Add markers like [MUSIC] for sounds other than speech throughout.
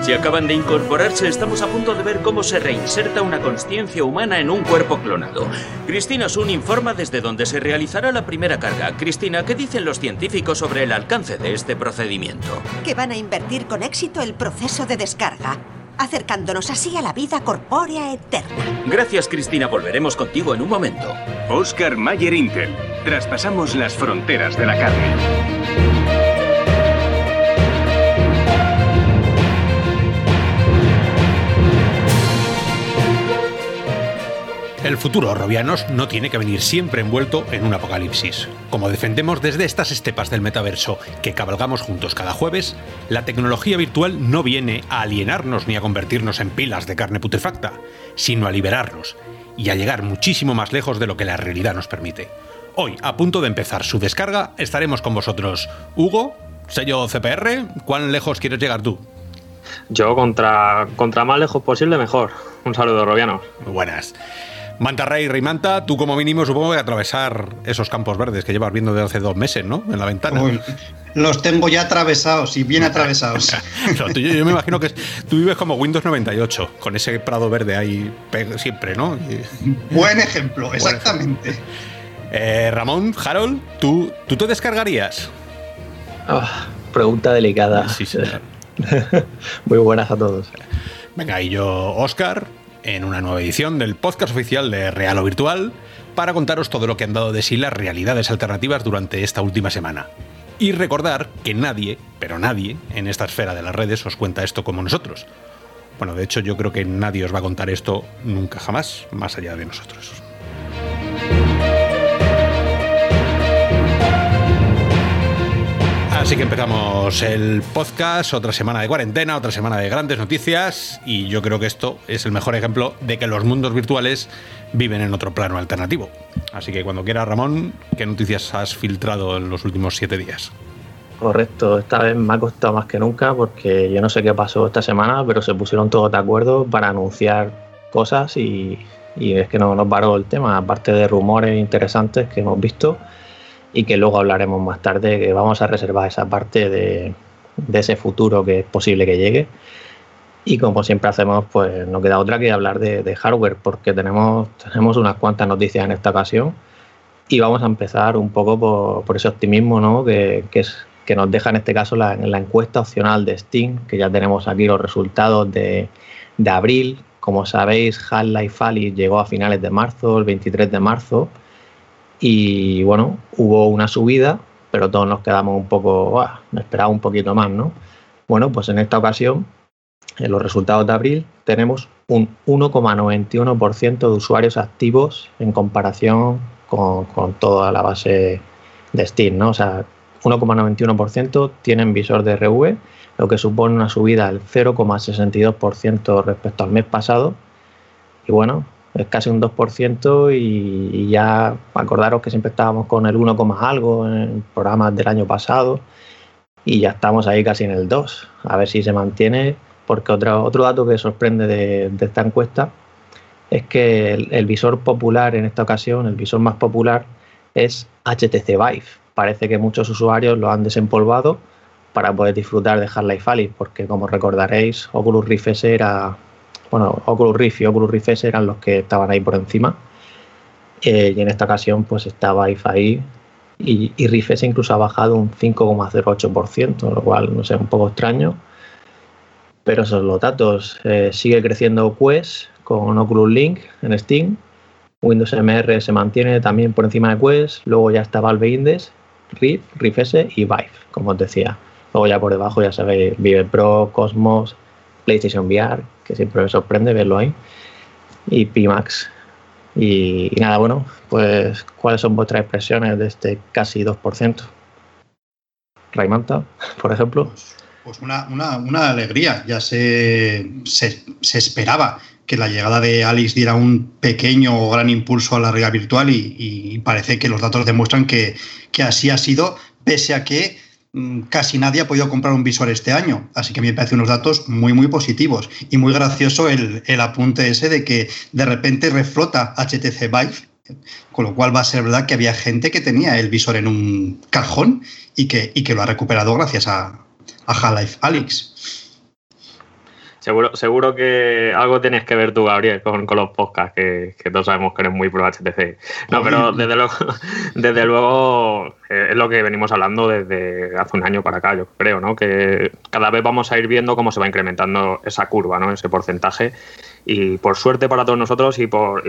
Si acaban de incorporarse, estamos a punto de ver cómo se reinserta una conciencia humana en un cuerpo clonado. Cristina Sun informa desde donde se realizará la primera carga. Cristina, ¿qué dicen los científicos sobre el alcance de este procedimiento? Que van a invertir con éxito el proceso de descarga, acercándonos así a la vida corpórea eterna. Gracias, Cristina. Volveremos contigo en un momento. Oscar Mayer Intel. Traspasamos las fronteras de la carne. El futuro, Robianos, no tiene que venir siempre envuelto en un apocalipsis. Como defendemos desde estas estepas del metaverso que cabalgamos juntos cada jueves, la tecnología virtual no viene a alienarnos ni a convertirnos en pilas de carne putrefacta, sino a liberarnos y a llegar muchísimo más lejos de lo que la realidad nos permite. Hoy, a punto de empezar su descarga, estaremos con vosotros. Hugo, sello CPR, ¿cuán lejos quieres llegar tú? Yo contra, contra más lejos posible mejor. Un saludo, Robianos. Muy buenas. Manta Rey, Rey Manta, tú como mínimo supongo que atravesar esos campos verdes que llevas viendo desde hace dos meses, ¿no? En la ventana. Uy, los tengo ya atravesados y bien atravesados. [LAUGHS] Yo me imagino que es- tú vives como Windows 98, con ese prado verde ahí siempre, ¿no? Y- Buen ejemplo, exactamente. Eh, Ramón, Harold, ¿tú, ¿tú te descargarías? Ah, pregunta delicada. Sí, señor. [LAUGHS] Muy buenas a todos. Venga, y yo, Oscar, en una nueva edición del podcast oficial de Real o Virtual, para contaros todo lo que han dado de sí las realidades alternativas durante esta última semana. Y recordar que nadie, pero nadie, en esta esfera de las redes os cuenta esto como nosotros. Bueno, de hecho yo creo que nadie os va a contar esto nunca jamás, más allá de nosotros. Así que empezamos el podcast, otra semana de cuarentena, otra semana de grandes noticias y yo creo que esto es el mejor ejemplo de que los mundos virtuales viven en otro plano alternativo. Así que cuando quiera Ramón, ¿qué noticias has filtrado en los últimos siete días? Correcto, esta vez me ha costado más que nunca porque yo no sé qué pasó esta semana, pero se pusieron todos de acuerdo para anunciar cosas y, y es que no nos paró el tema, aparte de rumores interesantes que hemos visto y que luego hablaremos más tarde, que vamos a reservar esa parte de, de ese futuro que es posible que llegue. Y como siempre hacemos, pues no queda otra que hablar de, de hardware, porque tenemos, tenemos unas cuantas noticias en esta ocasión. Y vamos a empezar un poco por, por ese optimismo ¿no? que, que, es, que nos deja en este caso la, la encuesta opcional de Steam, que ya tenemos aquí los resultados de, de abril. Como sabéis, Half-Life Alyx llegó a finales de marzo, el 23 de marzo, y bueno, hubo una subida, pero todos nos quedamos un poco, "Buah, me esperaba un poquito más, ¿no? Bueno, pues en esta ocasión, en los resultados de abril, tenemos un 1,91% de usuarios activos en comparación con, con toda la base de Steam, ¿no? O sea, 1,91% tienen visor de RV, lo que supone una subida del 0,62% respecto al mes pasado. Y bueno, es casi un 2% y, ya acordaros que siempre estábamos con el 1, algo en programas del año pasado y ya estamos ahí casi en el 2. A ver si se mantiene, porque otro, otro dato que sorprende de, esta encuesta es que el, el, visor popular en esta ocasión, el visor más popular, es HTC Vive. Parece que muchos usuarios lo han desempolvado para poder disfrutar de Half-Life Alyx, porque como recordaréis, Oculus Rift S era bueno, Oculus Rift y Oculus Rift S eran los que estaban ahí por encima. Eh, y en esta ocasión, pues estaba Vive ahí. Y, y Rift S incluso ha bajado un 5,08%, lo cual, no sé, un poco extraño. Pero esos son los datos. Eh, sigue creciendo Quest con Oculus Link en Steam. Windows MR se mantiene también por encima de Quest. Luego ya está Valve Index, Rift, Rift S y Vive, como os decía. Luego ya por debajo, ya sabéis, Vive Pro, Cosmos, PlayStation VR, que siempre me sorprende verlo ahí, y Pimax. Y, nada, bueno, pues ¿cuáles son vuestras expresiones de este casi 2%? Raimanta, [LAUGHS] por ejemplo. Pues una, una, una alegría, ya se, se, se, esperaba que la llegada de Alice diera un pequeño o gran impulso a la realidad virtual y, y parece que los datos demuestran que, que así ha sido, pese a que casi nadie ha podido comprar un visor este año. Así que me parece unos datos muy, muy positivos. Y muy gracioso el, el, apunte ese de que de repente reflota HTC Vive, con lo cual va a ser verdad que había gente que tenía el visor en un cajón y que, y que lo ha recuperado gracias a, a Half-Life Alyx. Seguro, seguro que algo tienes que ver tú, Gabriel, con, los podcasts, que, todos sabemos que eres muy pro HTC. No, pero desde luego, [LAUGHS] desde luego eh, es lo que venimos hablando desde hace un año para acá, yo creo, ¿no? Que cada vez vamos a ir viendo cómo se va incrementando esa curva, ¿no? Ese porcentaje. Y por suerte para todos nosotros y por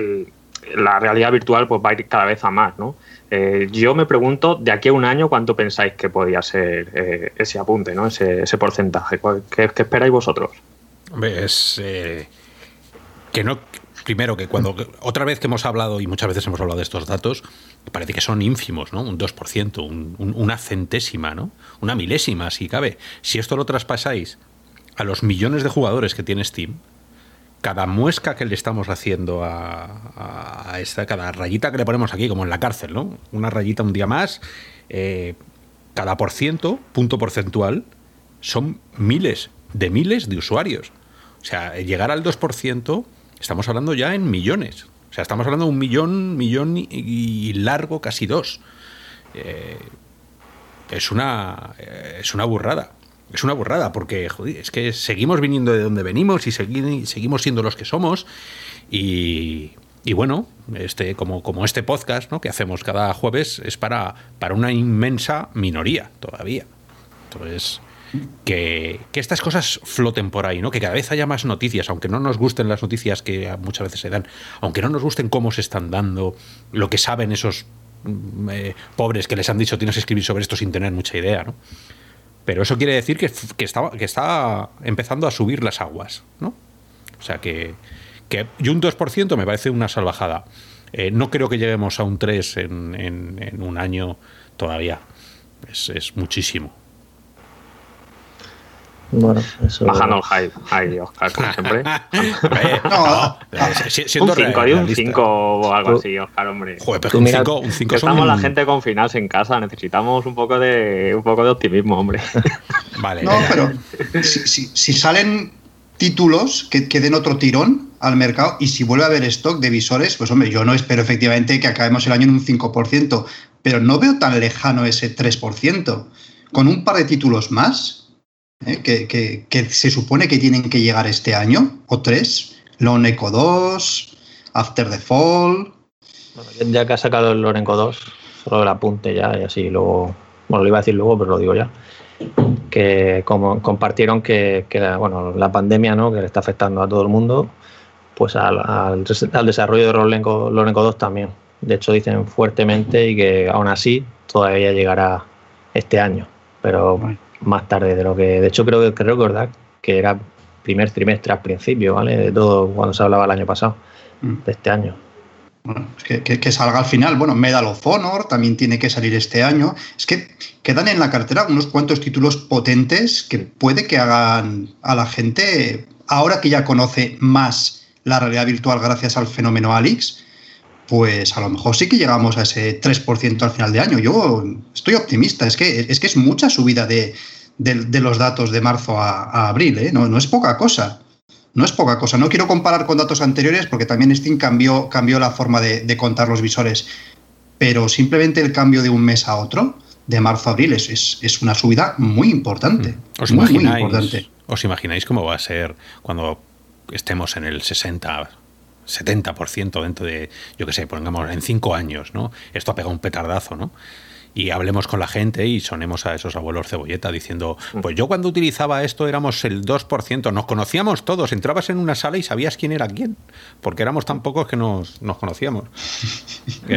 la realidad virtual pues va a ir cada vez a más, ¿no? Eh, yo me pregunto, de aquí a un año, ¿cuánto pensáis que podría ser eh, ese apunte, ¿no? ese, ese porcentaje? ¿Qué, esperáis vosotros? Es eh, que no. Primero, que cuando. Otra vez que hemos hablado, y muchas veces hemos hablado de estos datos, parece que son ínfimos, ¿no? Un 2%, una centésima, ¿no? Una milésima, si cabe. Si esto lo traspasáis a los millones de jugadores que tiene Steam, cada muesca que le estamos haciendo a, esta, cada rayita que le ponemos aquí, como en la cárcel, ¿no? Una rayita un día más, eh, cada por ciento, punto porcentual, son miles de miles de usuarios. O sea, llegar al 2%, estamos hablando ya en millones. O sea, estamos hablando de un millón, millón y, largo, casi dos. Eh, es, una, eh, es una burrada es una burrada, porque es que seguimos viniendo de donde venimos y seguimos siendo los que somos. Y, bueno, este, como, como este podcast que hacemos cada jueves es para, para una inmensa minoría todavía. Entonces, que, que, estas cosas floten por ahí, ¿no? Que cada vez haya más noticias, aunque no nos gusten las noticias que muchas veces se dan, aunque no nos gusten cómo se están dando, lo que saben esos mm, eh, pobres que les han dicho tienes que escribir sobre esto sin tener mucha idea, ¿no? Pero eso quiere decir que, que, está, que está empezando a subir las aguas, ¿no? O sea que, que y un 2% me parece una salvajada. Eh, no creo que lleguemos a un 3 en, en, un año todavía. Es, es muchísimo. Bueno, eso... Bajando el hype. Ay, Oscar, como siempre. [LAUGHS] no, siendo un 5, un 5 o algo así, Oscar, hombre. Joder, pero un 5 un cinco Estamos la gente confinados en casa, necesitamos un poco de, un poco de optimismo, hombre. [LAUGHS] Vale. No, pero si, si, si, salen títulos que, que den otro tirón al mercado y si vuelve a haber stock de visores, pues hombre, yo no espero efectivamente que acabemos el año en un 5%, pero no veo tan lejano ese 3%. Con un par de títulos más, ¿eh? que, se supone que tienen que llegar este año, o tres. Lone Echo 2, After the Fall. ya que ha sacado el Lone Echo 2, solo el apunte ya, y así luego. Bueno, lo iba a decir luego, pero lo digo ya. Que como compartieron que, bueno, la pandemia ¿no? que le está afectando a todo el mundo, pues al, al, desarrollo de Lone Echo 2 también. De hecho, dicen fuertemente y que aún así todavía llegará este año. Pero más tarde de lo que. De hecho, creo que recordar que era primer trimestre al principio, ¿vale? De todo cuando se hablaba el año pasado, mm. de este año. Bueno, que, que, salga al final. Bueno, Medal of Honor también tiene que salir este año. Es que quedan en la cartera unos cuantos títulos potentes que puede que hagan a la gente, ahora que ya conoce más la realidad virtual gracias al fenómeno Alix, pues a lo mejor sí que llegamos a ese 3% al final de año. Yo estoy optimista, es que es, que es mucha subida de, los datos de marzo a, abril, ¿eh? no, es poca cosa. No es poca cosa. No quiero comparar con datos anteriores porque también Steam cambió, cambió la forma de, contar los visores. Pero simplemente el cambio de un mes a otro, de marzo a abril, es, es, una subida muy importante. Mm. ¿Os, imagináis, ¿Os imagináis cómo va a ser cuando estemos en el 60, 70% dentro de, yo qué sé, pongamos en cinco años, ¿no? Esto ha pegado un petardazo, ¿no? y hablemos con la gente y sonemos a esos abuelos cebolleta diciendo, pues yo cuando utilizaba esto éramos el 2%, nos conocíamos todos, entrabas en una sala y sabías quién era quién, porque éramos tan pocos que nos, conocíamos. [LAUGHS]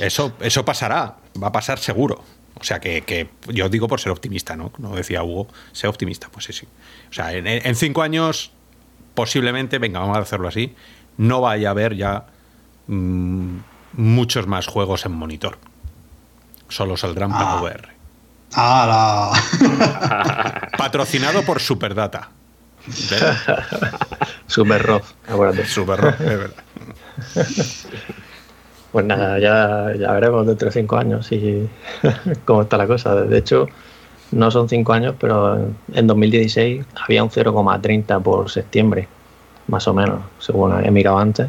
eso, eso pasará, va a pasar seguro. O sea que, yo digo por ser optimista, ¿no? Como decía Hugo, sea optimista, pues sí, sí. O sea, en, en cinco años posiblemente, venga, vamos a hacerlo así, no vaya a haber ya mm, muchos más juegos en monitor. Solo saldrán para ah. VR. Ah, [LAUGHS] Patrocinado por Superdata. Super Rock, Super Rock, es verdad. [LAUGHS] Pues nada, ya, ya veremos dentro de cinco años y [LAUGHS] cómo está la cosa. De hecho, no son cinco años, pero en 2016 había un 0,30 por septiembre más o menos, según he mirado antes,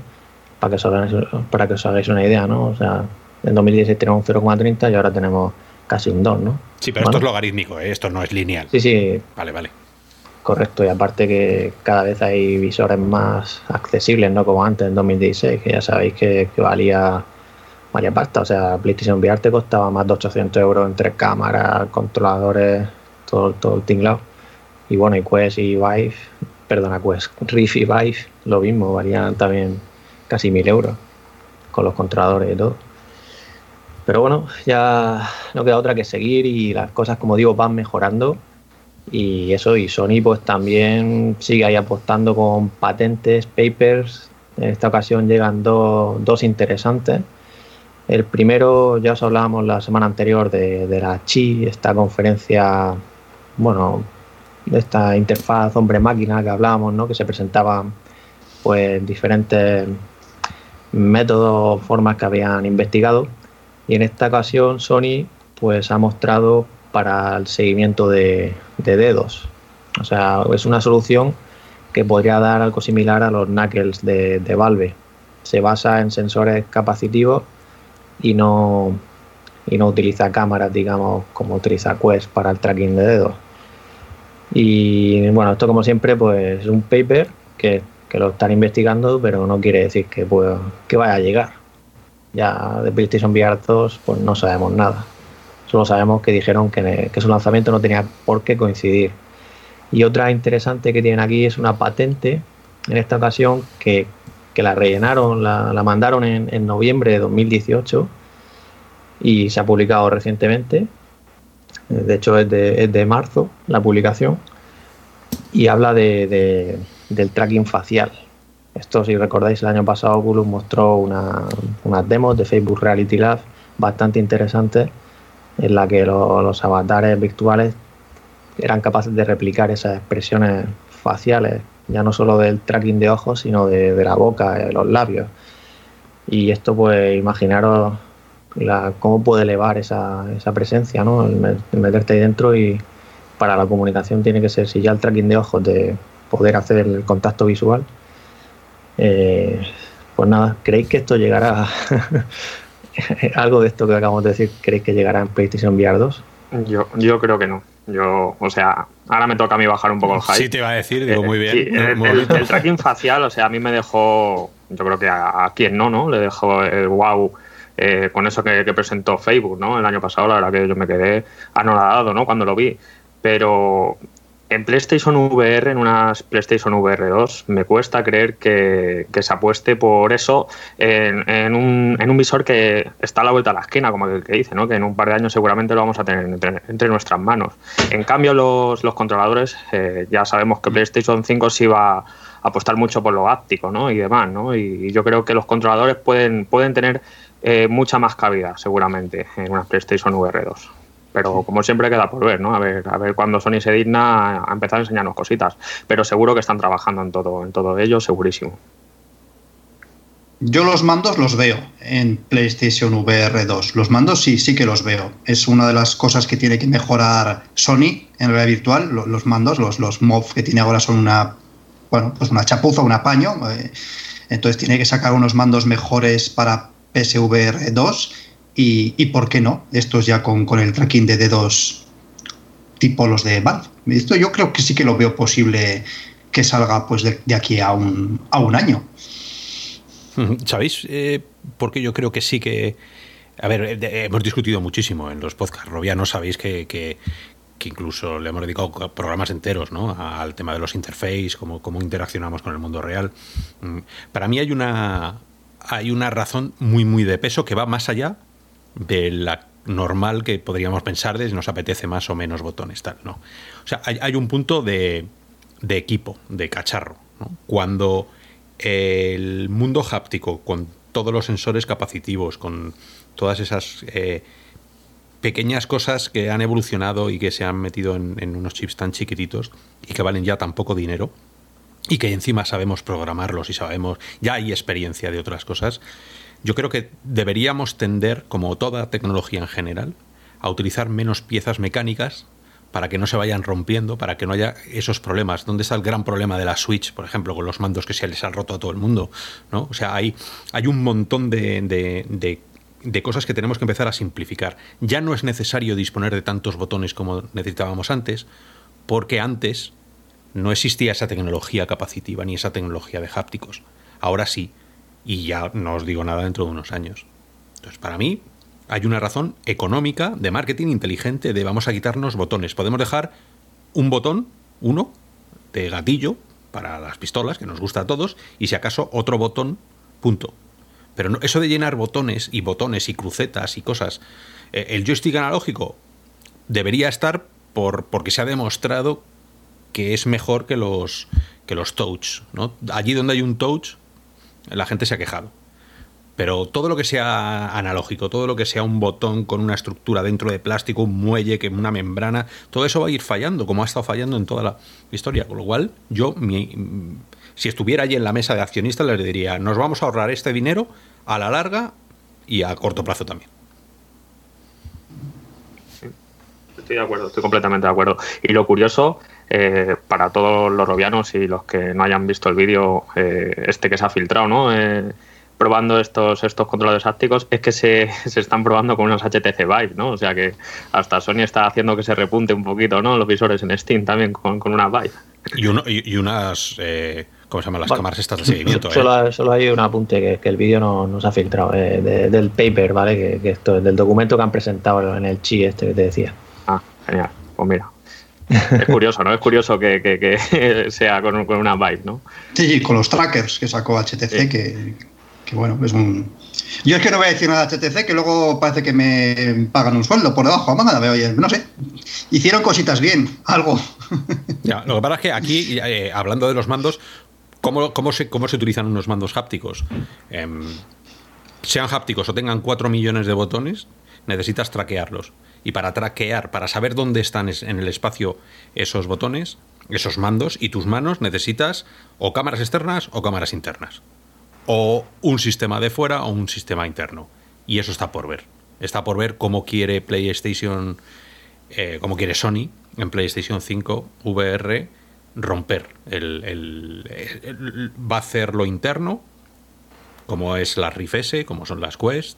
para que os hagáis, para que os hagáis una idea, ¿no? O sea, en 2016 tenemos un 0,30 y ahora tenemos casi un 2, ¿no? Sí, pero esto es logarítmico, ¿eh? esto no es lineal. Sí, sí. Vale, vale. correcto. Y aparte que cada vez hay visores más accesibles, no como antes en 2016, que ya sabéis que, valía valía pasta. O sea, PlayStation VR te costaba más de 800 euros entre cámaras, controladores, todo, todo el tinglado. Y bueno, y Quest y Vive, perdona, Quest, Rift y Vive, lo mismo, valían también casi 1000 euros con los controladores y todo. Pero bueno, ya no queda otra que seguir y las cosas, como digo, van mejorando. Y eso, y Sony pues también sigue ahí apostando con patentes, papers. En esta ocasión llegan dos interesantes. El primero, ya os hablábamos la semana anterior de, de la Chi, esta conferencia, bueno, esta interfaz hombre-máquina que hablábamos, ¿no? que se presentaban pues diferentes métodos, formas que habían investigado. Y en esta ocasión Sony pues ha mostrado para el seguimiento de, dedos. O sea, es una solución que podría dar algo similar a los knuckles de, de Valve. Se basa en sensores capacitivos y no, y no utiliza cámaras, digamos, como utiliza Quest para el tracking de dedos. Y bueno, esto como siempre, pues es un paper que, lo están investigando, pero no quiere decir que, pues, que vaya a llegar. Ya de PlayStation VR 2, pues no sabemos nada. Solo sabemos que dijeron que, su lanzamiento no tenía por qué coincidir. Y otra interesante que tienen aquí es una patente, en esta ocasión, que, la rellenaron, la, mandaron en, en noviembre de 2018 y se ha publicado recientemente de hecho es de, marzo la publicación, y habla de, del tracking facial. Esto, si recordáis, el año pasado Oculus mostró una, unas demos de Facebook Reality Lab bastante interesantes en la que los avatares virtuales eran capaces de replicar esas expresiones faciales, ya no solo del tracking de ojos, sino de, de la boca, de los labios. Y esto, pues, imaginaros cómo puede elevar esa, esa presencia, ¿no? El, meterte ahí dentro y para la comunicación tiene que ser, si ya el tracking de ojos, de poder hacer el contacto visual, eh, pues nada, ¿creéis que esto llegará, [LAUGHS] algo de esto que acabamos de decir, ¿creéis que llegará en PlayStation VR 2? Yo, yo creo que no. Yo, o sea, ahora me toca a mí bajar un poco el hype. Sí, te iba a decir, digo, muy bien. el, tracking facial, o sea, a mí me dejó, yo creo que a, a quien no, ¿no? Le dejó el wow eh, con eso que, presentó Facebook, ¿no? El año pasado, la verdad que yo me quedé anonadado, ¿no? Cuando lo vi. Pero en PlayStation VR, en unas PlayStation VR 2, me cuesta creer que, se apueste por eso en, un, visor que está a la vuelta de la esquina, como el que dice, ¿no? que en un par de años seguramente lo vamos a tener entre, nuestras manos. En cambio, los, controladores, eh, ya sabemos que PlayStation 5 sí va a apostar mucho por lo áptico ¿no? y demás, ¿no? y yo creo que los controladores pueden, pueden tener eh, mucha más cabida, seguramente, en una PlayStation VR 2. Pero como siempre queda por ver, ¿no? A ver, a ver cuando Sony se digna a empezar a enseñarnos cositas. Pero seguro que están trabajando en todo, en todo ello, segurísimo. Yo los mandos los veo en PlayStation VR 2. Los mandos sí, sí que los veo. Es una de las cosas que tiene que mejorar Sony en realidad virtual. Los, mandos, los, los MOV que tiene ahora son una, bueno, pues una chapuza, un apaño. Eh, entonces tiene que sacar unos mandos mejores para PSVR 2 y, por qué no, estos ya con, el tracking de dedos tipo los de Valve. Esto yo creo que sí que lo veo posible que salga pues de, aquí a un, a un año. ¿Sabéis? Eh, porque yo creo que sí que... A ver, hemos discutido muchísimo en los podcasts. no sabéis que, que, incluso le hemos dedicado programas enteros ¿no? al tema de los interfaces, cómo, cómo interaccionamos con el mundo real. Mm, para mí hay una, hay una razón muy, muy de peso que va más allá de la normal que podríamos pensar de si nos apetece más o menos botones, tal, ¿no? O sea, hay, un punto de, de, equipo, de cacharro, Cuando el mundo háptico, con todos los sensores capacitivos, con todas esas eh, pequeñas cosas que han evolucionado y que se han metido en, en, unos chips tan chiquititos y que valen ya tan poco dinero, y que encima sabemos programarlos y sabemos, ya hay experiencia de otras cosas, yo creo que deberíamos tender, como toda tecnología en general, a utilizar menos piezas mecánicas para que no se vayan rompiendo, para que no haya esos problemas. ¿Dónde está el gran problema de la Switch, por ejemplo, con los mandos que se les ha roto a todo el mundo? ¿no? O sea, hay, hay un montón de, de, de cosas que tenemos que empezar a simplificar. Ya no es necesario disponer de tantos botones como necesitábamos antes, porque antes no existía esa tecnología capacitiva ni esa tecnología de hápticos. Ahora sí, y ya no os digo nada dentro de unos años. Entonces, para mí, hay una razón económica de marketing inteligente de vamos a quitarnos botones. Podemos dejar un botón, uno, de gatillo para las pistolas, que nos gusta a todos, y si acaso otro botón, punto. Pero no, eso de llenar botones y botones y crucetas y cosas, eh, el joystick analógico debería estar por, porque se ha demostrado que es mejor que los, que los touch. ¿no? Allí donde hay un touch, la gente se ha quejado. Pero todo lo que sea analógico, todo lo que sea un botón con una estructura dentro de plástico, un muelle, que una membrana, todo eso va a ir fallando, como ha estado fallando en toda la historia. Con lo cual, yo, si estuviera allí en la mesa de accionistas, les diría, nos vamos a ahorrar este dinero a la larga y a corto plazo también. Estoy de acuerdo, estoy completamente de acuerdo. Y lo curioso, eh, para todos los robianos y los que no hayan visto el vídeo, eh, este que se ha filtrado, ¿no? Eh, probando estos, estos controladores ápticos es que se, [LAUGHS] se, están probando con unos HTC Vive, ¿no? O sea que hasta Sony está haciendo que se repunte un poquito, ¿no? Los visores en Steam también con, con una Vive. Y, uno, y, unas... Eh, ¿Cómo se llaman las cámaras estas de seguimiento? [LAUGHS] Solo, eh? solo, hay un apunte que, que el vídeo no, no, se ha filtrado, eh, de, del paper, ¿vale? Que, que, esto del documento que han presentado en el chi este que te decía. Genial. Pues mira, es curioso, ¿no? Es curioso que, que, que [LAUGHS] sea con, con, una Vive, ¿no? Sí, con los trackers que sacó HTC, sí. que, que bueno, es un... Yo es que no voy a decir nada de HTC, que luego parece que me pagan un sueldo por debajo, oye, no sé, hicieron cositas bien, algo. [LAUGHS] Ya, lo que pasa es que aquí, eh, hablando de los mandos, ¿cómo, cómo, se, ¿cómo se utilizan unos mandos hápticos? Eh, sean hápticos o tengan 4 millones de botones, necesitas traquearlos. Y para traquear, para saber dónde están en el espacio esos botones, esos mandos y tus manos, necesitas o cámaras externas o cámaras internas o un sistema de fuera o un sistema interno. Y eso está por ver. Está por ver cómo quiere PlayStation, eh, cómo quiere Sony en PlayStation 5 VR romper. El, el, va a hacer lo interno, como es la Rift S, como son las Quest,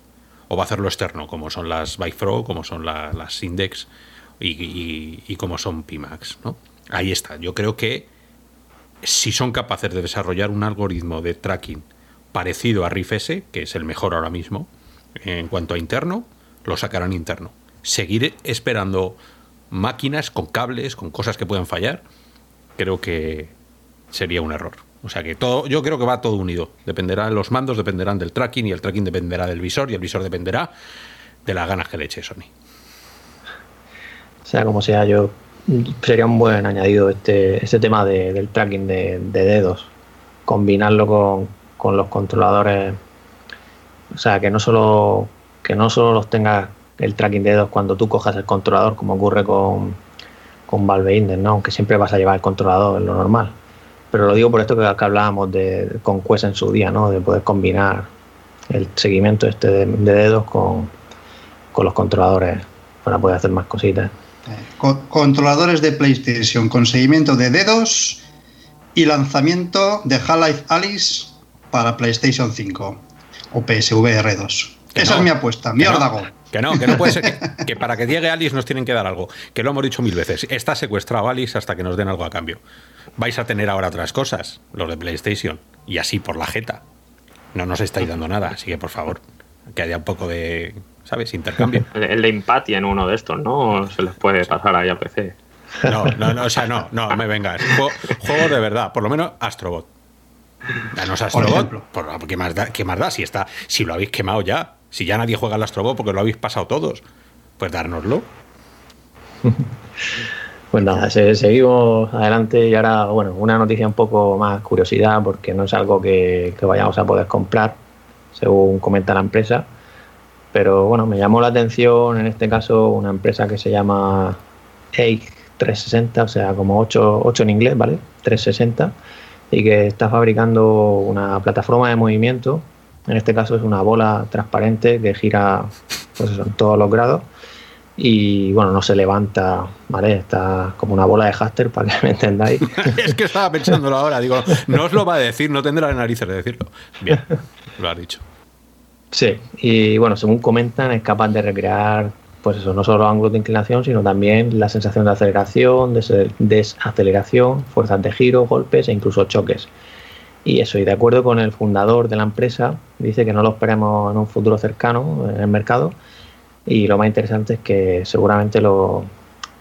o va a hacer lo externo, como son las Pro, como son la, las Index y, y, como son Pimax. ¿no? Ahí está. Yo creo que si son capaces de desarrollar un algoritmo de tracking parecido a Riff S, que es el mejor ahora mismo, en cuanto a interno, lo sacarán interno. Seguir esperando máquinas con cables, con cosas que puedan fallar, creo que sería un error. O sea que todo, yo creo que va todo unido. Dependerá, los mandos dependerán del tracking y el tracking dependerá del visor y el visor dependerá de las ganas que le eche Sony. Sea como sea, yo sería un buen añadido este, este tema de, del tracking de, de dedos. Combinarlo con, con los controladores, o sea, que no solo que no solo los tenga el tracking de dedos cuando tú cojas el controlador, como ocurre con, con Valve Index, ¿no? aunque siempre vas a llevar el controlador, es lo normal. Pero lo digo por esto que, que hablábamos de, con Quest en su día, ¿no? de poder combinar el seguimiento este de, de dedos con, con, los controladores para poder hacer más cositas. Con, controladores de PlayStation con seguimiento de dedos y lanzamiento de Half-Life Alice para PlayStation 5 o PSVR 2. Que Esa no, es mi apuesta, mi órdago. No, que no, que no puede ser que, que, para que llegue Alice nos tienen que dar algo. Que lo hemos dicho mil veces. Está secuestrado Alice hasta que nos den algo a cambio. Vais a tener ahora otras cosas, los de PlayStation, y así por la jeta. No nos estáis dando nada, así que por favor, que haya un poco de, ¿sabes? Intercambio. El, de Empathy en uno de estos, ¿no? Se les puede pasar ahí a PC. No, no, no, o sea, no, no, me vengas. Juego, juego de verdad, por lo menos Astrobot. Danos Astrobot. Por por, ¿qué, más da, ¿Qué más da? Si, está, si lo habéis quemado ya. Si ya nadie juega al Astrobot porque lo habéis pasado todos. Pues dárnoslo. [LAUGHS] Pues nada, seguimos adelante y ahora, bueno, una noticia un poco más curiosidad porque no es algo que, que vayamos a poder comprar, según comenta la empresa. Pero bueno, me llamó la atención en este caso una empresa que se llama Eich 360, o sea, como 8, 8 en inglés, ¿vale? 360 y que está fabricando una plataforma de movimiento. En este caso es una bola transparente que gira pues eso, en todos los grados y bueno, no se levanta, ¿vale? Está como una bola de háster, para que me entendáis. [LAUGHS] es que estaba pensándolo ahora, digo, no os lo va a decir, no tendrá narices de decirlo. Bien, lo ha dicho. Sí, y bueno, según comentan, es capaz de recrear pues eso, no solo ángulos de inclinación, sino también la sensación de aceleración, desaceleración, fuerzas de giro, golpes e incluso choques. Y eso, y de acuerdo con el fundador de la empresa, dice que no lo esperemos en un futuro cercano en el mercado. Y lo más interesante es que seguramente lo,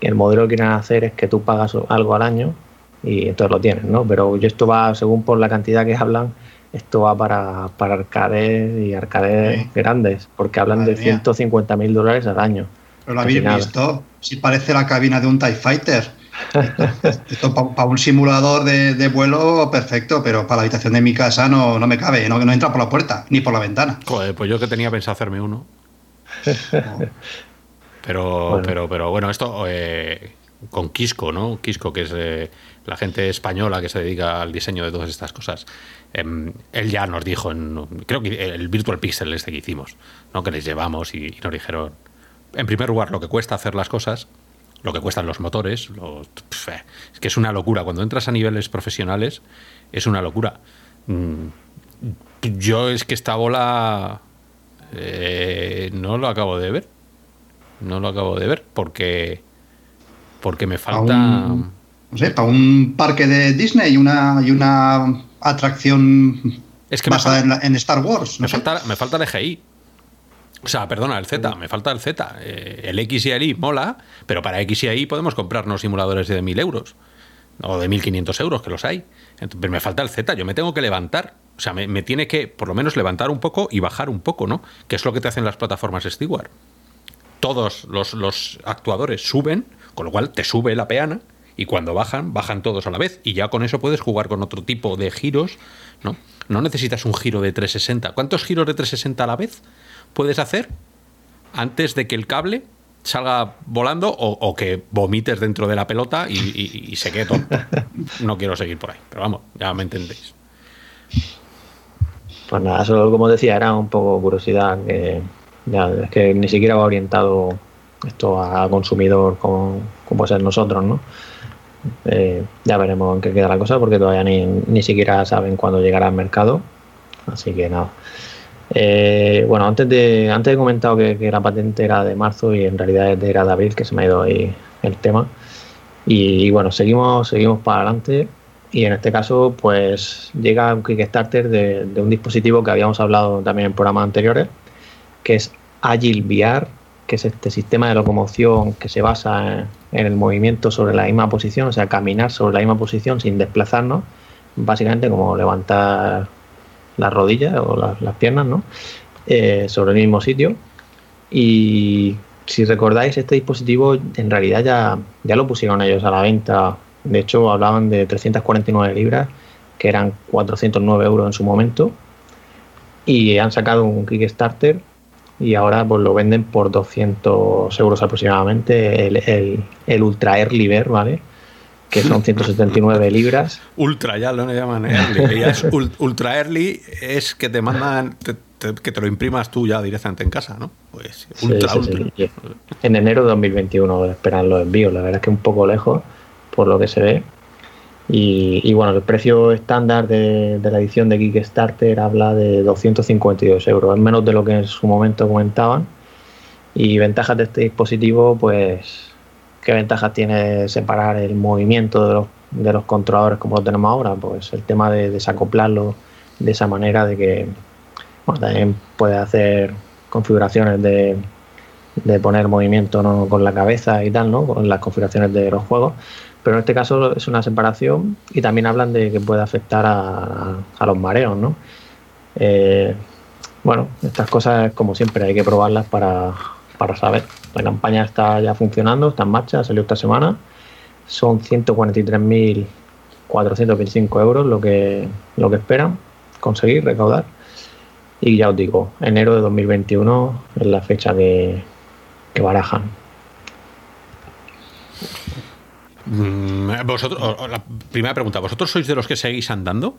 el modelo que quieren hacer es que tú pagas algo al año y entonces lo tienes, ¿no? Pero esto va, según por la cantidad que hablan, esto va para, para arcades y arcades grandes, porque hablan de 150 mil dólares al año. Pero lo habéis visto, si parece la cabina de un TIE Fighter. Esto para un simulador de, vuelo, perfecto, pero para la habitación de mi casa no, no me cabe, no, no entra por la puerta, ni por la ventana. Joder, pues yo que tenía pensado hacerme uno. Pero, pero, pero bueno, esto eh, con Quisco, ¿no? Quisco, que es eh, la gente española que se dedica al diseño de todas estas cosas. Em, él ya nos dijo, en, creo que el Virtual Pixel este que hicimos, ¿no? que les llevamos y, nos dijeron, en primer lugar, lo que cuesta hacer las cosas, lo que cuestan los motores, eh, es que es una locura. Cuando entras a niveles profesionales, es una locura. Mm, yo es que esta bola eh, no lo acabo de ver. No lo acabo de ver porque, porque me falta... no sé, para un parque de Disney y una, y una atracción es que basada en, Star Wars. me, falta, me falta el EGI. O sea, perdona, el Z, me falta el Z. Eh, el X y el Y mola, pero para X y Y podemos comprarnos simuladores de 1.000 euros o de 1.500 euros, que los hay. pero me falta el Z, yo me tengo que levantar. O sea, me, tiene que por lo menos levantar un poco y bajar un poco, ¿no? Que es lo que te hacen las plataformas Steward. Todos los, los actuadores suben, con lo cual te sube la peana y cuando bajan, bajan todos a la vez. Y ya con eso puedes jugar con otro tipo de giros, ¿no? No necesitas un giro de 360. ¿Cuántos giros de 360 a la vez puedes hacer antes de que el cable salga volando o, que vomites dentro de la pelota y, se quede tonto? [LAUGHS] No quiero seguir por ahí, pero vamos, ya me entendéis. Pues nada, eso como decía, era un poco curiosidad que es que ni siquiera va orientado esto a consumidor como, como ser nosotros, ¿no? Eh, ya veremos en qué queda la cosa porque todavía ni, ni siquiera saben cuándo llegará al mercado. Así que nada. Eh, bueno, antes de antes he comentado que, la patente era de marzo y en realidad era de abril, que se me ha ido ahí el tema. Y, bueno, seguimos, seguimos para adelante. Y en este caso, pues llega un Kickstarter de, de un dispositivo que habíamos hablado también en programas anteriores, que es Agile VR que es este sistema de locomoción que se basa en, el movimiento sobre la misma posición, o sea, caminar sobre la misma posición sin desplazarnos, básicamente como levantar las rodillas o las, piernas, ¿no? Eh, sobre el mismo sitio. Y si recordáis, este dispositivo en realidad ya, ya lo pusieron ellos a la venta. De hecho, hablaban de 349 libras, que eran 409 euros en su momento. Y han sacado un Kickstarter y ahora pues lo venden por 200 euros aproximadamente el, el, Ultra Early Bear, ¿vale? Que son 179 libras. Ultra, ya lo llaman Early. [LAUGHS] ultra Early es que te mandan, que te lo imprimas tú ya directamente en casa, ¿no? Pues Ultra, En enero de 2021 esperan los envíos, la verdad es que un poco lejos por lo que se ve. Y, bueno, el precio estándar de, la edición de Kickstarter habla de 252 euros, es menos de lo que en su momento comentaban. Y ventajas de este dispositivo, pues, ¿qué ventajas tiene separar el movimiento de los, de los controladores como lo tenemos ahora? Pues el tema de desacoplarlo de esa manera de que también puede hacer configuraciones de, de poner movimiento ¿no? con la cabeza y tal, ¿no? Con las configuraciones de los juegos pero en este caso es una separación y también hablan de que puede afectar a, los mareos, ¿no? Eh, bueno, estas cosas, como siempre, hay que probarlas para, saber. La campaña está ya funcionando, está en marcha, salió esta semana. Son 143.425 euros lo que, lo que esperan conseguir, recaudar. Y ya os digo, enero de 2021 es la fecha que, que barajan. Mm, vosotros, la primera pregunta, ¿vosotros sois de los que seguís andando?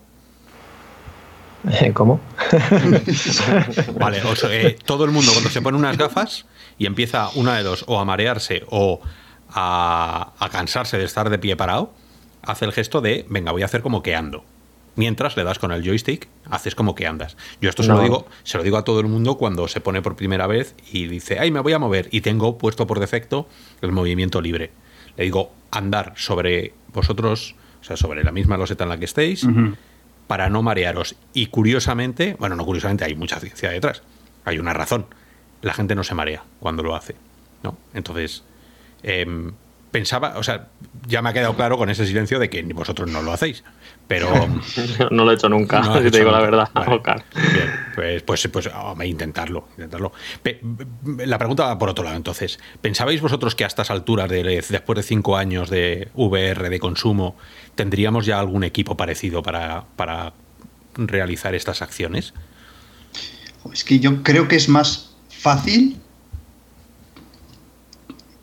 ¿Cómo? [LAUGHS] vale, eh, todo el mundo cuando se pone unas gafas y empieza una de dos, o a marearse o a, cansarse de estar de pie parado, hace el gesto de, venga, voy a hacer como que ando. Mientras le das con el joystick, haces como que andas. Yo esto se lo digo, se lo digo a todo el mundo cuando se pone por primera vez y dice, ay, me voy a mover y tengo puesto por defecto el movimiento libre. Le digo, andar sobre vosotros, o sea, sobre la misma loseta en la que estéis, para no marearos. Y curiosamente, bueno, no curiosamente, hay mucha ciencia detrás. Hay una razón. La gente no se marea cuando lo hace. ¿no? Entonces, em, pensaba, o sea, ya me ha quedado claro con ese silencio de que vosotros no lo hacéis. Pero. [LAUGHS] no lo he hecho nunca, si [LAUGHS] te digo la verdad. bien, pues, pues, pues oh, intentarlo. intentarlo. La pregunta va por otro lado, entonces. ¿Pensabais vosotros que a estas alturas, de, después de cinco años de VR, de consumo, tendríamos ya algún equipo parecido para, para realizar estas acciones? Es que yo creo que es más fácil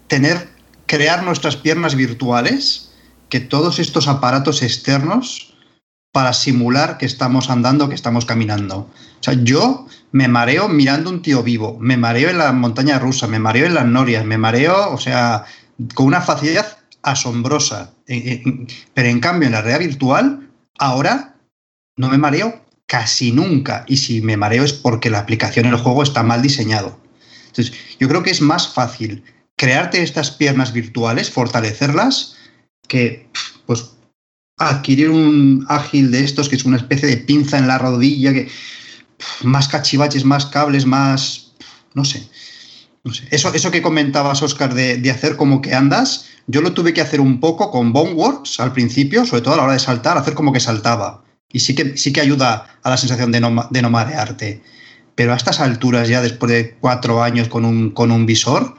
tener, crear nuestras piernas virtuales que todos estos aparatos externos para simular que estamos andando, que estamos caminando. O sea, yo me mareo mirando un tío vivo, me mareo en la montaña rusa, me mareo en las norias, me mareo, o sea, con una facilidad asombrosa. Pero en cambio, en la realidad virtual, ahora no me mareo casi nunca. Y si me mareo es porque la aplicación en el juego está mal diseñado. Entonces, yo creo que es más fácil crearte estas piernas virtuales, fortalecerlas, que pues adquirir un ágil de estos que es una especie de pinza en la rodilla, que más cachivaches, más cables, más no sé. No sé. Eso, eso que comentabas, Oscar, de, hacer como que andas, yo lo tuve que hacer un poco con Boneworks al principio, sobre todo a la hora de saltar, hacer como que saltaba. Y sí que, sí que ayuda a la sensación de no, de no marearte. Pero a estas alturas, ya después de cuatro años con un, con un visor,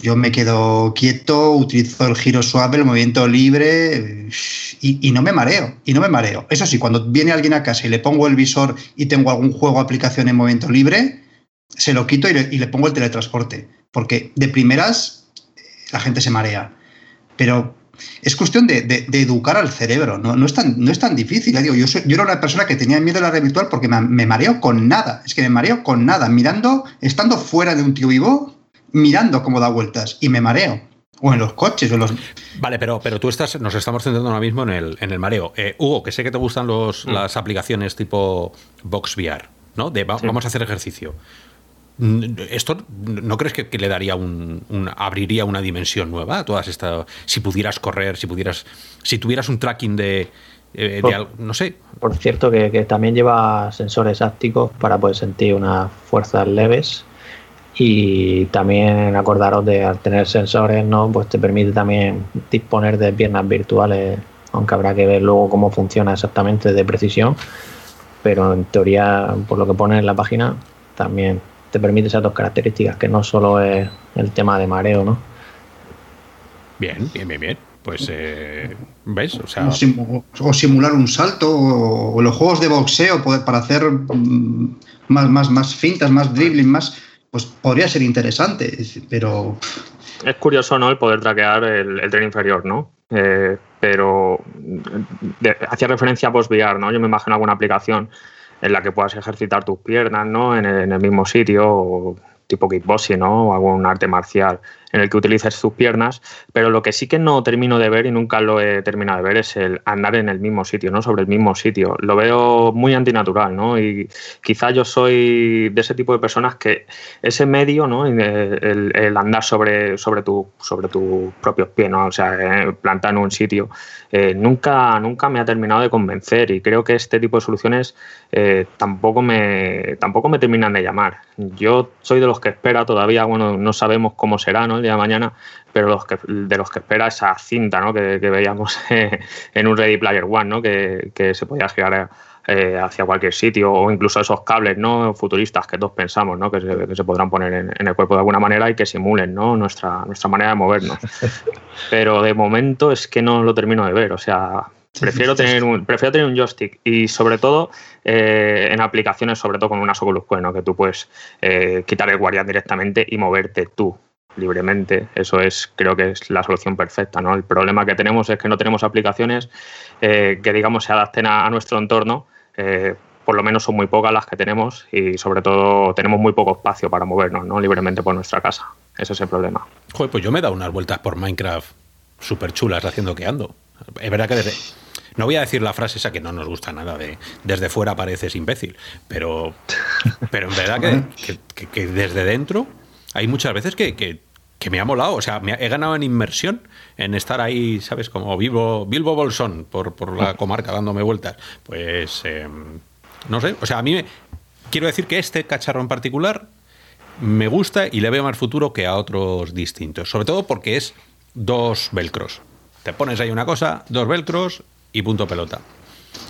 yo me quedo quieto, utilizo el giro suave, el movimiento libre y, no me mareo, y no me mareo. Eso sí, cuando viene alguien a casa y le pongo el visor y tengo algún juego aplicación en movimiento libre, se lo quito y le, pongo el teletransporte, porque de primeras la gente se marea. Pero es cuestión de, educar al cerebro, no, es, tan, no es tan difícil. Digo, yo, yo era una persona que tenía miedo a la red virtual porque me mareo con nada, es que me mareo con nada, mirando, estando fuera de un tío vivo, mirando cómo da vueltas y me mareo. O en los coches, o los... Vale, pero, pero tú estás, nos estamos centrando ahora mismo en el, en el mareo. Eh, Hugo, que sé que te gustan los, mm. las aplicaciones tipo Box VR, ¿no? De vamos a hacer ejercicio. Mm, ¿Esto no crees que, le daría un, abriría una dimensión nueva a todas estas? Si pudieras correr, si pudieras, si tuvieras un tracking de, eh, no sé. Por cierto, que, que, también lleva sensores ápticos para poder sentir unas fuerzas leves y también acordaros de al tener sensores no pues te permite también disponer de piernas virtuales aunque habrá que ver luego cómo funciona exactamente de precisión. Pero en teoría por lo que pone en la página también te permite esas dos características que no solo es el tema de mareo no bien bien bien bien. Pues eh, ves o, sea... o, simular un salto o, los juegos de boxeo para hacer mm, más, más, más fintas más dribbling más pues podría ser interesante, pero... Es curioso, ¿no? El poder traquear el, tren inferior, ¿no? Eh, pero hacía referencia a PostVR, ¿no? Yo me imagino alguna aplicación en la que puedas ejercitar tus piernas, ¿no? En el, mismo sitio, tipo kickboxing, ¿no? O algún arte marcial en el que utilices tus piernas, pero lo que sí que no termino de ver y nunca lo he terminado de ver es el andar en el mismo sitio, ¿no? Sobre el mismo sitio. Lo veo muy antinatural, ¿no? Y quizá yo soy de ese tipo de personas que ese medio, ¿no? El, andar sobre, sobre, tu, sobre tus propios pies, ¿no? O sea, eh, plantar en un sitio, eh, nunca, nunca me ha terminado de convencer y creo que este tipo de soluciones eh, tampoco, me, tampoco me terminan de llamar. Yo soy de los que espera todavía, bueno, no sabemos cómo será, ¿no? De mañana, pero los que, de los que espera esa cinta ¿no? que, veíamos [LAUGHS] en un Ready Player One, ¿no? que, se podía girar eh, hacia cualquier sitio, o incluso esos cables ¿no? futuristas que todos pensamos ¿no? que, se, podrán poner en, el cuerpo de alguna manera y que simulen ¿no? nuestra, nuestra manera de movernos. [LAUGHS] Pero de momento es que no lo termino de ver, o sea, Prefiero tener, un, prefiero tener un joystick y sobre todo eh, en aplicaciones, sobre todo con una Oculus Quest, ¿no? que tú puedes eh, quitar el guardián directamente y moverte tú libremente. Eso es, creo que es la solución perfecta. ¿no? El problema que tenemos es que no tenemos aplicaciones eh, que, digamos, se adapten a, nuestro entorno. Eh, por lo menos son muy pocas las que tenemos y sobre todo tenemos muy poco espacio para movernos ¿no? libremente por nuestra casa. Ese es el problema. Joder, pues yo me he dado unas vueltas por Minecraft súper chulas haciendo que ando. Es verdad que desde, no voy a decir la frase esa que no nos gusta nada de desde fuera pareces imbécil, pero, pero en verdad que, desde dentro hay muchas veces que, me ha molado, o sea, me he ganado en inmersión en estar ahí, ¿sabes? Como vivo, Bilbo Bolsón por, por la comarca dándome vueltas. Pues, em, no sé, o sea, a mí me, quiero decir que este cacharro en particular me gusta y le veo más futuro que a otros distintos, sobre todo porque es dos velcros. Te pones ahí una cosa, dos velcros y punto pelota.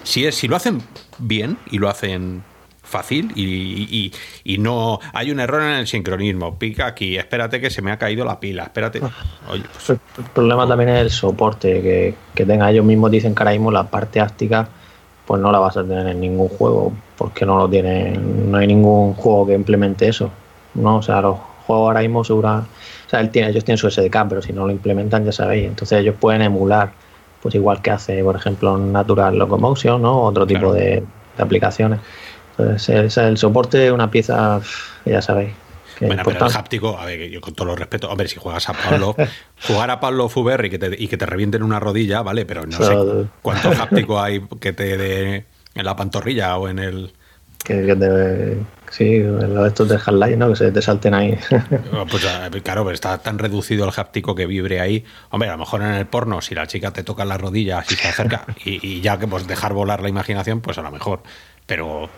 Si, es, si lo hacen bien y lo hacen fácil y, no hay un error en el sincronismo, pica aquí, espérate que se me ha caído la pila, espérate. Ah. Pues el problema también es el soporte, que, que tenga ellos mismos dicen que ahora mismo la parte áctica pues no la vas a tener en ningún juego, porque no lo tienen, no hay ningún juego que implemente eso. ¿no? O sea, los juegos ahora mismo segura, o sea, tiene, ellos tienen su SDK, pero si no lo implementan ya sabéis, entonces ellos pueden emular, pues igual que hace, por ejemplo, Natural Locomotion, ¿no? Otro tipo de, aplicaciones. Entonces, el, soporte es una pieza, ya sabéis. Bueno, pero el háptico, a ver, yo con todo lo respeto, hombre, si juegas a Pablo, [LAUGHS] jugar a Pablo Fuber y que te, y que te revienten una rodilla, vale, pero no sé cuánto [LAUGHS] háptico hay que te dé en la pantorrilla o en el. Que, que te, Sí, los estos de Half-Life, ¿no? Que se te salten ahí. Pues claro, pero está tan reducido el háptico que vibre ahí. Hombre, a lo mejor en el porno, si la chica te toca las rodillas y se acerca, y, ya que pues dejar volar la imaginación, pues a lo mejor. Pero.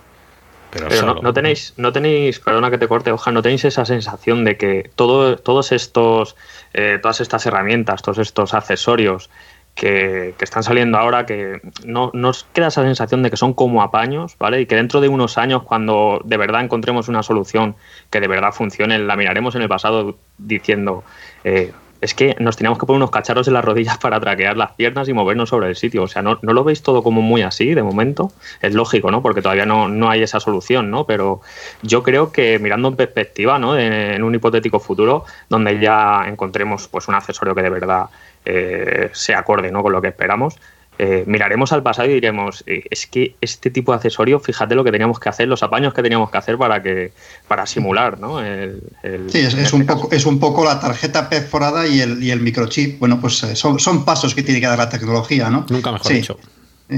Pero, no, tenéis, no tenéis, perdona que te corte, hoja, no tenéis esa sensación de que todo, todos estos, eh, todas estas herramientas, todos estos accesorios que, están saliendo ahora, que no nos queda esa sensación de que son como apaños, ¿vale? Y que dentro de unos años, cuando de verdad encontremos una solución que de verdad funcione, la miraremos en el pasado diciendo, eh, es que nos teníamos que poner unos cacharros en las rodillas [LAUGHS] para traquear las piernas y movernos sobre el sitio. O sea, ¿no, lo veis todo como muy así de momento? Es lógico, ¿no? Porque todavía no, no hay esa solución, ¿no? Pero yo creo que mirando en perspectiva, ¿no? En, un hipotético futuro, donde ya encontremos pues un accesorio que de verdad eh, se acorde ¿no? con lo que esperamos, eh, miraremos al pasado y diremos, eh, es que este tipo de accesorio, fíjate lo que teníamos que hacer, los apaños que teníamos que hacer para que para simular, ¿no? sí, es, un poco, es un poco la tarjeta perforada y el, y el microchip. Bueno, pues son, son pasos que tiene que dar la tecnología, ¿no? Nunca mejor dicho.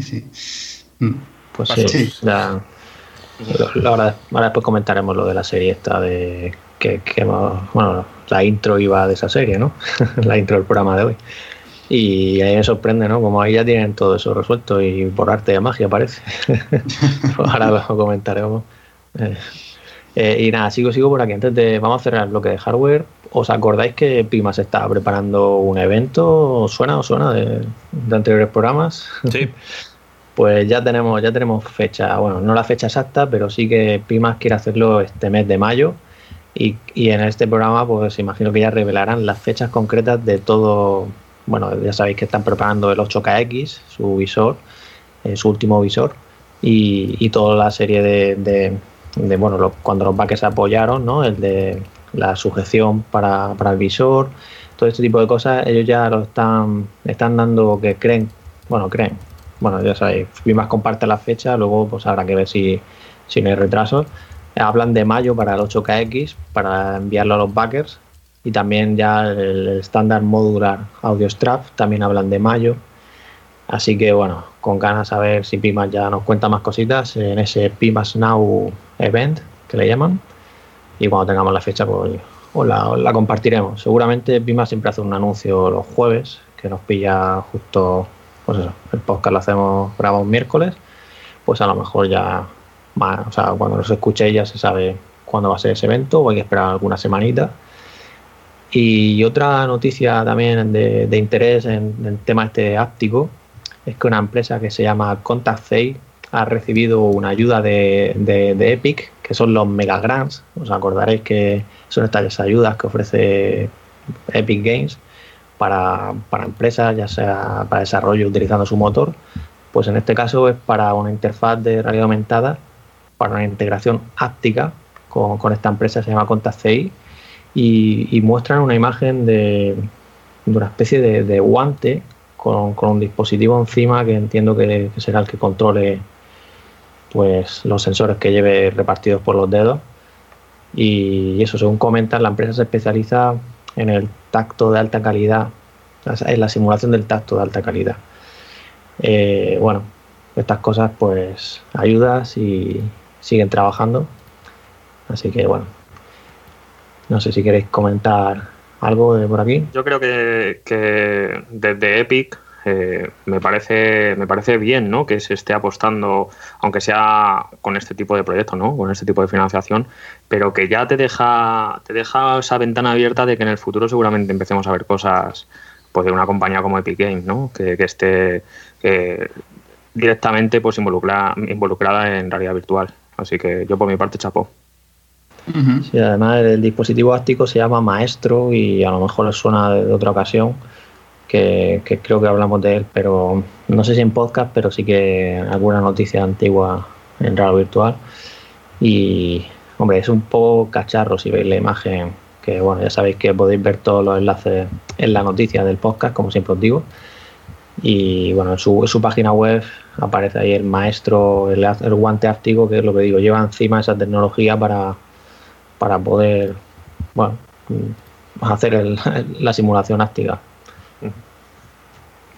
Sí. Mm. Pues sí, ahora, después comentaremos lo de la serie esta de que, que bueno, la intro iba de esa serie, ¿no? [LAUGHS] la intro del programa de hoy. Y ahí me sorprende, ¿no? Como ahí ya tienen todo eso resuelto y por arte de magia parece. [LAUGHS] [LAUGHS] Ahora lo comentaremos. Eh, eh, y nada, sigo, sigo por aquí. Antes de, vamos a cerrar el bloque de hardware. ¿Os acordáis que Pima se estaba preparando un evento? ¿Os suena o suena de, anteriores programas? Sí. [LAUGHS] pues ya tenemos, ya tenemos fecha, bueno, no la fecha exacta, pero sí que Pimas quiere hacerlo este mes de mayo y, en este programa, pues imagino que ya revelarán las fechas concretas de todo. Bueno, ya sabéis que están preparando el 8KX, su visor, eh, su último visor, y, toda la serie de, bueno, cuando los backers apoyaron, ¿no? El de la sujeción para, el visor, todo este tipo de cosas, ellos ya lo están, están dando que creen, bueno, creen, bueno, ya sabéis, más comparte la fecha, luego pues habrá que ver si, si no hay retrasos Hablan de mayo para el 8KX, para enviarlo a los backers. Y también ya el estándar modular Audio Strap, también hablan de mayo. Así que bueno, con ganas a ver si Pimas ya nos cuenta más cositas en ese Pimas Now Event, que le llaman. Y cuando tengamos la fecha, pues, pues la, compartiremos. Seguramente Pimas siempre hace un anuncio los jueves, que nos pilla justo, pues el podcast lo hacemos, grabamos miércoles, pues a lo mejor ya o sea, cuando los escuchéis ya se sabe cuándo va a ser ese evento o hay que esperar alguna semanita. Y otra noticia también de, interés en, el tema este áptico es que una empresa que se llama Contact ha recibido una ayuda de, Epic, que son los Mega Grants. Os acordaréis que son estas ayudas que ofrece Epic Games para, empresas, ya sea para desarrollo utilizando su motor. Pues en este caso es para una interfaz de realidad aumentada para una integración áptica con, esta empresa, se llama ContaCI, y, muestran una imagen de, una especie de, guante con, un dispositivo encima que entiendo que, será el que controle pues los sensores que lleve repartidos por los dedos. Y eso, según comentan, la empresa se especializa en el tacto de alta calidad, en la simulación del tacto de alta calidad. Eh, bueno, estas cosas pues ayudas y siguen trabajando. Así que bueno, no sé si queréis comentar algo por aquí. Yo creo que, desde Epic eh, me parece me parece bien ¿no? que se esté apostando, aunque sea con este tipo de proyectos, ¿no? con este tipo de financiación, pero que ya te deja, te deja esa ventana abierta de que en el futuro seguramente empecemos a ver cosas pues, de una compañía como Epic Games, ¿no? que, esté directamente pues, involucrada, involucrada en realidad virtual. Así que yo por mi parte chapó. Sí, además el dispositivo áctico se llama Maestro y a lo mejor les suena de otra ocasión que, creo que hablamos de él, pero no sé si en podcast, pero sí que alguna noticia antigua en radio virtual. Y, hombre, es un poco cacharro si veis la imagen, que bueno, ya sabéis que podéis ver todos los enlaces en la noticia del podcast, como siempre os digo. Y bueno, en su, su página web aparece ahí el maestro, el, el, guante áptico, que es lo que digo, lleva encima esa tecnología para, para poder, bueno, hacer la simulación áctica.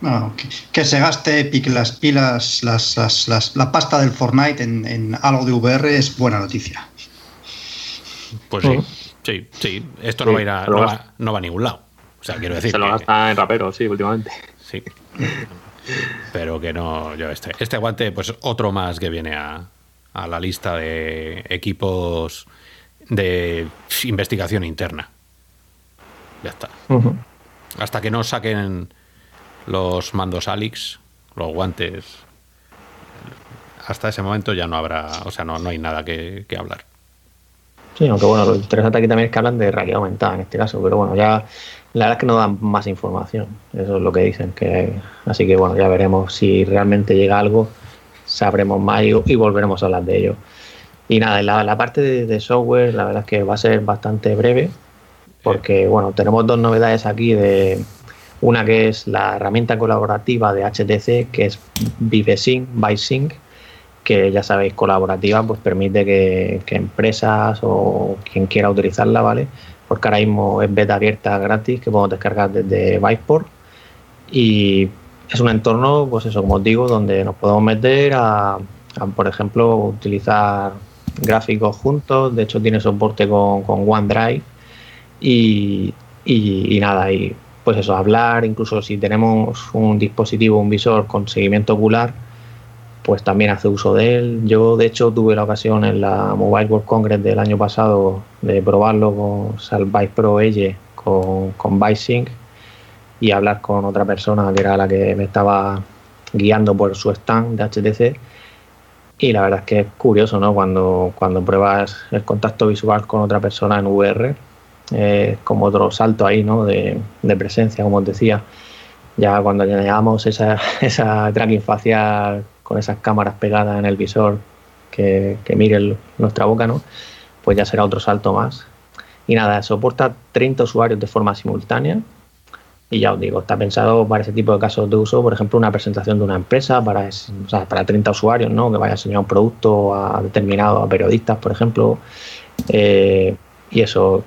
Bueno, que, se gaste Epic las pilas, las, las, la pasta del Fortnite en, algo de VR es buena noticia. Pues sí, sí, sí. Esto no, va a ir a, no, va, a ningún lado. O sea, quiero decir. Se lo gasta en rapero, sí, últimamente. Sí. Pero que no, yo este. Este guante, pues otro más que viene a, a la lista de equipos de investigación interna. Ya está. Hasta que no saquen los mandos Alix, los guantes. Hasta ese momento ya no habrá, o sea, no, no hay nada que, hablar. Sí, aunque bueno, lo interesante aquí también es que hablan de realidad aumentada en este caso, pero bueno, ya la verdad es que no dan más información, eso es lo que dicen, que así que bueno, ya veremos si realmente llega algo, sabremos más y, volveremos a hablar de ello. Y nada, la, la parte de, de, software, la verdad es que va a ser bastante breve, porque bueno, tenemos dos novedades aquí de, una que es la herramienta colaborativa de HTC, que es ViveSync, BySync, que ya sabéis, colaborativa, pues permite que, empresas o quien quiera utilizarla, ¿vale? Porque ahora mismo es beta abierta gratis que podemos descargar desde Viveport y es un entorno, pues eso, como os digo, donde nos podemos meter a, por ejemplo, utilizar gráficos juntos, de hecho tiene soporte con, OneDrive y, y, nada, y pues eso, hablar, incluso si tenemos un dispositivo, un visor con seguimiento ocular, pues también hace uso de él. Yo, de hecho, tuve la ocasión en la Mobile World Congress del año pasado de probarlo con Salvice Pro Elle con, con BySync y hablar con otra persona que era la que me estaba guiando por su stand de HTC. Y la verdad es que es curioso, ¿no? Cuando, cuando pruebas el contacto visual con otra persona en VR, eh, como otro salto ahí, ¿no? De, presencia, como os decía. Ya cuando añadamos esa, [LAUGHS] esa tracking facial con esas cámaras pegadas en el visor que, que mire nuestra boca, ¿no? Pues ya será otro salto más. Y nada, soporta 30 usuarios de forma simultánea. Y ya os digo, está pensado para ese tipo de casos de uso, por ejemplo, una presentación de una empresa para, o para 30 usuarios, ¿no? Que vaya a enseñar un producto a determinados, a periodistas, por ejemplo. Eh, y eso,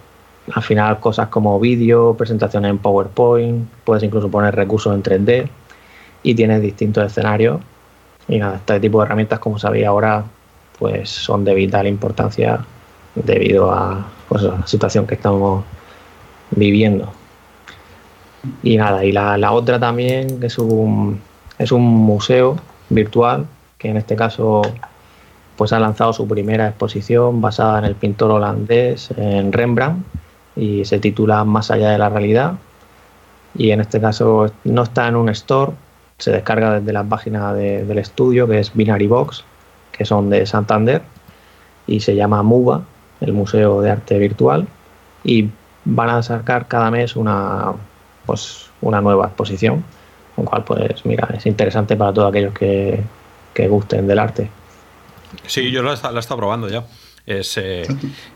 al final cosas como vídeo, presentaciones en PowerPoint, puedes incluso poner recursos en 3D y tienes distintos escenarios. Y nada, este tipo de herramientas, como sabéis ahora, pues son de vital importancia debido a, pues, la situación que estamos viviendo. Y nada, y la, otra también es un, es un museo virtual que en este caso pues ha lanzado su primera exposición basada en el pintor holandés en Rembrandt y se titula Más allá de la realidad. Y en este caso no está en un store, se descarga desde la página del estudio que es Binary Box, que son de Santander, y se llama MUBA, el Museo de Arte Virtual, y van a sacar cada mes una, pues, una nueva exposición, con cual pues mira, es interesante para todos aquellos que, que gusten del arte. Sí, yo la, he estado probando ya. Es, eh,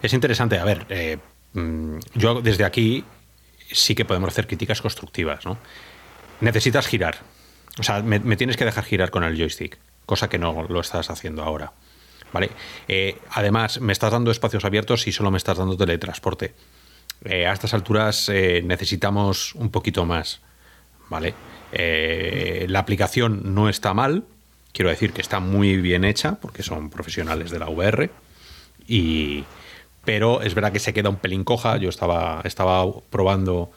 es interesante. A ver, eh, Mm, yo desde aquí sí que podemos hacer críticas constructivas, ¿no? Necesitas girar. O sea, me, tienes que dejar girar con el joystick, cosa que no lo estás haciendo ahora. ¿Vale? Eh, además, me estás dando espacios abiertos y solo me estás dando teletransporte. Eh, a estas alturas eh, necesitamos un poquito más. ¿Vale? Eh, la aplicación no está mal, quiero decir que está muy bien hecha, porque son profesionales de la VR, y, pero es verdad que se queda un pelín coja. Yo estaba, estaba probando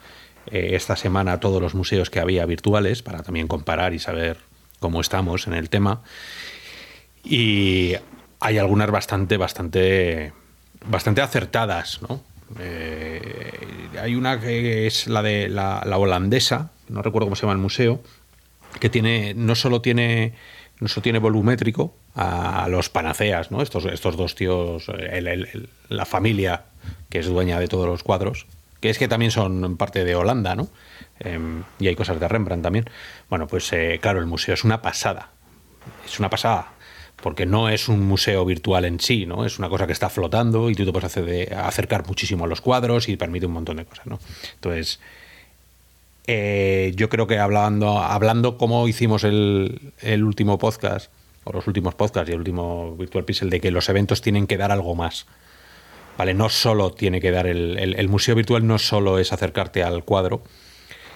esta semana todos los museos que había virtuales para también comparar y saber cómo estamos en el tema. Y hay algunas bastante, bastante, bastante acertadas, ¿no? Eh, hay una que es la de la, holandesa, no recuerdo cómo se llama el museo, que tiene, no solo tiene, no solo tiene volumétrico a los panaceas, ¿no? Estos, estos dos tíos, la familia que es dueña de todos los cuadros, que es que también son parte de Holanda, ¿no? Em, y hay cosas de Rembrandt también. Bueno, pues eh, claro, el museo es una pasada. Es una pasada porque no es un museo virtual en sí, ¿no? Es una cosa que está flotando y tú te puedes hacer acercar muchísimo a los cuadros y permite un montón de cosas, ¿no? Entonces, eh, yo creo que hablando, hablando como hicimos el, último podcast, o los últimos podcasts y el último Virtual Pixel, de que los eventos tienen que dar algo más. ¿Vale? No solo tiene que dar el, el museo virtual, no solo es acercarte al cuadro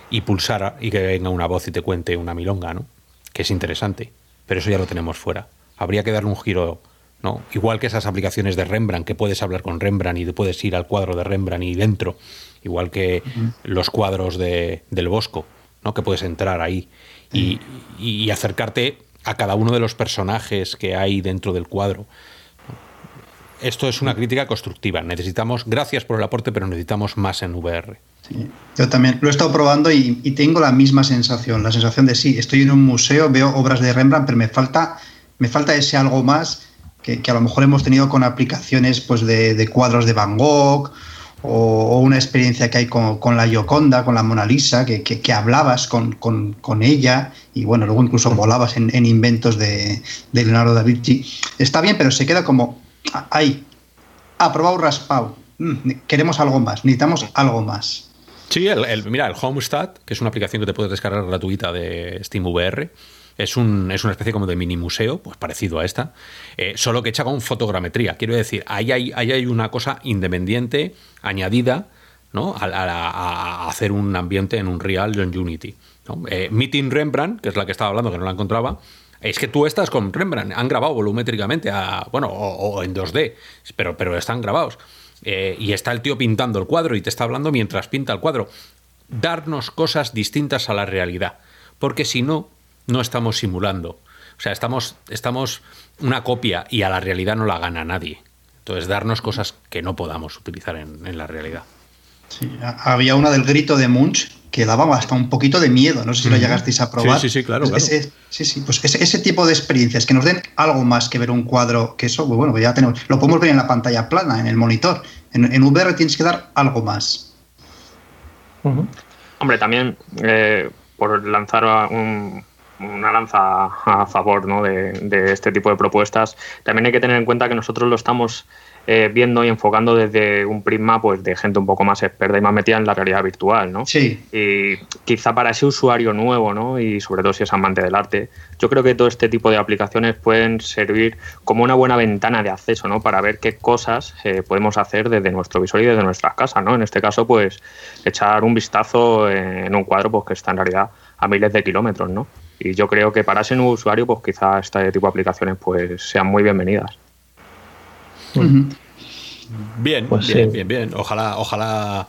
y pulsar y que venga una voz y te cuente una milonga, ¿no? Que es interesante, pero eso ya lo tenemos fuera habría que darle un giro, ¿no? Igual que esas aplicaciones de Rembrandt, que puedes hablar con Rembrandt y puedes ir al cuadro de Rembrandt y dentro, igual que los cuadros de, del Bosco, ¿no? Que puedes entrar ahí y, y, acercarte a cada uno de los personajes que hay dentro del cuadro. Esto es una crítica constructiva. Necesitamos, gracias por el aporte, pero necesitamos más en VR. Yo también lo he estado probando y, y, tengo la misma sensación, la sensación de sí, estoy en un museo, veo obras de Rembrandt, pero me falta me falta ese algo más que, a lo mejor hemos tenido con aplicaciones pues, de, cuadros de Van Gogh o, una experiencia que hay con, la Gioconda, con la Mona Lisa, que, hablabas con, ella y bueno, luego incluso volabas en, inventos de, Leonardo da Vinci. Está bien, pero se queda como ahí, aprobado raspado. Mm, queremos algo más, necesitamos algo más. Sí, el, mira, el Homestat, que es una aplicación que te puedes descargar gratuita de SteamVR, es, un, es una especie como de mini museo, pues parecido a esta, eh, solo que hecha con fotogrametría. Quiero decir, ahí hay, hay una cosa independiente, añadida, ¿no? A, hacer un ambiente en un Real en Unity. Eh, Meeting Rembrandt, que es la que estaba hablando, que no la encontraba, es que tú estás con Rembrandt, han grabado volumétricamente, a, bueno, o, en 2D, pero, pero están grabados. Eh, y está el tío pintando el cuadro y te está hablando mientras pinta el cuadro. Darnos cosas distintas a la realidad. Porque si no, no estamos simulando. O sea, estamos, estamos una copia y a la realidad no la gana nadie. Entonces, darnos cosas que no podamos utilizar en, la realidad. Sí, había una del grito de Munch que daba hasta un poquito de miedo. No sé si lo llegasteis a probar. Sí, sí, sí, claro. Ese, sí, sí, pues ese, tipo de experiencias que nos den algo más que ver un cuadro, que eso, pues bueno, pues ya tenemos, lo podemos ver en la pantalla plana, en el monitor. En, VR tienes que dar algo más. Hombre, también eh, por lanzar un, una lanza a favor ¿no? de, este tipo de propuestas. También hay que tener en cuenta que nosotros lo estamos eh, viendo y enfocando desde un prisma pues, de gente un poco más experta y más metida en la realidad virtual. ¿no? Sí. Y quizá para ese usuario nuevo, ¿no? y sobre todo si es amante del arte, yo creo que todo este tipo de aplicaciones pueden servir como una buena ventana de acceso ¿no? para ver qué cosas eh, podemos hacer desde nuestro visor y desde nuestras casas. ¿no? En este caso, pues echar un vistazo en un cuadro pues, que está en realidad a miles de kilómetros. ¿no? Y yo creo que para ese nuevo usuario, pues quizá este tipo de aplicaciones pues sean muy bienvenidas. Bien, pues bien, bien, bien. Ojalá, ojalá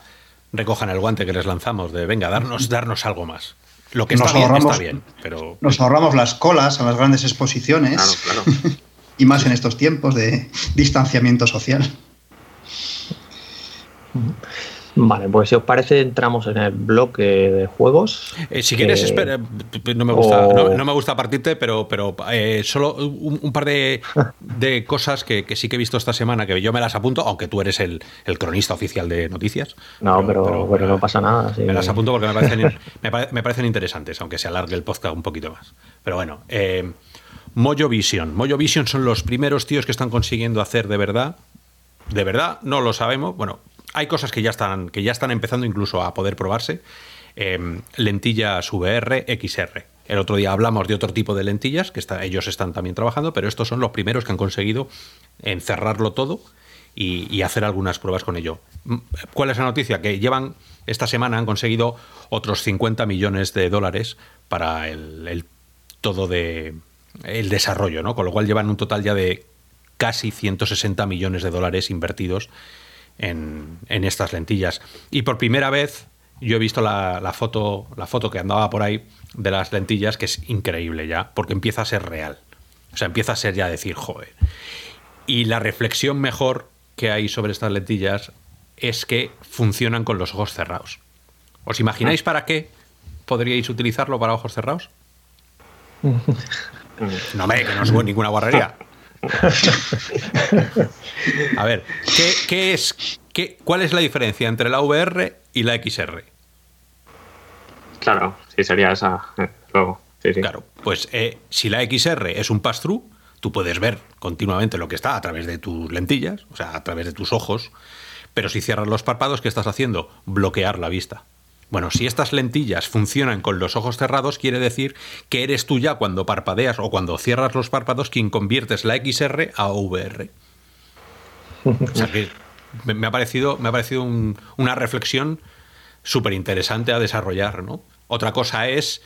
recojan el guante que les lanzamos de venga, darnos, darnos algo más. Lo que nos está, ahorramos, bien, está bien, pero. Nos ahorramos las colas a las grandes exposiciones. Claro, claro. [LAUGHS] y más en estos tiempos de distanciamiento social. Vale, pues si os parece, entramos en el bloque de juegos. Eh, si quieres, espera, no me gusta, no, me gusta partirte, pero, pero eh, solo un, par de, [LAUGHS] cosas que, sí que he visto esta semana, que yo me las apunto, aunque tú eres el, cronista oficial de noticias. No, pero, pero, no pasa nada. Me las apunto porque me parecen, [LAUGHS] me, parecen interesantes, aunque se alargue el podcast un poquito más. Pero bueno, eh, Mojo Vision. Mojo Vision son los primeros tíos que están consiguiendo hacer de verdad. De verdad, no lo sabemos. Bueno, hay cosas que ya están, que ya están empezando incluso a poder probarse. Em, lentillas VR, XR. El otro día hablamos de otro tipo de lentillas que ellos están también trabajando, pero estos son los primeros que han conseguido encerrarlo todo y, hacer algunas pruebas con ello. ¿Cuál es la noticia? Que llevan esta semana han conseguido otros 50 millones de dólares para el, todo de el desarrollo, ¿no? Con lo cual llevan un total ya de casi 160 millones de dólares invertidos en, estas lentillas. Y por primera vez yo he visto la, foto, la foto que andaba por ahí de las lentillas, que es increíble ya, porque empieza a ser real. O sea, empieza a ser ya decir, joder. Y la reflexión mejor que hay sobre estas lentillas es que funcionan con los ojos cerrados. ¿Os imagináis para qué podríais utilizarlo para ojos cerrados? [LAUGHS] No me, que no es ninguna guarrería. [LAUGHS] [LAUGHS] A ver, ¿qué, es, qué, ¿cuál es la diferencia entre la VR y la XR? Claro, sí, sería esa. Eh, claro, pues eh, si la XR es un pass-through, tú puedes ver continuamente lo que está a través de tus lentillas, o sea, a través de tus ojos, pero si cierras los párpados, ¿qué estás haciendo? Bloquear la vista. Bueno, si estas lentillas funcionan con los ojos cerrados, quiere decir que eres tú ya cuando parpadeas o cuando cierras los párpados quien conviertes la XR a VR. O sea que me ha parecido, me ha parecido una reflexión súper interesante a desarrollar, ¿no? Otra cosa es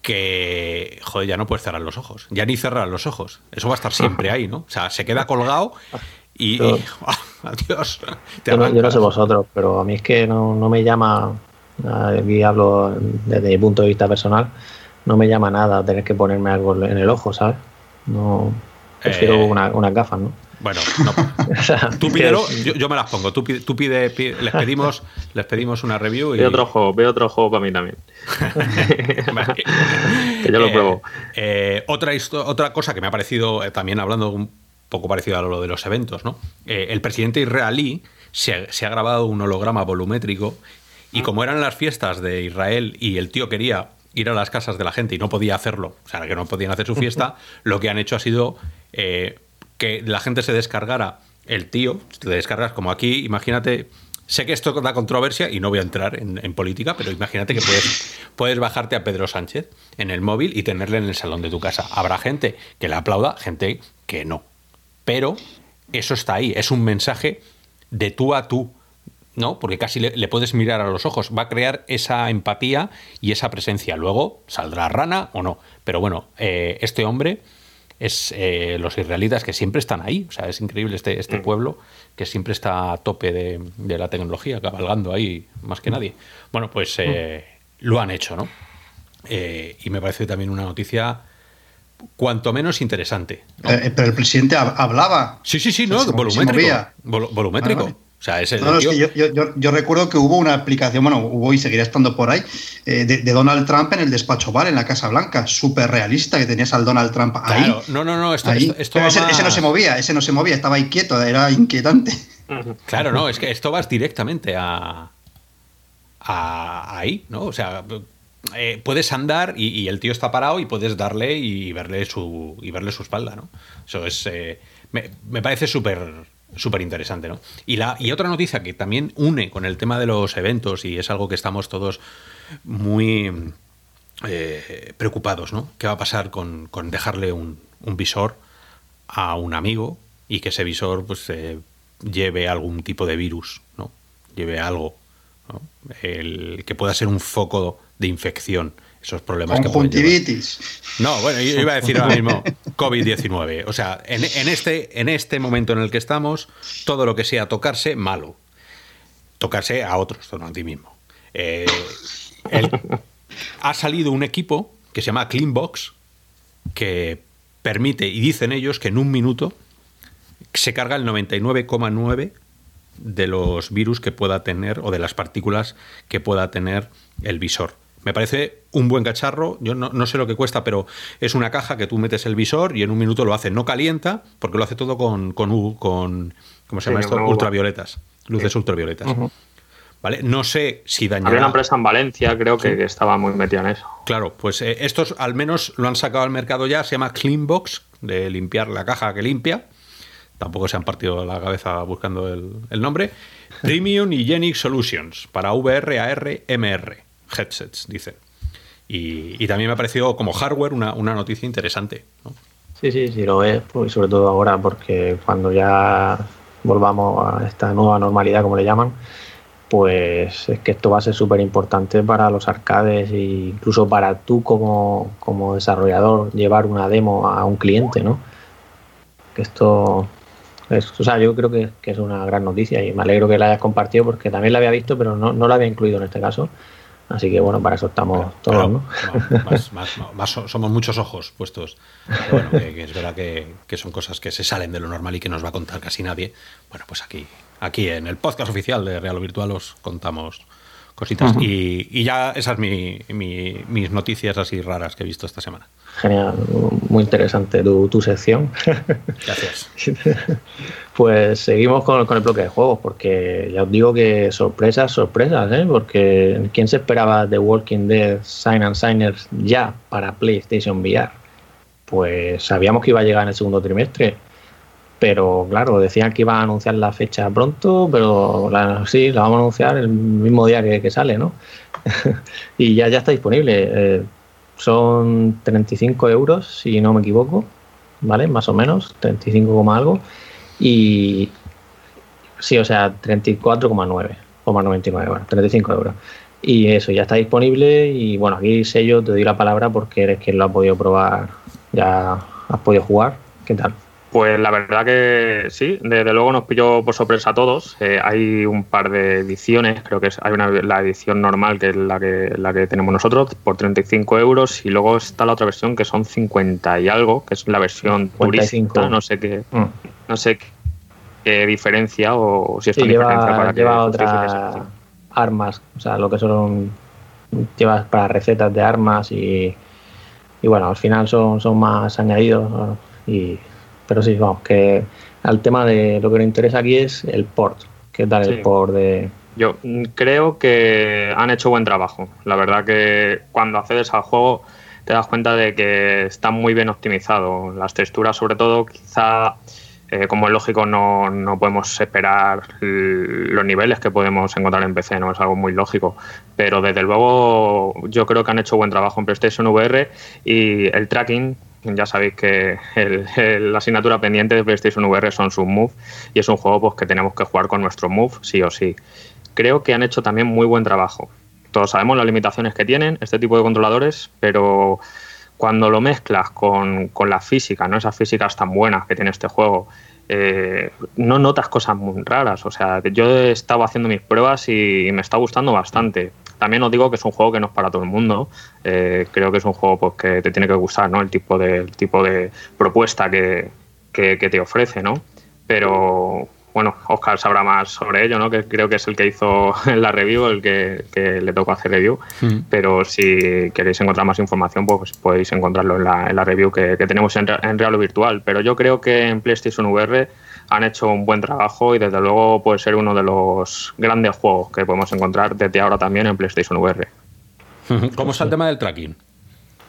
que, joder, ya no puedes cerrar los ojos, ya ni cerrar los ojos. Eso va a estar siempre ahí, ¿no? O sea, se queda colgado y, [LAUGHS] adiós. Yo no, sé vosotros, pero a mí es que no, no me llama aquí hablo desde mi punto de vista personal, no me llama nada tener que ponerme algo en el ojo, ¿sabes? No, prefiero eh, una, unas gafas, ¿no? Bueno, [LAUGHS] no. tú pídelo, yo, me las pongo. Tú, tú pide, les [LAUGHS] pedimos, les pedimos una review y. Ve otro juego, ve otro juego para mí también. [LAUGHS] que yo lo pruebo. Eh, otra, otra cosa que me ha parecido, eh, también hablando un poco parecido a lo de los eventos, ¿no? el presidente israelí se, se, ha grabado un holograma volumétrico y como eran las fiestas de Israel y el tío quería ir a las casas de la gente y no podía hacerlo, o sea, que no podían hacer su [LAUGHS] fiesta, lo que han hecho ha sido eh, que la gente se descargara el tío, te descargas como aquí, imagínate, sé que esto da controversia y no voy a entrar en, política, pero imagínate que puedes, [LAUGHS] puedes bajarte a Pedro Sánchez en el móvil y tenerle en el salón de tu casa. Habrá gente que le aplauda, gente que no. Pero eso está ahí, es un mensaje de tú a tú ¿no? Porque casi le, puedes mirar a los ojos. Va a crear esa empatía y esa presencia. Luego saldrá rana o no. Pero bueno, eh, este hombre es eh, los israelitas que siempre están ahí. O sea, es increíble este, este mm. pueblo que siempre está a tope de, la tecnología, cabalgando ahí más que mm. nadie. Bueno, pues eh, mm. lo han hecho, ¿no? y me parece también una noticia cuanto menos interesante. pero el presidente hablaba. Sí, sí, sí, no, volumétrico. volumétrico. O sea, es yo, recuerdo que hubo una aplicación, bueno, hubo y seguirá estando por ahí, eh, de, Donald Trump en el despacho Val, en la Casa Blanca, súper realista, que tenías al Donald Trump ahí. no, no, no, esto, esto, ese, no se movía, ese no se movía, estaba ahí quieto, era inquietante. Claro, no, es que esto vas directamente a, a ahí, ¿no? O sea, eh, puedes andar y, el tío está parado y puedes darle y verle su, y verle su espalda, ¿no? Eso es... Eh, me, me parece súper súper interesante, ¿no? Y, la, y otra noticia que también une con el tema de los eventos y es algo que estamos todos muy eh, preocupados, ¿no? ¿Qué va a pasar con, dejarle un, visor a un amigo y que ese visor pues eh, lleve algún tipo de virus, ¿no? Lleve algo. El, que pueda ser un foco de infección esos problemas que pueden No, bueno, yo iba a decir ahora mismo COVID-19. O sea, en, este, en este momento en el que estamos, todo lo que sea tocarse, malo. Tocarse a otros, no a ti mismo. Eh, ha salido un equipo que se llama Cleanbox, que permite, y dicen ellos, que en un minuto se carga el 99,9 de los virus que pueda tener o de las partículas que pueda tener el visor. Me parece un buen cacharro. Yo no, sé lo que cuesta, pero es una caja que tú metes el visor y en un minuto lo hace. No calienta, porque lo hace todo con, con, con ¿cómo se llama esto? Ultravioletas. Luces ultravioletas. ¿Vale? No sé si dañará. Había una empresa en Valencia, creo que, estaba muy metida en eso. Claro, pues eh, estos al menos lo han sacado al mercado ya. Se llama Cleanbox, de limpiar la caja que limpia. Tampoco se han partido la cabeza buscando el, el nombre. [LAUGHS] Premium Hygienic Solutions para VR, AR, MR headsets, dice. Y, también me ha parecido como hardware una, noticia interesante. Sí, sí, sí, lo es, pues, sobre todo ahora, porque cuando ya volvamos a esta nueva normalidad, como le llaman, pues es que esto va a ser súper importante para los arcades e incluso para tú como, como desarrollador llevar una demo a un cliente, ¿no? Que esto es, o sea, yo creo que, que, es una gran noticia y me alegro que la hayas compartido porque también la había visto, pero no, no la había incluido en este caso. Así que bueno, para eso estamos todos, ¿no? más, [LAUGHS] somos muchos ojos puestos. bueno, que, es verdad que, que, son cosas que se salen de lo normal y que nos va a contar casi nadie. Bueno, pues aquí, aquí en el podcast oficial de Real o Virtual os contamos cositas. y, ya esas mi, mis noticias así raras que he visto esta semana. Genial, muy interesante tu, tu sección. [LAUGHS] Gracias. [LAUGHS] pues seguimos con, con, el bloque de juegos, porque ya os digo que sorpresas, sorpresas, ¿eh? porque ¿quién se esperaba The Walking Dead Sign and Signers ya para PlayStation VR? Pues sabíamos que iba a llegar en el segundo trimestre pero claro, decían que iban a anunciar la fecha pronto, pero sí, la vamos a anunciar el mismo día que, sale, ¿no? [LAUGHS] y ya, ya está disponible. Eh, son 35 euros, si no me equivoco, ¿vale? Más o menos, 35, algo. Y sí, o sea, 34,9, 99, bueno, 35 euros. Y eso, ya está disponible. Y bueno, aquí sello, te doy la palabra porque eres quien lo ha podido probar, ya has podido jugar. ¿Qué tal? Pues la verdad que sí, desde luego nos pilló por sorpresa a todos. Eh, hay un par de ediciones, creo que es, hay una, la edición normal, que es la que, la que tenemos nosotros, por 35 euros, y luego está la otra versión que son 50 y algo, que es la versión 55. turista, no sé qué, mm. no sé qué diferencia o si es lleva, para lleva otras armas, o sea, lo que son llevas para recetas de armas y, y bueno, al final son, son más añadidos y pero sí, vamos, que al tema de lo que nos interesa aquí es el port. ¿Qué tal el port de...? Yo creo que han hecho buen trabajo. La verdad que cuando accedes al juego te das cuenta de que está muy bien optimizado. Las texturas, sobre todo, quizá, eh, como es lógico, no, no, podemos esperar los niveles que podemos encontrar en PC, no es algo muy lógico. Pero desde luego, yo creo que han hecho buen trabajo en PlayStation VR y el tracking ya sabéis que la asignatura pendiente de PlayStation VR son sus Move y es un juego pues, que tenemos que jugar con nuestro Move sí o sí. Creo que han hecho también muy buen trabajo. Todos sabemos las limitaciones que tienen este tipo de controladores, pero cuando lo mezclas con, con la física, ¿no? esas físicas tan buenas que tiene este juego, eh, no notas cosas muy raras. O sea, yo he estado haciendo mis pruebas y me está gustando bastante. También os digo que es un juego que no es para todo el mundo. Eh, creo que es un juego pues, que te tiene que gustar, ¿no? El tipo de, tipo de propuesta que, que, te ofrece, ¿no? Pero bueno, Oscar sabrá más sobre ello, ¿no? Que creo que es el que hizo [LAUGHS] la review, el que, le tocó hacer review. Mm. Pero si queréis encontrar más información, pues podéis encontrarlo en la, en la review que, tenemos en, en Real o Virtual. Pero yo creo que en PlayStation VR han hecho un buen trabajo y desde luego puede ser uno de los grandes juegos que podemos encontrar desde ahora también en PlayStation VR. [LAUGHS] ¿Cómo está el tema del tracking?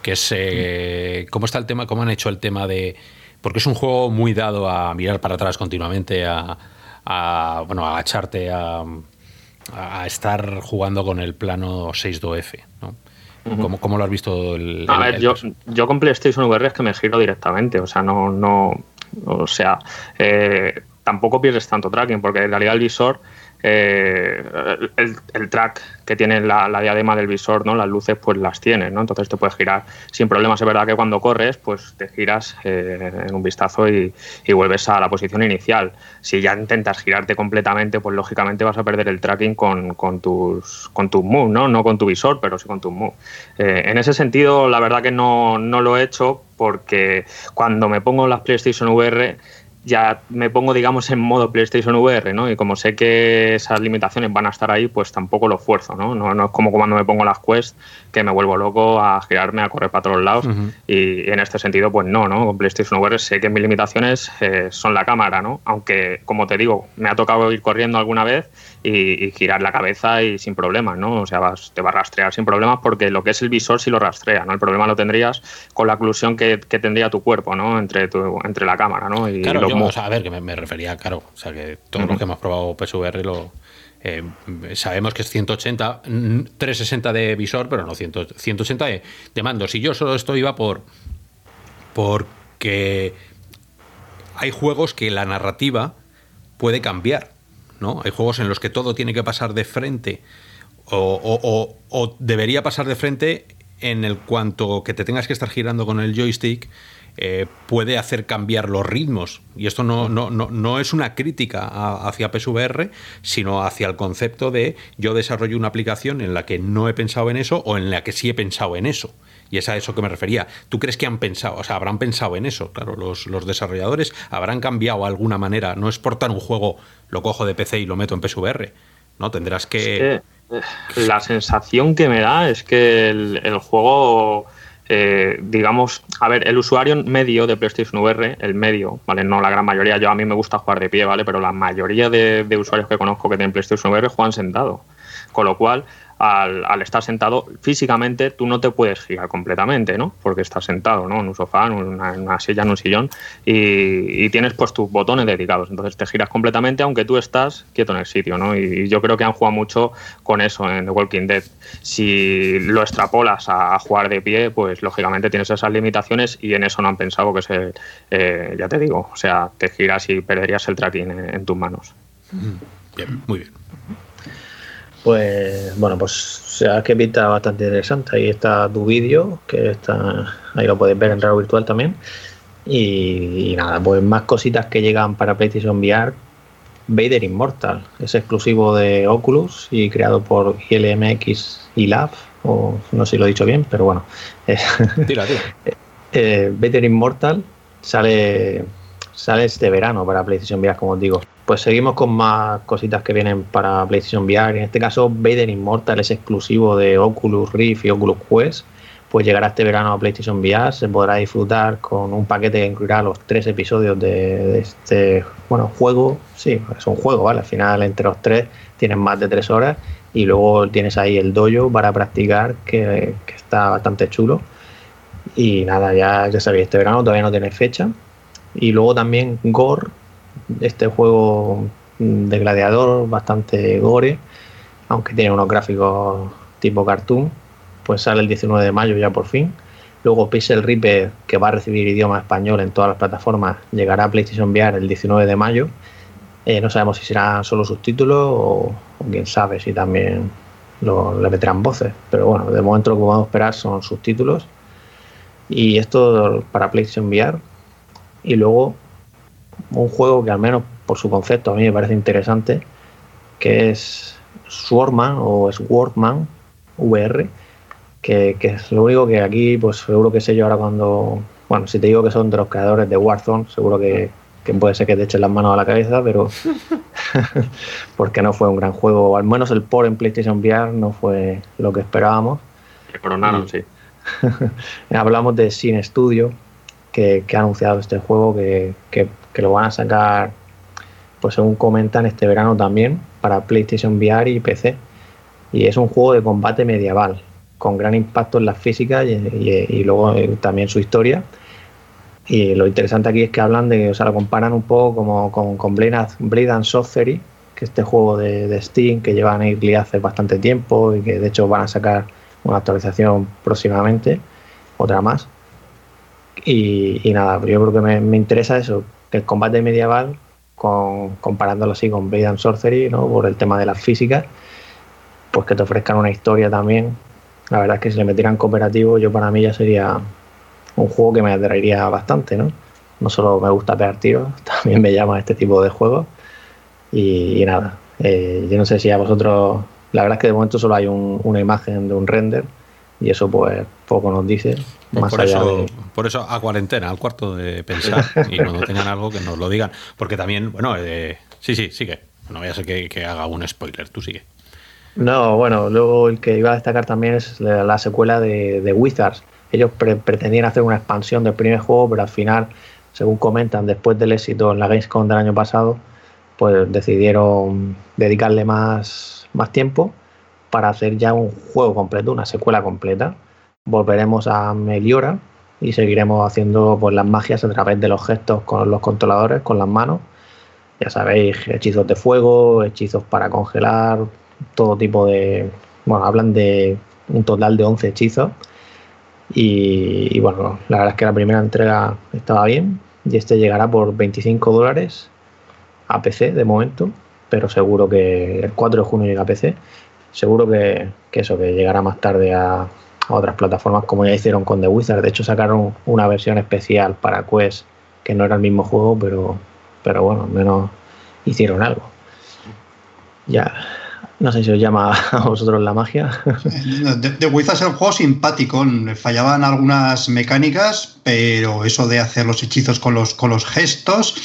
Que es, eh, ¿Cómo está el tema? ¿Cómo han hecho el tema de...? Porque es un juego muy dado a mirar para atrás continuamente, a, bueno, a agacharte, a, a, estar jugando con el plano 6.2F, ¿no? ¿Cómo, lo has visto? El, a ver, yo, yo con PlayStation VR es que me giro directamente, o sea, no, no, o sea, eh, tampoco pierdes tanto tracking, porque en realidad el visor eh, el, track que tiene la, diadema del visor, ¿no? Las luces, pues las tienes, ¿no? Entonces te puedes girar sin problemas. Es verdad que cuando corres, pues te giras eh, en un vistazo y, vuelves a la posición inicial. Si ya intentas girarte completamente, pues lógicamente vas a perder el tracking con, tus con tus moves, ¿no? No con tu visor, pero sí con tus moves. Eh, en ese sentido, la verdad que no, no lo he hecho porque cuando me pongo las PlayStation VR ya me pongo, digamos, en modo PlayStation VR, ¿no? Y como sé que esas limitaciones van a estar ahí, pues tampoco lo esfuerzo, ¿no? No, es como cuando me pongo las Quest, que me vuelvo loco a girarme, a correr para todos lados. y, en este sentido, pues no, ¿no? Con PlayStation VR sé que mis limitaciones eh, son la cámara, ¿no? Aunque, como te digo, me ha tocado ir corriendo alguna vez y, girar la cabeza y sin problemas, ¿no? O sea, te va a rastrear sin problemas porque lo que es el visor sí lo rastrea, ¿no? El problema lo tendrías con la oclusión que, tendría tu cuerpo, ¿no? Entre, tu, entre la cámara, ¿no? Y claro, yo, a ver, que me, refería, claro, o sea, que todos los que hemos probado PSVR lo... Eh, sabemos que es 180, 360 de visor, pero no 180 de, de mando. Si yo solo esto iba por... porque hay juegos que la narrativa puede cambiar ¿no? Hay juegos en los que todo tiene que pasar de frente o, debería pasar de frente en el cuanto que te tengas que estar girando con el joystick eh, puede hacer cambiar los ritmos. Y esto no, no, no, no es una crítica hacia PSVR, sino hacia el concepto de yo desarrollo una aplicación en la que no he pensado en eso o en la que sí he pensado en eso. Y es a eso que me refería. ¿Tú crees que han pensado? O sea, habrán pensado en eso. Claro, los, los desarrolladores habrán cambiado de alguna manera. No exportar un juego, lo cojo de PC y lo meto en PSVR. No, tendrás que... la sensación que me da es que el, juego... Eh, digamos, a ver, el usuario medio de PlayStation VR, el medio, ¿vale? No la gran mayoría, yo a mí me gusta jugar de pie, ¿vale? Pero la mayoría de, de usuarios que conozco que tienen PlayStation VR juegan sentado. Con lo cual, al, estar sentado físicamente tú no te puedes girar completamente, ¿no? Porque estás sentado, ¿no? En un sofá, en una, silla, en un sillón y, tienes pues tus botones dedicados. Entonces te giras completamente aunque tú estás quieto en el sitio, ¿no? Y, yo creo que han jugado mucho con eso en The Walking Dead. Si lo extrapolas a, jugar de pie, pues lógicamente tienes esas limitaciones y en eso no han pensado que se, eh, ya te digo, o sea, te giras y perderías el tracking en tus manos. Bien, muy bien. Pues bueno, pues sea que pinta bastante interesante. Ahí está tu vídeo, que está ahí lo puedes ver en Radio Virtual también. Y, nada, pues más cositas que llegan para PlayStation VR. Vader Immortal es exclusivo de Oculus y creado por ILMX y Lab, o no sé si lo he dicho bien, pero bueno. [LAUGHS] Tira, tira. Eh, Vader Immortal sale, sale este verano para PlayStation VR, como os digo. Pues seguimos con más cositas que vienen para PlayStation VR. En este caso, Vader Immortal es exclusivo de Oculus Rift y Oculus Quest. Pues llegará este verano a PlayStation VR. Se podrá disfrutar con un paquete que incluirá los tres episodios de, este bueno juego. Sí, es un juego, ¿vale? Al final, entre los tres, tienen más de tres horas. Y luego tienes ahí el dojo para practicar, que, está bastante chulo. Y nada, ya, ya sabéis, este verano todavía no tiene fecha. Y luego también Gore, este juego de gladiador bastante gore, aunque tiene unos gráficos tipo cartoon, pues sale el 19 de mayo ya por fin. Luego Pixel Reaper, que va a recibir idioma español en todas las plataformas, llegará a PlayStation VR el 19 de mayo. Eh, no sabemos si serán solo subtítulos o, quién sabe si también lo, le meterán voces. Pero bueno, de momento lo que vamos a esperar son subtítulos. Y esto para PlayStation VR. Y luego un juego que al menos por su concepto a mí me parece interesante, que es Swordman o Swordman VR, que, es lo único que aquí, pues seguro que sé yo ahora cuando, bueno, si te digo que son de los creadores de Warzone, seguro que, puede ser que te echen las manos a la cabeza, pero [LAUGHS] [LAUGHS] porque no fue un gran juego, al menos el port en PlayStation VR no fue lo que esperábamos. coronaron, sí. [LAUGHS] Hablamos de Sin Studio, que, ha anunciado este juego, que, lo van a sacar, pues según comentan, este verano también para PlayStation VR y PC. Y es un juego de combate medieval, con gran impacto en la física y, luego eh, también su historia. Y lo interesante aquí es que hablan de, o sea, lo comparan un poco como con, con Blade, and Sorcery, que es este juego de, Steam que llevan ahí hace bastante tiempo y que de hecho van a sacar una actualización próximamente, otra más. Y, nada, yo creo que me, interesa eso, el combate medieval, con, comparándolo así con Blade and Sorcery, ¿no? por el tema de las físicas, pues que te ofrezcan una historia también. La verdad es que si le metieran cooperativo, yo para mí ya sería un juego que me atraería bastante, ¿no? No solo me gusta pegar tiros, [LAUGHS] también me llama este tipo de juegos. Y, nada, eh, yo no sé si a vosotros, la verdad es que de momento solo hay una imagen de un render y eso pues poco nos dice. Pues más por, eso, por eso a cuarentena, al cuarto de pensar y cuando tengan algo que nos lo digan. Porque también, bueno, eh, sí, sí, sigue. No voy a ser que, haga un spoiler, tú sigue. No, bueno, luego el que iba a destacar también es la, secuela de, Wizards. Ellos pretendían hacer una expansión del primer juego, pero al final, según comentan, después del éxito en la Gamescom del año pasado, pues decidieron dedicarle más, más tiempo para hacer ya un juego completo, una secuela completa. Volveremos a Meliora y seguiremos haciendo pues, las magias a través de los gestos con los controladores, con las manos. Ya sabéis, hechizos de fuego, hechizos para congelar, todo tipo de... Bueno, hablan de un total de 11 hechizos. Y, y, bueno, la verdad es que la primera entrega estaba bien y este llegará por 25 dólares a PC de momento pero seguro que el 4 de junio llega a PC. Seguro que, eso, que llegará más tarde a, otras plataformas como ya hicieron con The Wizard. De hecho, sacaron una versión especial para Quest que no era el mismo juego, pero, pero bueno, al menos hicieron algo. Ya, no sé si os llama [LAUGHS] a vosotros la magia. The, Wizard es un juego simpático. Fallaban algunas mecánicas, pero eso de hacer los hechizos con los, con los gestos.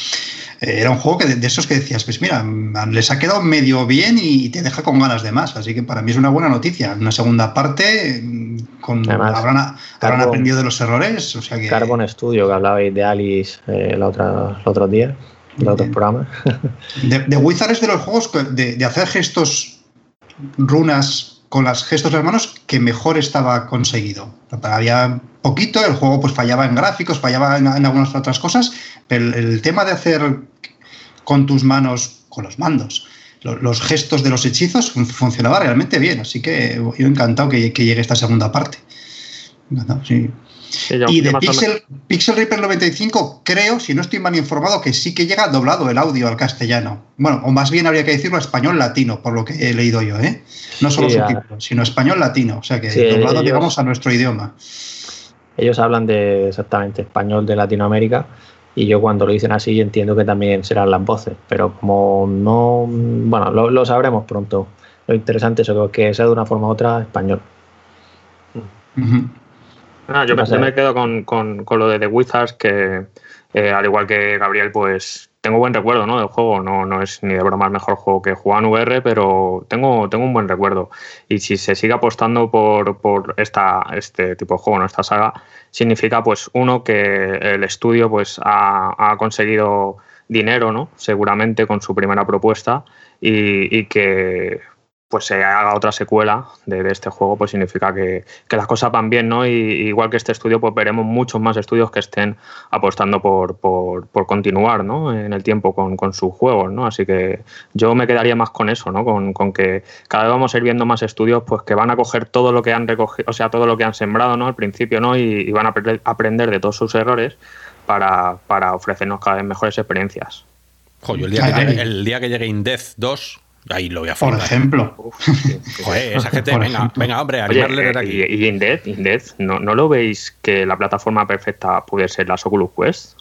Eh, era un juego que de, esos que decías, pues mira, les ha quedado medio bien y te deja con ganas de más. Así que para mí es una buena noticia. Una segunda parte, con, habrán, aprendido de los errores. O sea que... Carbon Studio, que hablabais de Alice eh, la otra, el otro día, en otros programas. The, Wizard es de los juegos de, de hacer gestos runas con los gestos de las manos que mejor estaba conseguido. Había poquito, el juego pues fallaba en gráficos, fallaba en, algunas otras cosas, pero el, tema de hacer con tus manos, con los mandos, los, gestos de los hechizos funcionaba realmente bien, así que yo encantado que, llegue esta segunda parte. Y de Pixel, Pixel Reaper 95 creo, si no estoy mal informado, que sí que llega doblado el audio al castellano. Bueno, o más bien habría que decirlo español latino, por lo que he leído yo, ¿eh? No solo subtítulos, sino español latino, o sea que doblado digamos a nuestro idioma. Ellos hablan de exactamente español de Latinoamérica y yo cuando lo dicen así entiendo que también serán las voces, pero como no, bueno, lo, sabremos pronto. Lo interesante es que sea de una forma u otra español. Ah, yo me, quedo con, lo de The Wizards, que eh, al igual que Gabriel, pues tengo buen recuerdo ¿no? del juego. No, no es ni de broma el mejor juego que he jugado en VR, pero tengo, tengo un buen recuerdo. Y si se sigue apostando por, por esta, este tipo de juego, ¿no? esta saga, significa, pues, uno, que el estudio pues, ha, ha conseguido dinero, ¿no? seguramente, con su primera propuesta, y, y que pues se haga otra secuela de, este juego, pues significa que, las cosas van bien, ¿no? Y, igual que este estudio, pues veremos muchos más estudios que estén apostando por, continuar, ¿no? En el tiempo con, sus juegos, ¿no? Así que yo me quedaría más con eso, ¿no? Con, que cada vez vamos a ir viendo más estudios, pues que van a coger todo lo que han recogido, o sea, todo lo que han sembrado, ¿no? Al principio, ¿no? Y, van a aprender de todos sus errores para, ofrecernos cada vez mejores experiencias. el día, que llegue, el día que llegue Indez 2, Ahí lo voy a Por ejemplo. Joder, esa [LAUGHS] gente, venga, venga, hombre, animarle de aquí. Y, Indeed, ¿no, ¿no lo veis que la plataforma perfecta puede ser las Oculus Quest?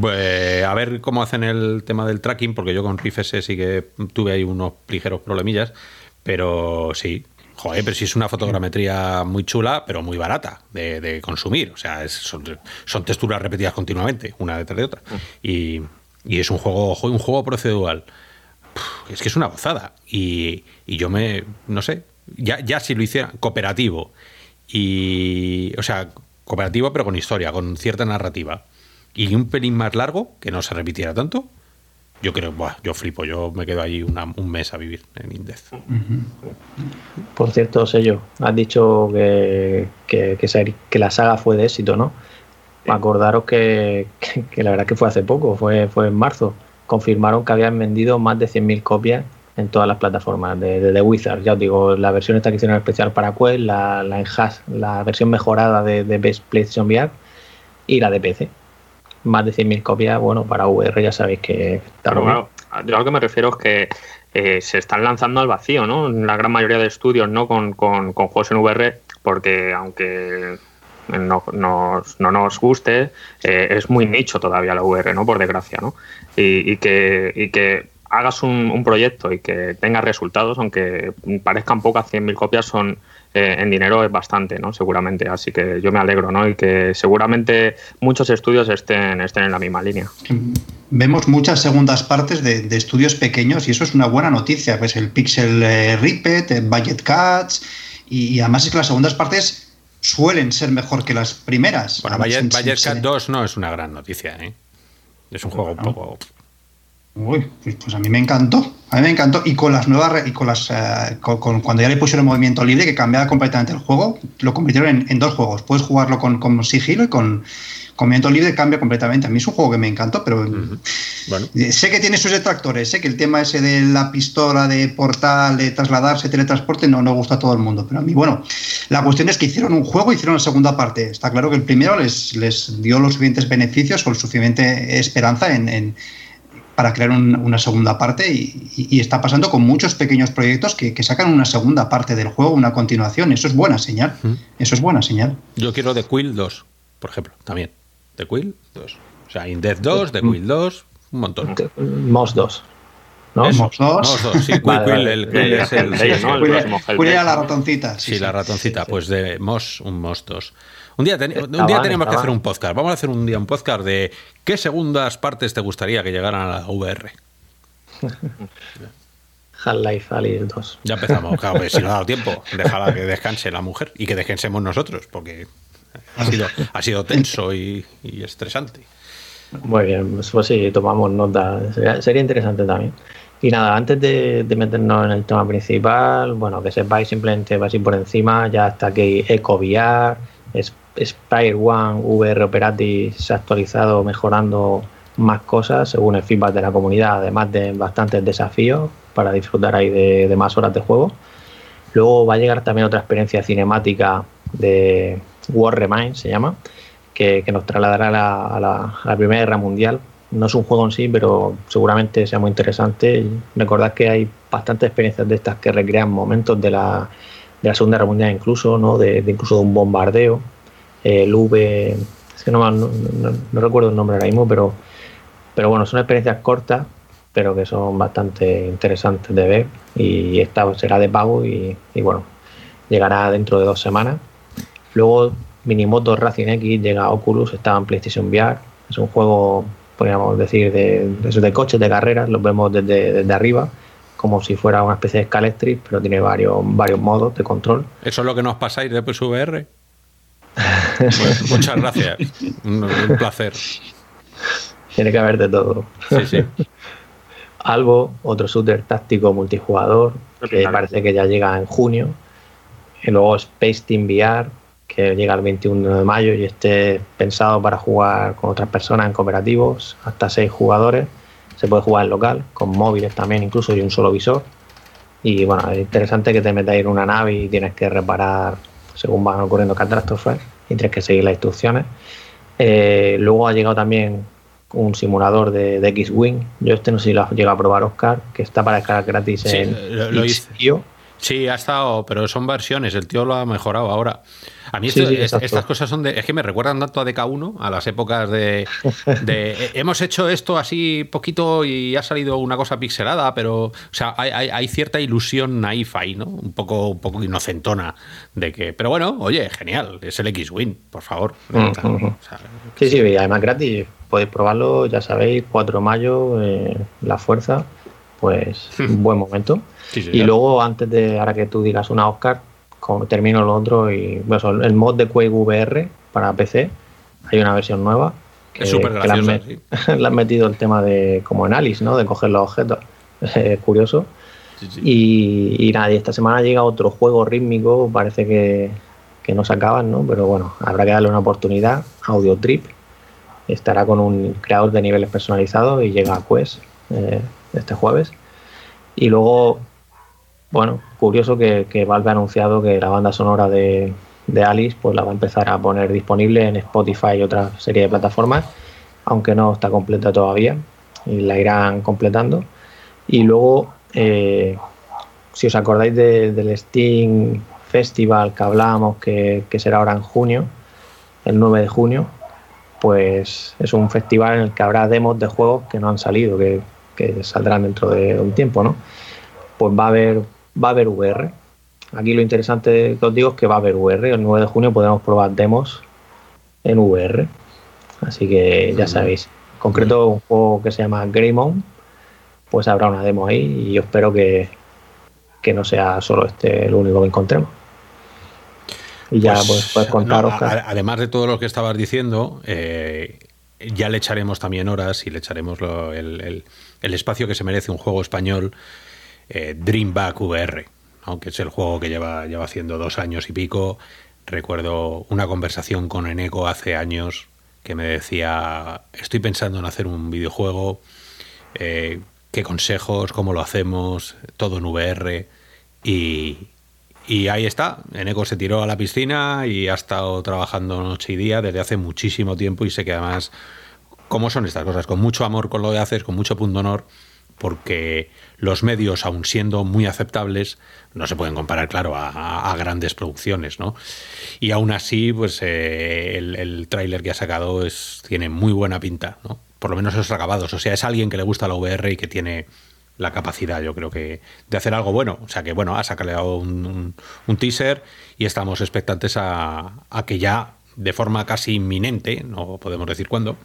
Pues, a ver cómo hacen el tema del tracking, porque yo con Rift S sí que tuve ahí unos ligeros problemillas, pero sí. Joder, pero si es una fotogrametría muy chula, pero muy barata de, consumir. O sea, son, texturas repetidas continuamente, una detrás de otra. Mm. Y, y, es un juego, un juego procedural es que es una gozada. Y, yo me, no sé, ya, ya si lo hiciera cooperativo, y, o sea, cooperativo pero con historia, con cierta narrativa, y un pelín más largo, que no se repitiera tanto, yo creo, buah, yo flipo, yo me quedo ahí un mes a vivir en Indez. Por cierto, Sello, has dicho que, que, que, la saga fue de éxito, ¿no? Acordaros que, que, la verdad que fue hace poco, fue, fue en marzo confirmaron que habían vendido más de 100.000 copias en todas las plataformas de, The Wizard. Ya os digo, la versión esta que hicieron especial para Quest, la, la la versión mejorada de, de Best PlayStation VR y la de PC. Más de 100.000 copias, bueno, para VR ya sabéis que está Yo a lo que me refiero es que eh, se están lanzando al vacío, ¿no? La gran mayoría de estudios, ¿no? Con, con, con juegos en VR, porque aunque no, nos guste, eh, es muy nicho todavía la VR, ¿no? Por desgracia, ¿no? Y, que, y que hagas un, proyecto y que tengas resultados, aunque parezcan pocas, 100.000 copias son eh, en dinero es bastante, ¿no? Seguramente. Así que yo me alegro, ¿no? Y que seguramente muchos estudios estén, estén en la misma línea. Vemos muchas segundas partes de, estudios pequeños y eso es una buena noticia. Pues el Pixel eh, Ripet, el Budget Cuts y además es que las segundas partes suelen ser mejor que las primeras. Bueno, Bayer, Cat 2 no es una gran noticia, ¿eh? Es un juego un poco. Uy, pues, pues, a mí me encantó. A mí me encantó. Y con las nuevas. Y con las. Eh, cuando ya le pusieron movimiento libre, que cambiaba completamente el juego, lo convirtieron en, dos juegos. Puedes jugarlo con, con sigilo y con, Movimiento libre cambia completamente. A mí es un juego que me encantó, pero eh, sé que tiene sus detractores, sé que el tema ese de la pistola, de portal, de trasladarse, teletransporte, no, no gusta a todo el mundo. Pero a mí, bueno, la cuestión es que hicieron un juego hicieron la segunda parte. Está claro que el primero les, les dio los suficientes beneficios o suficiente esperanza en, para crear una segunda parte y, está pasando con muchos pequeños proyectos que, sacan una segunda parte del juego, una continuación. Eso es buena señal. Eso es buena señal. Yo quiero The Quill 2, por ejemplo, también. The Quill 2. O sea, In Death 2, The Quill 2, un montón. Moss 2. ¿no? Moss 2. Moss 2, sí, Quill, Quill, el, Quill es el, Quill era la ratoncita. Sí, la ratoncita, pues de Moss, un Moss 2. Un día, un día tenemos que hacer un podcast. Vamos a hacer un día un podcast de qué segundas partes te gustaría que llegaran a la VR. [LAUGHS] Half-Life Alice 2. Ya empezamos, claro, si no ha dado tiempo, déjala que descanse la mujer y que descansemos nosotros, porque ha sido, ha sido tenso y, estresante. Muy bien, pues, pues, sí, tomamos nota. Sería, interesante también. Y nada, antes de, meternos en el tema principal, bueno, que sepáis simplemente, así por encima, ya está aquí EcoVR, Spire One VR Operative se ha actualizado mejorando más cosas según el feedback de la comunidad, además de bastantes desafíos para disfrutar ahí de, más horas de juego. Luego va a llegar también otra experiencia cinemática de War Remain, se llama, que, nos trasladará a la, Primera Guerra Mundial. No es un juego en sí, pero seguramente sea muy interesante. Recordad que hay bastantes experiencias de estas que recrean momentos de la, de la Segunda Guerra Mundial incluso, ¿no? de, incluso de un bombardeo. El V, es que no, no, recuerdo el nombre ahora mismo, pero, pero bueno, son experiencias cortas, pero que son bastante interesantes de ver. Y esta será de pago y, bueno, llegará dentro de dos semanas. Luego Minimoto Racing X llega a Oculus, estaba en PlayStation VR. Es un juego, podríamos decir, de, de, coches de carreras, los vemos desde, desde arriba como si fuera una especie de Scalestrip, pero tiene varios, varios modos de control. ¿Eso es lo que nos pasáis de PSVR? [LAUGHS] Pues, muchas gracias. Un, placer. Tiene que haber de todo. Sí, sí. Algo, otro shooter táctico multijugador, que parece que ya llega en junio. Y luego Space Team VR, que llega el 21 de mayo y esté pensado para jugar con otras personas en cooperativos, hasta seis jugadores se puede jugar en local, con móviles también incluso y un solo visor. Y bueno, es interesante que te metas en una nave y tienes que reparar según van ocurriendo catástrofes y tienes que seguir las instrucciones. Eh, luego ha llegado también un simulador de, X-Wing. Yo este no sé si lo has llegado a probar, Oscar, que está para descargar gratis en lo, Sí, ha estado, pero son versiones, el tío lo ha mejorado ahora. A mí estas cosas son de. Es que me recuerdan tanto a DK1, a las épocas de, de. hemos hecho esto así poquito y ha salido una cosa pixelada, pero. O sea, hay, cierta ilusión naif ahí, ¿no? Un poco, un poco inocentona de que. Pero bueno, oye, genial, es el X-Wing, por favor. sí, sí, además gratis. Podéis probarlo, ya sabéis, 4 de mayo, eh, la fuerza, pues un buen momento y luego, antes de, ahora que tú digas una Oscar, como termino lo otro y bueno, el mod de Quake VR para PC, hay una versión nueva. Que, es súper graciosa, le, [LAUGHS] han metido el tema de, como en Alice, ¿no? De coger los objetos. [LAUGHS] Es curioso. Y, y, nada, y esta semana llega otro juego rítmico, parece que, que no se acaban, ¿no? Pero bueno, habrá que darle una oportunidad. Audio Trip estará con un creador de niveles personalizados y llega a Quest eh, este jueves. Y luego bueno, curioso que, Valve ha anunciado que la banda sonora de, Alice pues la va a empezar a poner disponible en Spotify y otra serie de plataformas, aunque no está completa todavía y la irán completando. Y luego, eh, si os acordáis del Steam Festival que hablábamos que, será ahora en junio, el 9 de junio, pues es un festival en el que habrá demos de juegos que no han salido, que, que saldrán dentro de un tiempo, ¿no? Pues va a haber va a haber VR. Aquí lo interesante que os digo es que va a haber VR. El 9 de junio podemos probar demos en VR. Así que ya sabéis. En concreto, un juego que se llama Greymon, pues habrá una demo ahí y yo espero que, que no sea solo este el único que encontremos. Y ya pues, puedes contar, Además de todo lo que estabas diciendo, eh, ya le echaremos también horas y le echaremos el, el, espacio que se merece un juego español eh, Dreamback VR, aunque es el juego que lleva, lleva haciendo dos años y pico. Recuerdo una conversación con Eneco hace años que me decía, estoy pensando en hacer un videojuego, eh, qué consejos, cómo lo hacemos, todo en VR. Y, y ahí está, Eneco se tiró a la piscina y ha estado trabajando noche y día desde hace muchísimo tiempo y sé que además cómo son estas cosas, con mucho amor con lo que haces, con mucho punto honor, porque los medios, aun siendo muy aceptables, no se pueden comparar, claro, a, grandes producciones, ¿no? Y aún así, pues eh, el, el tráiler que ha sacado es, tiene muy buena pinta, ¿no? Por lo menos esos acabados. O sea, es alguien que le gusta la VR y que tiene la capacidad, yo creo que, de hacer algo bueno. O sea que, bueno, ha sacado un, teaser y estamos expectantes a que ya, de forma casi inminente, no podemos decir cuándo,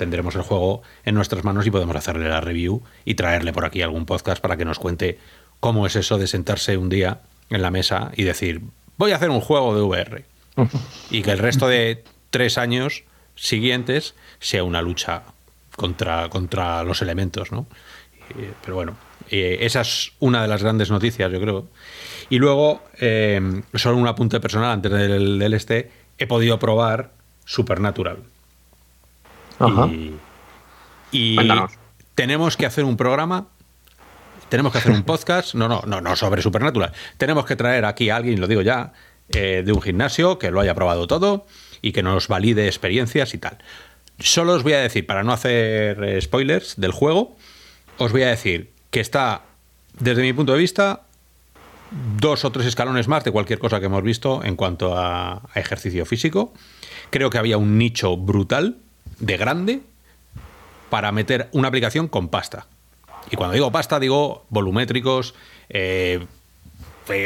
tendremos el juego en nuestras manos y podemos hacerle la review y traerle por aquí algún podcast para que nos cuente cómo es eso de sentarse un día en la mesa y decir, voy a hacer un juego de VR. [LAUGHS] y que el resto de tres años siguientes sea una lucha contra, contra los elementos, ¿no? Pero bueno, esa es una de las grandes noticias, yo creo. Y luego, eh, solo un apunte personal antes del, del este, he podido probar Supernatural. Y, tenemos que hacer un programa, tenemos que hacer un [LAUGHS] podcast, no, no, no, no sobre Supernatural. Tenemos que traer aquí a alguien, lo digo ya, eh, de un gimnasio que lo haya probado todo y que nos valide experiencias y tal. Solo os voy a decir, para no hacer eh, spoilers del juego, os voy a decir que está, desde mi punto de vista, dos o tres escalones más de cualquier cosa que hemos visto en cuanto a ejercicio físico. Creo que había un nicho brutal de grande para meter una aplicación con pasta. Y cuando digo pasta, digo volumétricos, eh,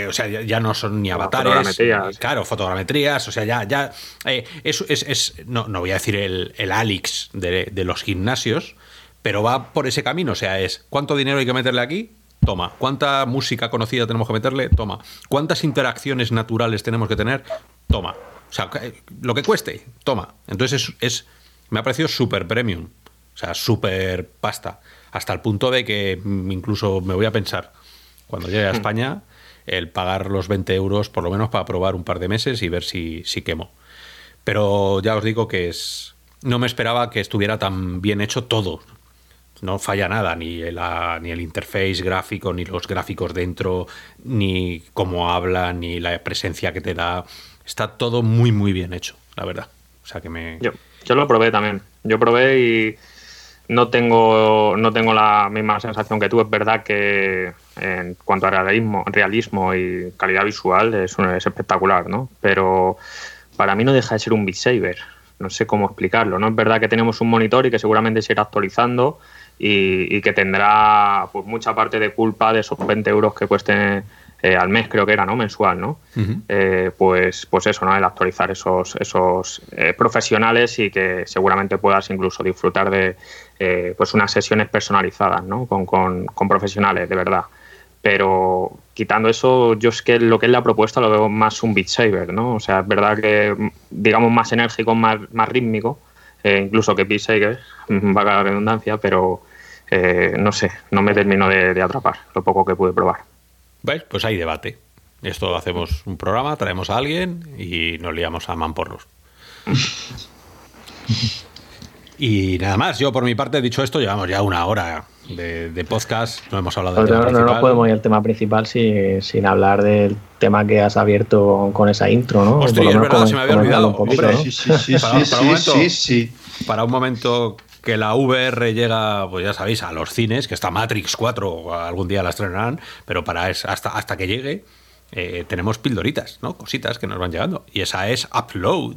o sea, ya, no son ni avatares. Claro, fotogrametrías, o sea, ya, ya eh, es, es, no, no, voy a decir el, el Alix de, de, los gimnasios, pero va por ese camino, o sea, es cuánto dinero hay que meterle aquí, toma, cuánta música conocida tenemos que meterle, toma, cuántas interacciones naturales tenemos que tener, toma, o sea, lo que cueste, toma. Entonces es, es me ha parecido súper premium. O sea, súper pasta. Hasta el punto de que incluso me voy a pensar, cuando llegue a hmm. España, el pagar los 20 euros por lo menos para probar un par de meses y ver si, si quemo. Pero ya os digo que es. No me esperaba que estuviera tan bien hecho todo. No falla nada, ni el, ni el interface gráfico, ni los gráficos dentro, ni cómo habla, ni la presencia que te da. Está todo muy, muy bien hecho, la verdad. O sea que me. Yo lo probé también. Yo probé y no tengo, no tengo la misma sensación que tú. Es verdad que en cuanto a realismo, realismo y calidad visual es, es espectacular, ¿no? Pero para mí no deja de ser un Beat Saber. No sé cómo explicarlo, ¿no? Es verdad que tenemos un monitor y que seguramente se irá actualizando y, y que tendrá pues, mucha parte de culpa de esos 20 euros que cuesten eh, al mes creo que era, ¿no? Mensual, ¿no? Eh, pues, pues eso, ¿no? El actualizar esos, esos eh, profesionales y que seguramente puedas incluso disfrutar de pues unas sesiones personalizadas, ¿no? Con, con, con, profesionales, de verdad. Pero quitando eso, yo es que lo que es la propuesta lo veo más un Beat Saber, ¿no? O sea, es verdad que, digamos, más enérgico, más, más rítmico, incluso que Beat Saber, [LAUGHS] va la redundancia, pero no sé, no me termino de atrapar lo poco que pude probar. ¿Ves? Pues hay debate. Esto hacemos un programa, traemos a alguien y nos liamos a mamporros. y nada más, yo por mi parte, he dicho esto, llevamos ya una hora de, podcast, no hemos hablado del tema no, no, podemos ir al tema principal sin, hablar del tema que has abierto con esa intro, ¿no? Hostia, es verdad, se me había olvidado. sí, sí, sí, sí, sí, Para un momento que la VR llega, pues ya sabéis, a los cines, que está Matrix 4, algún día la estrenarán, pero para hasta, hasta que llegue eh, tenemos pildoritas, ¿no? Cositas que nos van llegando. Y esa es Upload,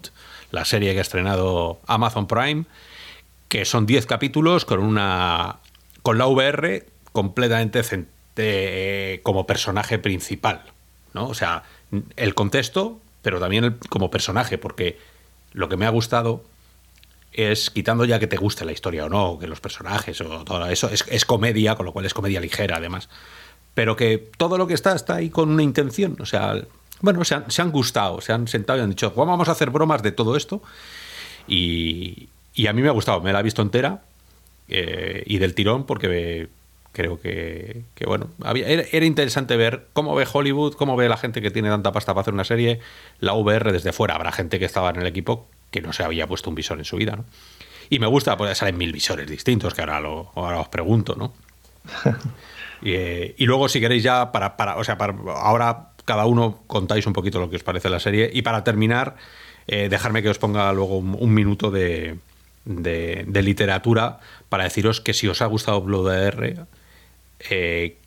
la serie que ha estrenado Amazon Prime, que son 10 capítulos con una con la VR completamente eh, como personaje principal, ¿no? O sea, el contexto, pero también como personaje, porque lo que me ha gustado es, quitando ya que te guste la historia o no, que los personajes o todo eso, es, comedia, con lo cual es comedia ligera además, pero que todo lo que está está ahí con una intención, o sea, bueno, se han, gustado, se han sentado y han dicho, vamos a hacer bromas de todo esto, y, a mí me ha gustado, me la he visto entera, eh, y del tirón, porque creo que, bueno, era, interesante ver cómo ve Hollywood, cómo ve la gente que tiene tanta pasta para hacer una serie, la VR desde fuera. Habrá gente que estaba en el equipo que no se había puesto un visor en su vida, ¿no? Y me gusta, pues salen mil visores distintos, que ahora, lo, ahora os pregunto, ¿no? [LAUGHS] Eh, y, luego, si queréis ya, para, para, o sea, para, ahora cada uno contáis un poquito lo que os parece la serie. Y para terminar, eh, dejarme que os ponga luego un, minuto de, de, literatura para deciros que si os ha gustado Blood R, eh,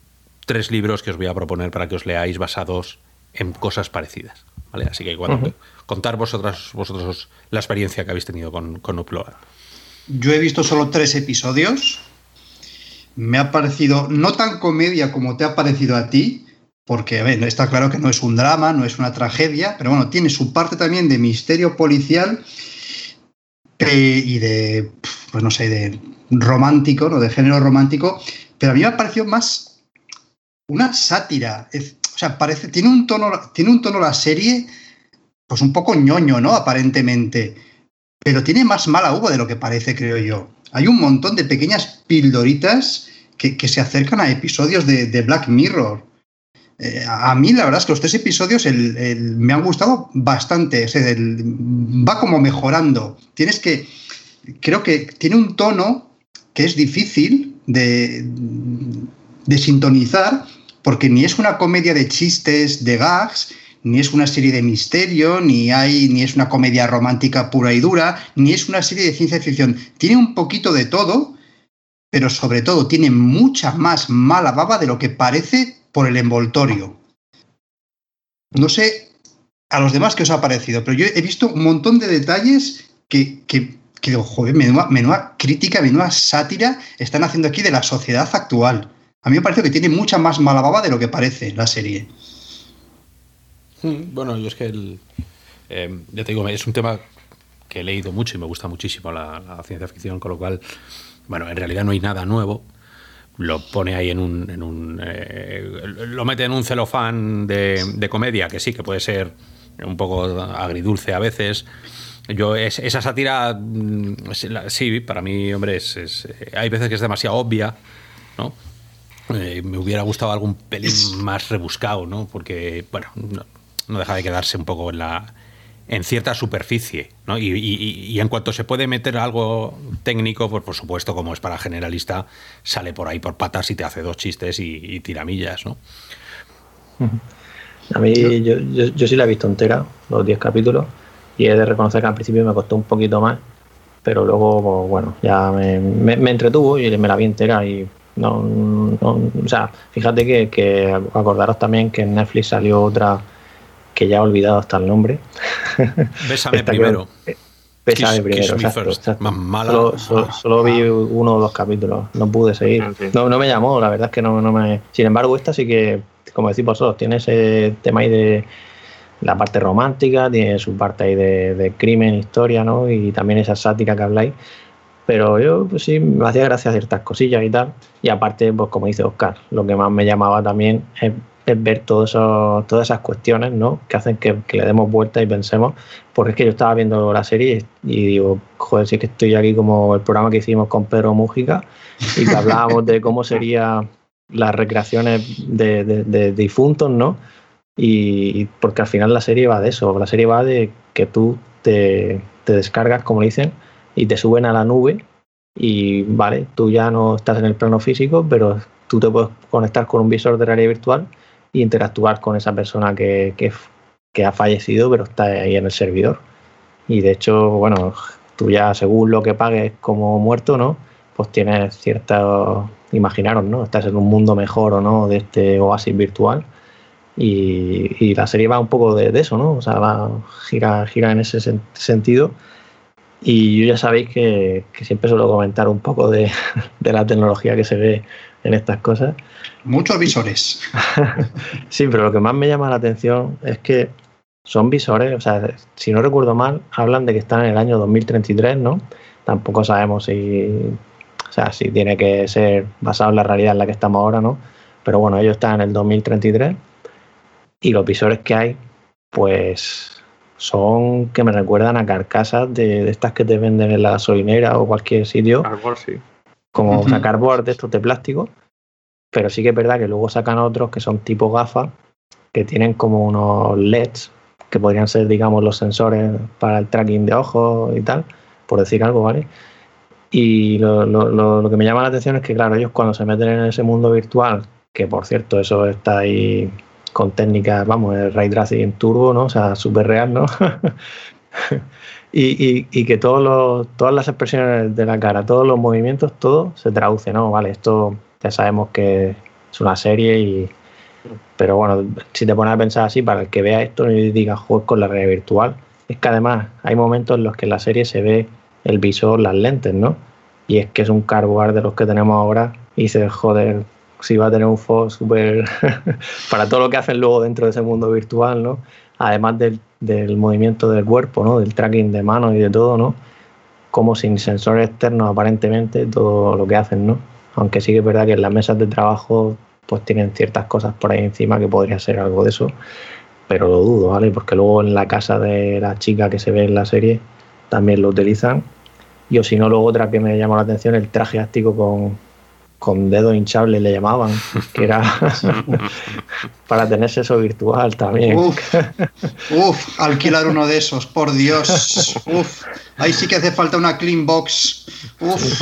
tres libros que os voy a proponer para que os leáis basados en cosas parecidas. ¿Vale? Así que cuando, contar vosotras, vosotros la experiencia que habéis tenido con, con Upload. Yo he visto solo tres episodios. Me ha parecido no tan comedia como te ha parecido a ti, porque a ver, está claro que no es un drama, no es una tragedia, pero bueno, tiene su parte también de misterio policial y de, pues no sé, de romántico, ¿no? De género romántico, pero a mí me ha parecido más una sátira. O sea, parece, tiene un tono, tiene un tono la serie, pues un poco ñoño, ¿no? Aparentemente. Pero tiene más mala uva de lo que parece, creo yo. Hay un montón de pequeñas pildoritas que, se acercan a episodios de, Black Mirror. Eh, a mí la verdad es que los tres episodios me han gustado bastante. va como mejorando. Tienes que... Creo que tiene un tono que es difícil de, de sintonizar porque ni es una comedia de chistes, de gags, ni es una serie de misterio, ni hay, ni es una comedia romántica pura y dura, ni es una serie de ciencia ficción. Tiene un poquito de todo, pero sobre todo tiene mucha más mala baba de lo que parece por el envoltorio. No sé a los demás qué os ha parecido, pero yo he visto un montón de detalles que, que, que joder, menuda, menuda crítica, menuda sátira están haciendo aquí de la sociedad actual. A mí me parece que tiene mucha más mala baba de lo que parece la serie. Mm, bueno, yo es que el, em, ya te digo, es un tema que he leído mucho y me gusta muchísimo la, ciencia ficción, con lo cual, bueno, en realidad no hay nada nuevo. Lo pone ahí en un. En un eh, lo mete en un celofán de, comedia, que sí, que puede ser un poco agridulce a veces. Yo, esa sátira, mm, sí, para mí, hombre, es, hay veces que es demasiado obvia, ¿no? Eh, me hubiera gustado algún pelín más rebuscado, ¿no? Porque, bueno, no deja de quedarse un poco en la en cierta superficie, ¿no? Y, en cuanto se puede meter algo técnico, pues por supuesto, como es para generalista, sale por ahí por patas y te hace dos chistes y, tiramillas, ¿no? A mí, yo, yo, sí la he visto entera, los 10 capítulos, y he de reconocer que al principio me costó un poquito más, pero luego, pues, bueno, ya me, entretuvo y me la vi entera y no, o sea, fíjate que, que acordaros también que en Netflix salió otra que ya he olvidado hasta el nombre. [LAUGHS] Bésame primero. Bésame primero, Solo, vi uno o dos capítulos, no pude seguir. No, no me llamó, la verdad es que no, no me... Sin embargo, esta sí que, como decís vosotros, tiene ese tema ahí de la parte romántica, tiene su parte ahí de, crimen, historia, ¿no? Y también esa sátira que habláis. Pero yo, pues sí, me hacía gracia ciertas cosillas y tal. Y aparte, pues como dice Oscar, lo que más me llamaba también es es ver todas esas cuestiones ¿no? que hacen que, le demos vuelta y pensemos, porque es que yo estaba viendo la serie y digo, joder, sí que estoy aquí como el programa que hicimos con Pedro Mújica y que hablábamos de cómo serían las recreaciones de, difuntos, ¿no? Y, porque al final la serie va de eso, la serie va de que tú te, te descargas, como dicen, y te suben a la nube y vale, tú ya no estás en el plano físico, pero tú te puedes conectar con un visor de realidad virtual interactuar con esa persona que, que, ha fallecido, pero está ahí en el servidor. Y de hecho, bueno, tú ya según lo que pagues como muerto, ¿no? Pues tienes cierta, imaginaros, ¿no? Estás en un mundo mejor o no de este oasis virtual. Y, la serie va un poco de, eso, ¿no? O sea, va, gira, gira en ese sentido. Y yo ya sabéis que, que, siempre suelo comentar un poco de, [LAUGHS] de la tecnología que se ve en estas cosas. Muchos visores. [LAUGHS] sí, pero lo que más me llama la atención es que son visores, o sea, si no recuerdo mal, hablan de que están en el año 2033, ¿no? Tampoco sabemos si, o sea, si tiene que ser basado en la realidad en la que estamos ahora, ¿no? Pero bueno, ellos están en el 2033 y los visores que hay, pues son que me recuerdan a carcasas de, estas que te venden en la gasolinera o cualquier sitio. sí como sacar boards de estos de plástico, pero sí que es verdad que luego sacan otros que son tipo gafas, que tienen como unos LEDs, que podrían ser, digamos, los sensores para el tracking de ojos y tal, por decir algo, ¿vale? Y lo, lo, lo que me llama la atención es que, claro, ellos cuando se meten en ese mundo virtual, que por cierto, eso está ahí con técnicas, vamos, el ray tracing turbo, ¿no? O sea, súper real, ¿no? [LAUGHS] y, y, que todos los, todas las expresiones de la cara, todos los movimientos, todo se traduce, ¿no? Vale, esto ya sabemos que es una serie y... Pero bueno, si te pones a pensar así, para el que vea esto y diga juegos con la realidad virtual, es que además hay momentos en los que en la serie se ve el visor, las lentes, ¿no? Y es que es un carbuar de los que tenemos ahora y se joder, si va a tener un FOS súper [LAUGHS] para todo lo que hacen luego dentro de ese mundo virtual, ¿no? Además del, del, movimiento del cuerpo, ¿no? Del tracking de manos y de todo, ¿no? Como sin sensores externos aparentemente todo lo que hacen, ¿no? Aunque sí que es verdad que en las mesas de trabajo pues tienen ciertas cosas por ahí encima que podría ser algo de eso, pero lo dudo, ¿vale? Porque luego en la casa de la chica que se ve en la serie también lo utilizan. Y o si no, luego otra que me llamó la atención, el traje áctico con, con dedos hinchables le llamaban, que era [LAUGHS] para tener eso virtual también. [LAUGHS] Uf, alquilar uno de esos, por Dios. Uf, ahí sí que hace falta una clean box. Uf.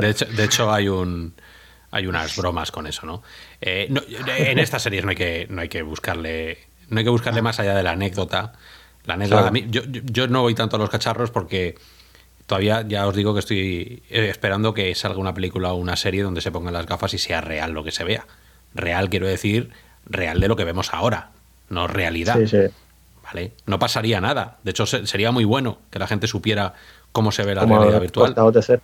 de, hecho, de hecho, hay un hay unas bromas con eso, ¿no? Eh, en estas series no hay que no hay que buscarle no hay que buscarle más allá de la anécdota. La anécdota yo, yo no voy tanto a los cacharros porque todavía ya os digo que estoy eh, esperando que salga una película o una serie donde se pongan las gafas y sea real lo que se vea. Real quiero decir, real de lo que vemos ahora, no realidad. Sí, sí. ¿Vale? No pasaría nada. De hecho, sería muy bueno que la gente supiera cómo se ve la realidad virtual.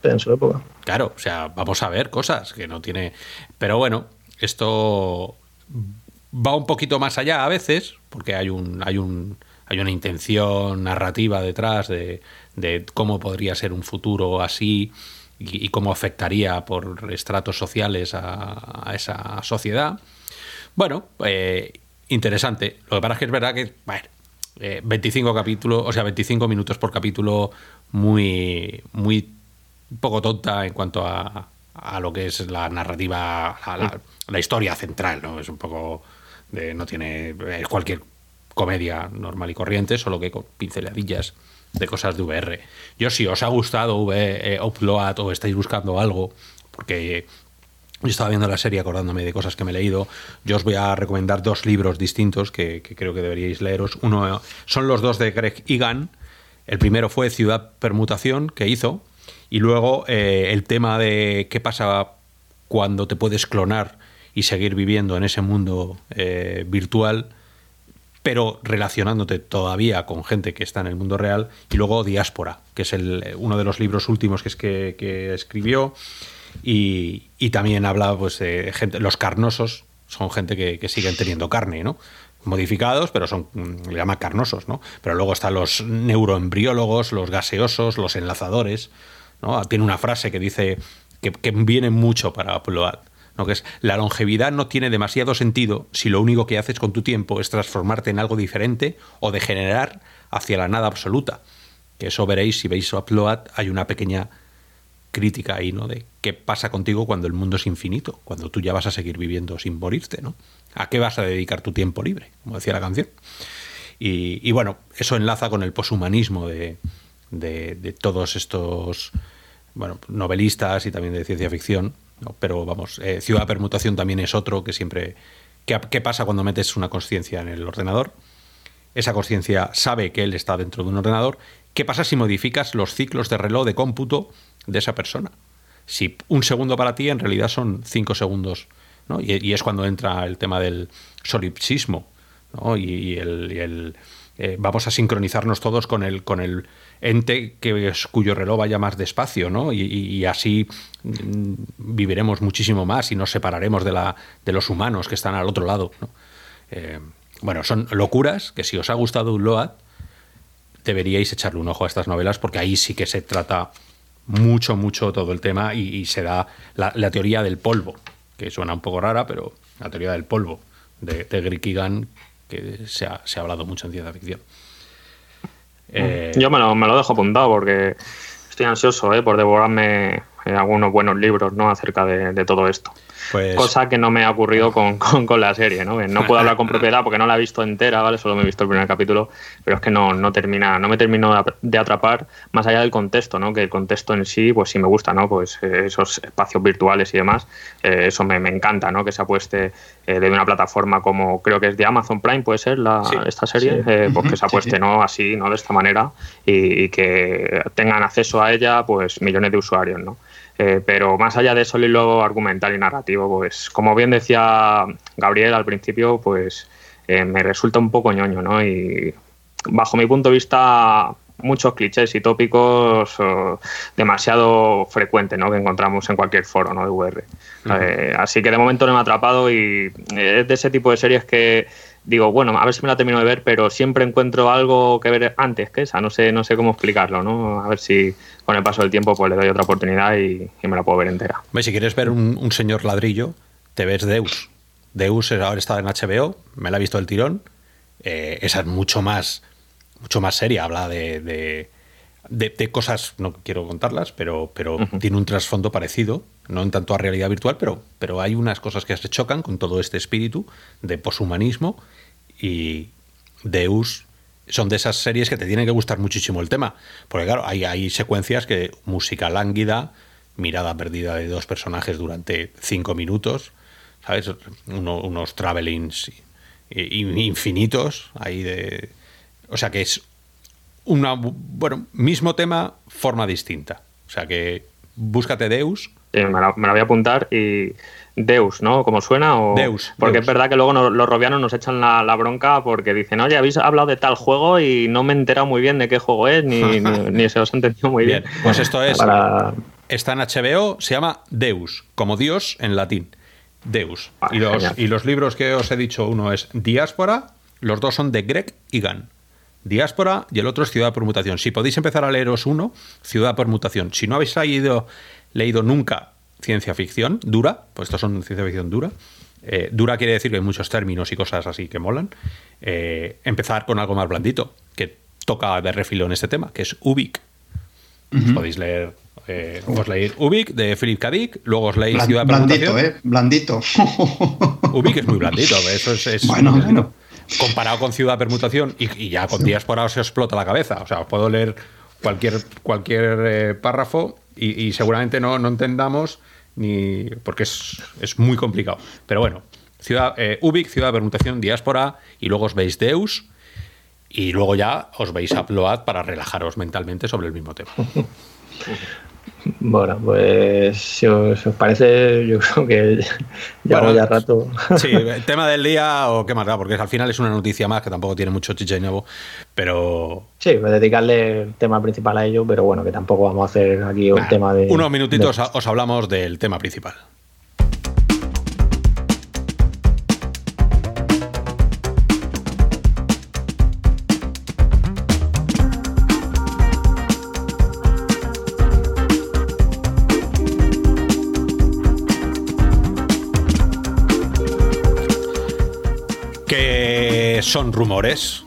en su época. Claro, o sea, vamos a ver cosas que no tiene. Pero bueno, esto va un poquito más allá a veces, porque hay un, hay un, hay una intención narrativa detrás de, cómo podría ser un futuro así y, cómo afectaría por estratos sociales a, esa sociedad. Bueno, eh, interesante. Lo que pasa es que es verdad que, bueno, 25 eh, capítulos, o sea, 25 minutos por capítulo, muy, muy poco tonta en cuanto a, a lo que es la narrativa, la, historia central, ¿no? Es un poco no tiene, es cualquier comedia normal y corriente, solo que con pinceladillas de cosas de VR. Yo si os ha gustado v, eh, Upload o estáis buscando algo, porque yo estaba viendo la serie acordándome de cosas que me he leído, yo os voy a recomendar dos libros distintos que, creo que deberíais leeros. Uno son los dos de Greg Egan. El primero fue Ciudad Permutación, que hizo, y luego eh, el tema de qué pasa cuando te puedes clonar y seguir viviendo en ese mundo eh, virtual pero relacionándote todavía con gente que está en el mundo real, y luego Diáspora, que es el, uno de los libros últimos que, es que, escribió, y, también habla pues, de gente, los carnosos, son gente que, siguen teniendo carne, ¿no? modificados, pero son, mm, le llama carnosos, ¿no? Pero luego están los neuroembriólogos, los gaseosos, los enlazadores, ¿no? Tiene una frase que dice que, que viene mucho para que es la longevidad no tiene demasiado sentido si lo único que haces con tu tiempo es transformarte en algo diferente o degenerar hacia la nada absoluta. Que eso veréis si veis Upload, hay una pequeña crítica ahí, ¿no? De qué pasa contigo cuando el mundo es infinito, cuando tú ya vas a seguir viviendo sin morirte, ¿no? ¿A qué vas a dedicar tu tiempo libre? Como decía la canción. Y, bueno, eso enlaza con el poshumanismo de, de, todos estos bueno, novelistas y también de ciencia ficción, pero vamos, eh, Ciudad Permutación también es otro que siempre... ¿Qué, pasa cuando metes una conciencia en el ordenador? Esa conciencia sabe que él está dentro de un ordenador. ¿Qué pasa si modificas los ciclos de reloj de cómputo de esa persona? Si un segundo para ti en realidad son cinco segundos. ¿no? Y, es cuando entra el tema del solipsismo ¿no? y, el, eh, vamos a sincronizarnos todos con el, con el ente que cuyo reloj vaya más despacio, ¿no? Y, así mm, viviremos muchísimo más y nos separaremos de, la, de los humanos que están al otro lado. Eh, bueno, son locuras que si os ha gustado un Load, deberíais echarle un ojo a estas novelas porque ahí sí que se trata mucho, mucho todo el tema y, se da la, teoría del polvo, que suena un poco rara, pero la teoría del polvo de, Greg que se ha, se ha hablado mucho en ciencia ficción. Eh, Yo me lo, me lo, dejo apuntado porque estoy ansioso ¿eh? por devorarme algunos buenos libros ¿no? acerca de todo esto. Pues Cosa que no me ha ocurrido con, la serie, ¿no? No puedo hablar con propiedad porque no la he visto entera, ¿vale? Solo me he visto el primer capítulo, pero es que no, no termina, no me termino de atrapar más allá del contexto, ¿no? Que el contexto en sí, pues sí me gusta, ¿no? Pues eh, esos espacios virtuales y demás, eh, eso me, encanta, ¿no? Que se apueste eh, de una plataforma como creo que es de Amazon Prime, puede ser la, esta serie, pues que se apueste, ¿no? Así, ¿no? De esta manera y, y que tengan acceso a ella, pues millones de usuarios, ¿no? Eh, pero más allá de eso, el hilo argumental y narrativo, pues como bien decía Gabriel al principio, pues eh, me resulta un poco ñoño, ¿no? Y bajo mi punto de vista, muchos clichés y tópicos demasiado frecuentes, ¿no? Que encontramos en cualquier foro, ¿no? De VR. Eh, así que de momento no me ha atrapado y es de ese tipo de series que digo, bueno, a ver si me la termino de ver, pero siempre encuentro algo que ver antes que esa. No sé, no sé cómo explicarlo, ¿no? A ver si con el paso del tiempo pues le doy otra oportunidad y, me la puedo ver entera. Si quieres ver un, señor ladrillo, te ves Deus. Deus ahora está en HBO, me la he visto el tirón. Eh, esa es mucho más, mucho más seria, habla de, de, cosas, no quiero contarlas, pero, pero tiene un trasfondo parecido, no en tanto a realidad virtual, pero, pero hay unas cosas que se chocan con todo este espíritu de poshumanismo y Deus son de esas series que te tienen que gustar muchísimo el tema. Porque claro, hay, hay secuencias que música lánguida, mirada perdida de dos personajes durante cinco minutos, ¿sabes? unos travelings infinitos ahí de... O sea que es una... Bueno, mismo tema, forma distinta. O sea que búscate Deus. Me, la, voy a apuntar y Deus, ¿no? ¿Cómo suena? O... Deus. Porque es verdad que luego los robianos nos echan la, bronca porque dicen, oye, habéis hablado de tal juego y no me he enterado muy bien de qué juego es, ni, ni, [LAUGHS] se os ha entendido muy bien. Pues esto es. Está en HBO, se llama Deus, como Dios en latín. Deus. Ah, y, los, y, los, libros que os he dicho, uno es Diáspora, los dos son de Greg Egan. Diáspora y el otro es Ciudad por Mutación. Si podéis empezar a leeros uno, Ciudad por Mutación. Si no habéis leído, leído nunca ciencia ficción dura, pues estos son ciencia ficción dura. Eh, dura quiere decir que hay muchos términos y cosas así que molan. Eh, empezar con algo más blandito, que toca de refilo en este tema, que es Ubik. Podéis leer eh, os leéis Ubik de Philip K. luego os leéis Ciudad Blandito, ¿eh? Blandito. [LAUGHS] Ubik es muy blandito, eso es. bueno, bueno. Comparado con Ciudad Permutación, y, ya con días por ahora se explota la cabeza. O sea, puedo leer cualquier, cualquier párrafo y, seguramente no, no entendamos ni porque es, muy complicado. Pero bueno, ciudad, eh, Ubik, ciudad de permutación, diáspora, y luego os veis Deus, y luego ya os veis Upload para relajaros mentalmente sobre el mismo tema. [LAUGHS] Bueno, pues si os, parece, yo [LAUGHS] creo que ya ya rato. [LAUGHS] Sí, [LAUGHS] el tema del día o qué más da, porque al final es una noticia más que tampoco tiene mucho chicha y nuevo, pero... Sí, voy a dedicarle el tema principal a ello, pero bueno, que tampoco vamos a hacer aquí un tema de... Unos minutitos os hablamos del tema principal. Son rumores.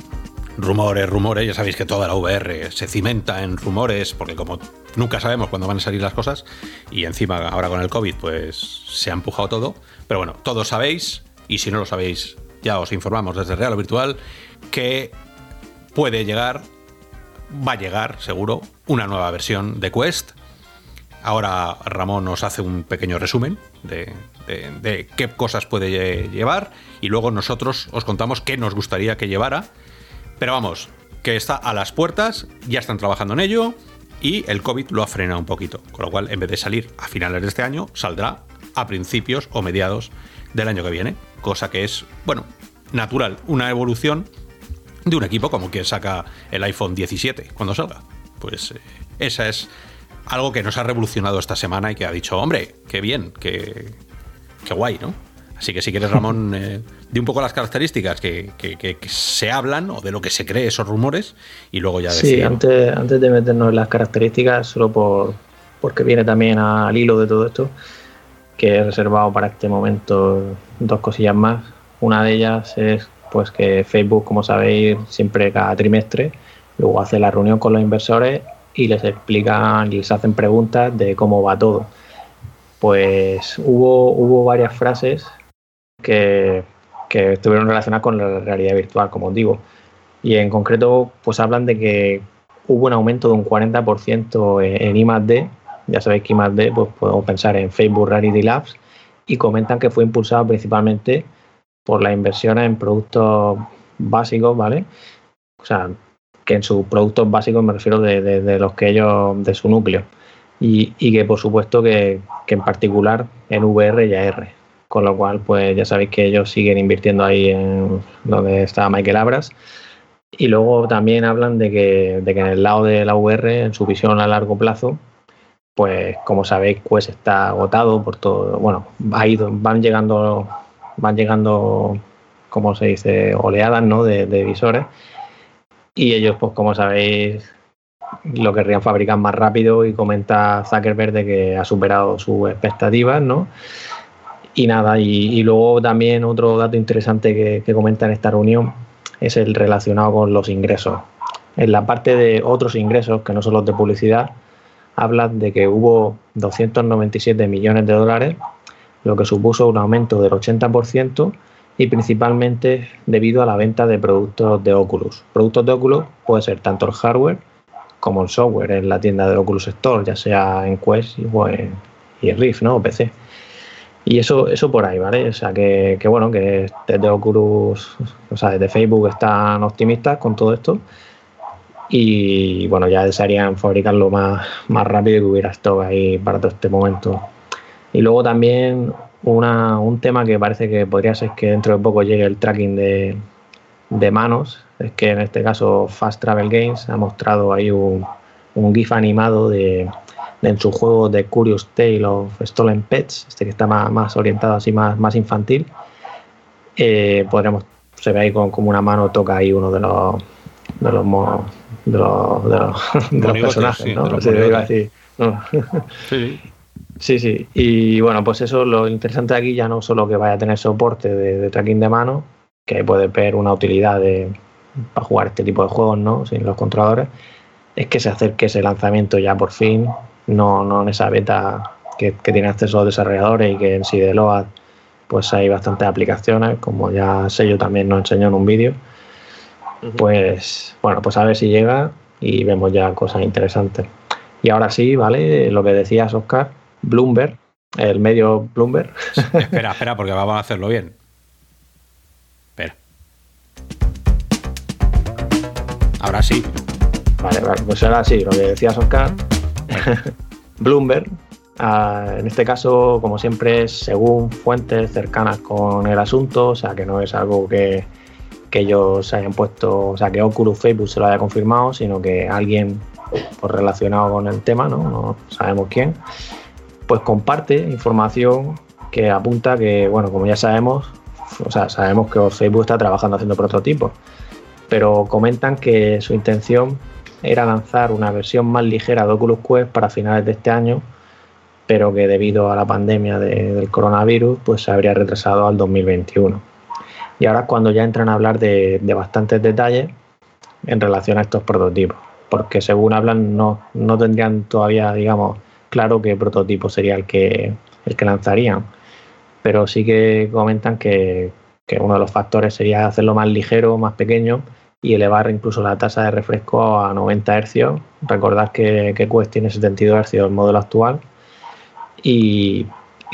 Rumores, rumores. Ya sabéis que toda la VR se cimenta en rumores, porque como nunca sabemos cuándo van a salir las cosas, y encima ahora con el COVID, pues se ha empujado todo. Pero bueno, todos sabéis, y si no lo sabéis, ya os informamos desde Real o Virtual, que puede llegar, va a llegar seguro, una nueva versión de Quest. Ahora Ramón nos hace un pequeño resumen de, qué cosas puede llevar y luego nosotros os contamos qué nos gustaría que llevara. Pero vamos, que está a las puertas, ya están trabajando en ello y el COVID lo ha frenado un poquito. Con lo cual, en vez de salir a finales de este año, saldrá a principios o mediados del año que viene. Cosa que es, bueno, natural, una evolución de un equipo como quien saca el iPhone 17 cuando salga. Pues eh, esa es algo que nos ha revolucionado esta semana y que ha dicho, hombre, qué bien, qué, qué guay, ¿no? Así que si quieres, Ramón, [LAUGHS] eh, di un poco las características que, se hablan o de lo que se cree esos rumores y luego ya decir. Sí, antes, antes de meternos en las características, solo por porque viene también al hilo de todo esto, que he reservado para este momento dos cosillas más. Una de ellas es pues que Facebook, como sabéis, siempre cada trimestre luego hace la reunión con los inversores y les explican y les hacen preguntas de cómo va todo. Pues hubo, hubo varias frases que, que estuvieron relacionadas con la realidad virtual, como os digo. Y en concreto, pues hablan de que hubo un aumento de un 40% en I+D. Ya sabéis que I+D, pues podemos pensar en Facebook Rarity Labs. Y comentan que fue impulsado principalmente por las inversiones en productos básicos, ¿vale? O sea, que en sus productos básicos me refiero de, los que ellos, de su núcleo. Y, que por supuesto que, que, en particular en VR y AR. Con lo cual, pues ya sabéis que ellos siguen invirtiendo ahí en donde está Michael Abras. Y luego también hablan de que, de que en el lado de la VR, en su visión a largo plazo, pues como sabéis, Quest está agotado por todo. Bueno, ha ido, van llegando van llegando, como se dice, oleadas ¿no? de, visores y ellos, pues como sabéis, lo querrían fabricar más rápido y comenta Zuckerberg de que ha superado sus expectativas, ¿no? Y nada, y, luego también otro dato interesante que, que, comenta en esta reunión es el relacionado con los ingresos. En la parte de otros ingresos, que no son los de publicidad, hablan de que hubo 297 millones de dólares lo que supuso un aumento del 80% y principalmente debido a la venta de productos de Oculus. Productos de Oculus puede ser tanto el hardware como el software en la tienda de Oculus Store, ya sea en Quest o en, Rift, ¿no? O PC. Y eso, eso por ahí, ¿vale? O sea, que, bueno, que desde Oculus, o sea, desde Facebook están optimistas con todo esto. Y bueno, ya desearían fabricarlo más, más rápido y que hubiera stock ahí para todo este momento. Y luego también un tema que parece que podría ser que dentro de poco llegue el tracking de, manos, es que en este caso Fast Travel Games ha mostrado ahí un, GIF animado de, en su juego de Curious Tale of Stolen Pets, este que está más, orientado así, más, más infantil. Eh, podremos, se ve ahí como una mano toca ahí uno de los de los de los, de los, [LAUGHS] personajes, ¿no? sí. [LAUGHS] Sí, sí. Y bueno, pues eso, lo interesante aquí ya no solo que vaya a tener soporte de, tracking de mano, que puede ver una utilidad de, para jugar este tipo de juegos, ¿no? Sin los controladores, es que se acerque ese lanzamiento ya por fin, no, no en esa beta que, que tiene acceso a los desarrolladores y que en sí de Load pues hay bastantes aplicaciones, como ya sé yo también nos enseñó en un vídeo. Pues bueno, pues a ver si llega y vemos ya cosas interesantes. Y ahora sí, ¿vale? Lo que decías, Oscar, Bloomberg, el medio Bloomberg. espera, espera, porque vamos a hacerlo bien. Espera. Ahora sí. Vale, vale, pues ahora sí, lo que decías Oscar. [LAUGHS] Bloomberg, ah, en este caso, como siempre, según fuentes cercanas con el asunto, o sea que no es algo que, que ellos hayan puesto, o sea que Oculus Facebook se lo haya confirmado, sino que alguien pues, relacionado con el tema, ¿no? No sabemos quién pues comparte información que apunta que, bueno, como ya sabemos, o sea, sabemos que Facebook está trabajando haciendo prototipos, pero comentan que su intención era lanzar una versión más ligera de Oculus Quest para finales de este año, pero que debido a la pandemia del coronavirus, pues se habría retrasado al 2021. Y ahora es cuando ya entran a hablar de, de bastantes detalles en relación a estos prototipos, porque según hablan no, no tendrían todavía, digamos, claro qué prototipo sería el que, el que lanzarían, pero sí que comentan que, uno de los factores sería hacerlo más ligero, más pequeño y elevar incluso la tasa de refresco a 90 Hz. Recordad que, que Quest tiene 72 Hz el modelo actual. Y,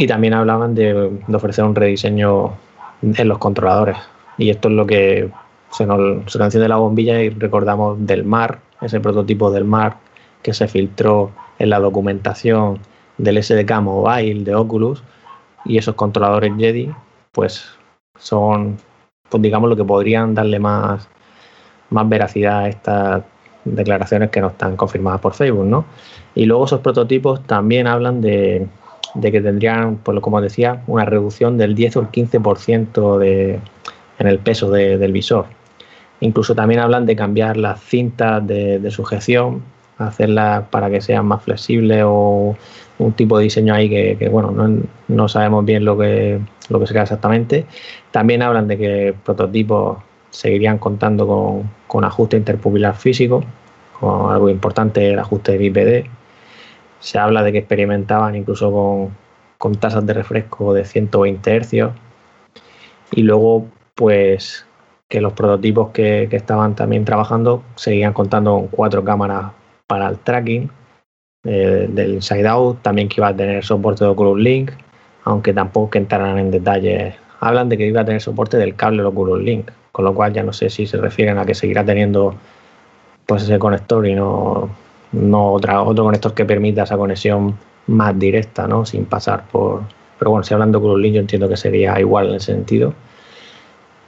también hablaban de, ofrecer un rediseño en los controladores. Y esto es lo que se nos, se nos enciende la bombilla y recordamos del MAR, ese prototipo del MAR que se filtró en la documentación del SDK Mobile de Oculus y esos controladores Jedi, pues son, pues digamos, lo que podrían darle más, más veracidad a estas declaraciones que no están confirmadas por Facebook, ¿no? Y luego esos prototipos también hablan de, que tendrían, pues como decía, una reducción del 10 o el 15% de, en el peso del visor. Incluso también hablan de cambiar las cintas de, de sujeción hacerla para que sean más flexibles o un tipo de diseño ahí que, bueno, no, sabemos bien lo que, lo que será exactamente. También hablan de que prototipos seguirían contando con, con ajuste interpupilar físico, algo importante el ajuste de IPD. Se habla de que experimentaban incluso con, con tasas de refresco de 120 hercios. Y luego, pues que los prototipos que, estaban también trabajando seguían contando con cuatro cámaras para el tracking eh, del Inside Out, también que iba a tener soporte de Oculus Link, aunque tampoco que entraran en detalle. Hablan de que iba a tener soporte del cable de Oculus Link, con lo cual ya no sé si se refieren a que seguirá teniendo pues ese conector y no, no otra, otro conector que permita esa conexión más directa, ¿no? Sin pasar por. Pero bueno, si hablando de Oculus Link, yo entiendo que sería igual en ese sentido.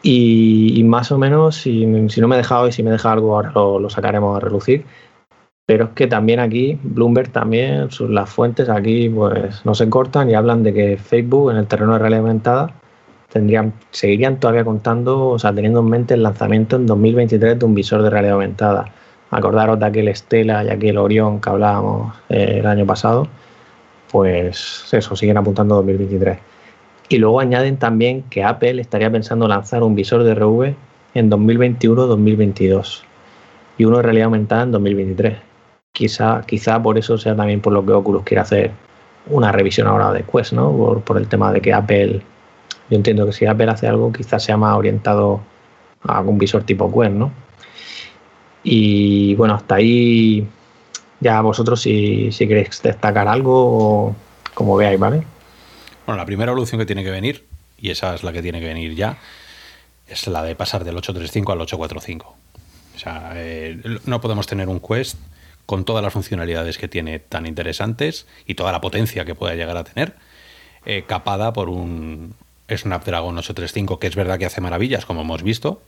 Y, más o menos, si, no me he dejado y si me he dejado algo, ahora lo, sacaremos a relucir. Pero es que también aquí, Bloomberg también, las fuentes aquí pues no se cortan y hablan de que Facebook en el terreno de realidad aumentada tendrían, seguirían todavía contando, o sea, teniendo en mente el lanzamiento en 2023 de un visor de realidad aumentada. Acordaros de aquel Estela y aquel Orión que hablábamos eh, el año pasado, pues eso, siguen apuntando a 2023. Y luego añaden también que Apple estaría pensando lanzar un visor de RV en 2021-2022 y uno de realidad aumentada en 2023. Quizá, quizá por eso sea también por lo que Oculus quiere hacer una revisión ahora de Quest, ¿no? Por, el tema de que Apple, yo entiendo que si Apple hace algo, quizás sea más orientado a un visor tipo Quest, ¿no? Y bueno, hasta ahí ya vosotros si, si queréis destacar algo, como veáis, ¿vale? Bueno, la primera evolución que tiene que venir, y esa es la que tiene que venir ya, es la de pasar del 835 al 845. O sea, eh, no podemos tener un Quest con todas las funcionalidades que tiene tan interesantes y toda la potencia que pueda llegar a tener, eh, capada por un Snapdragon 835, que es verdad que hace maravillas, como hemos visto,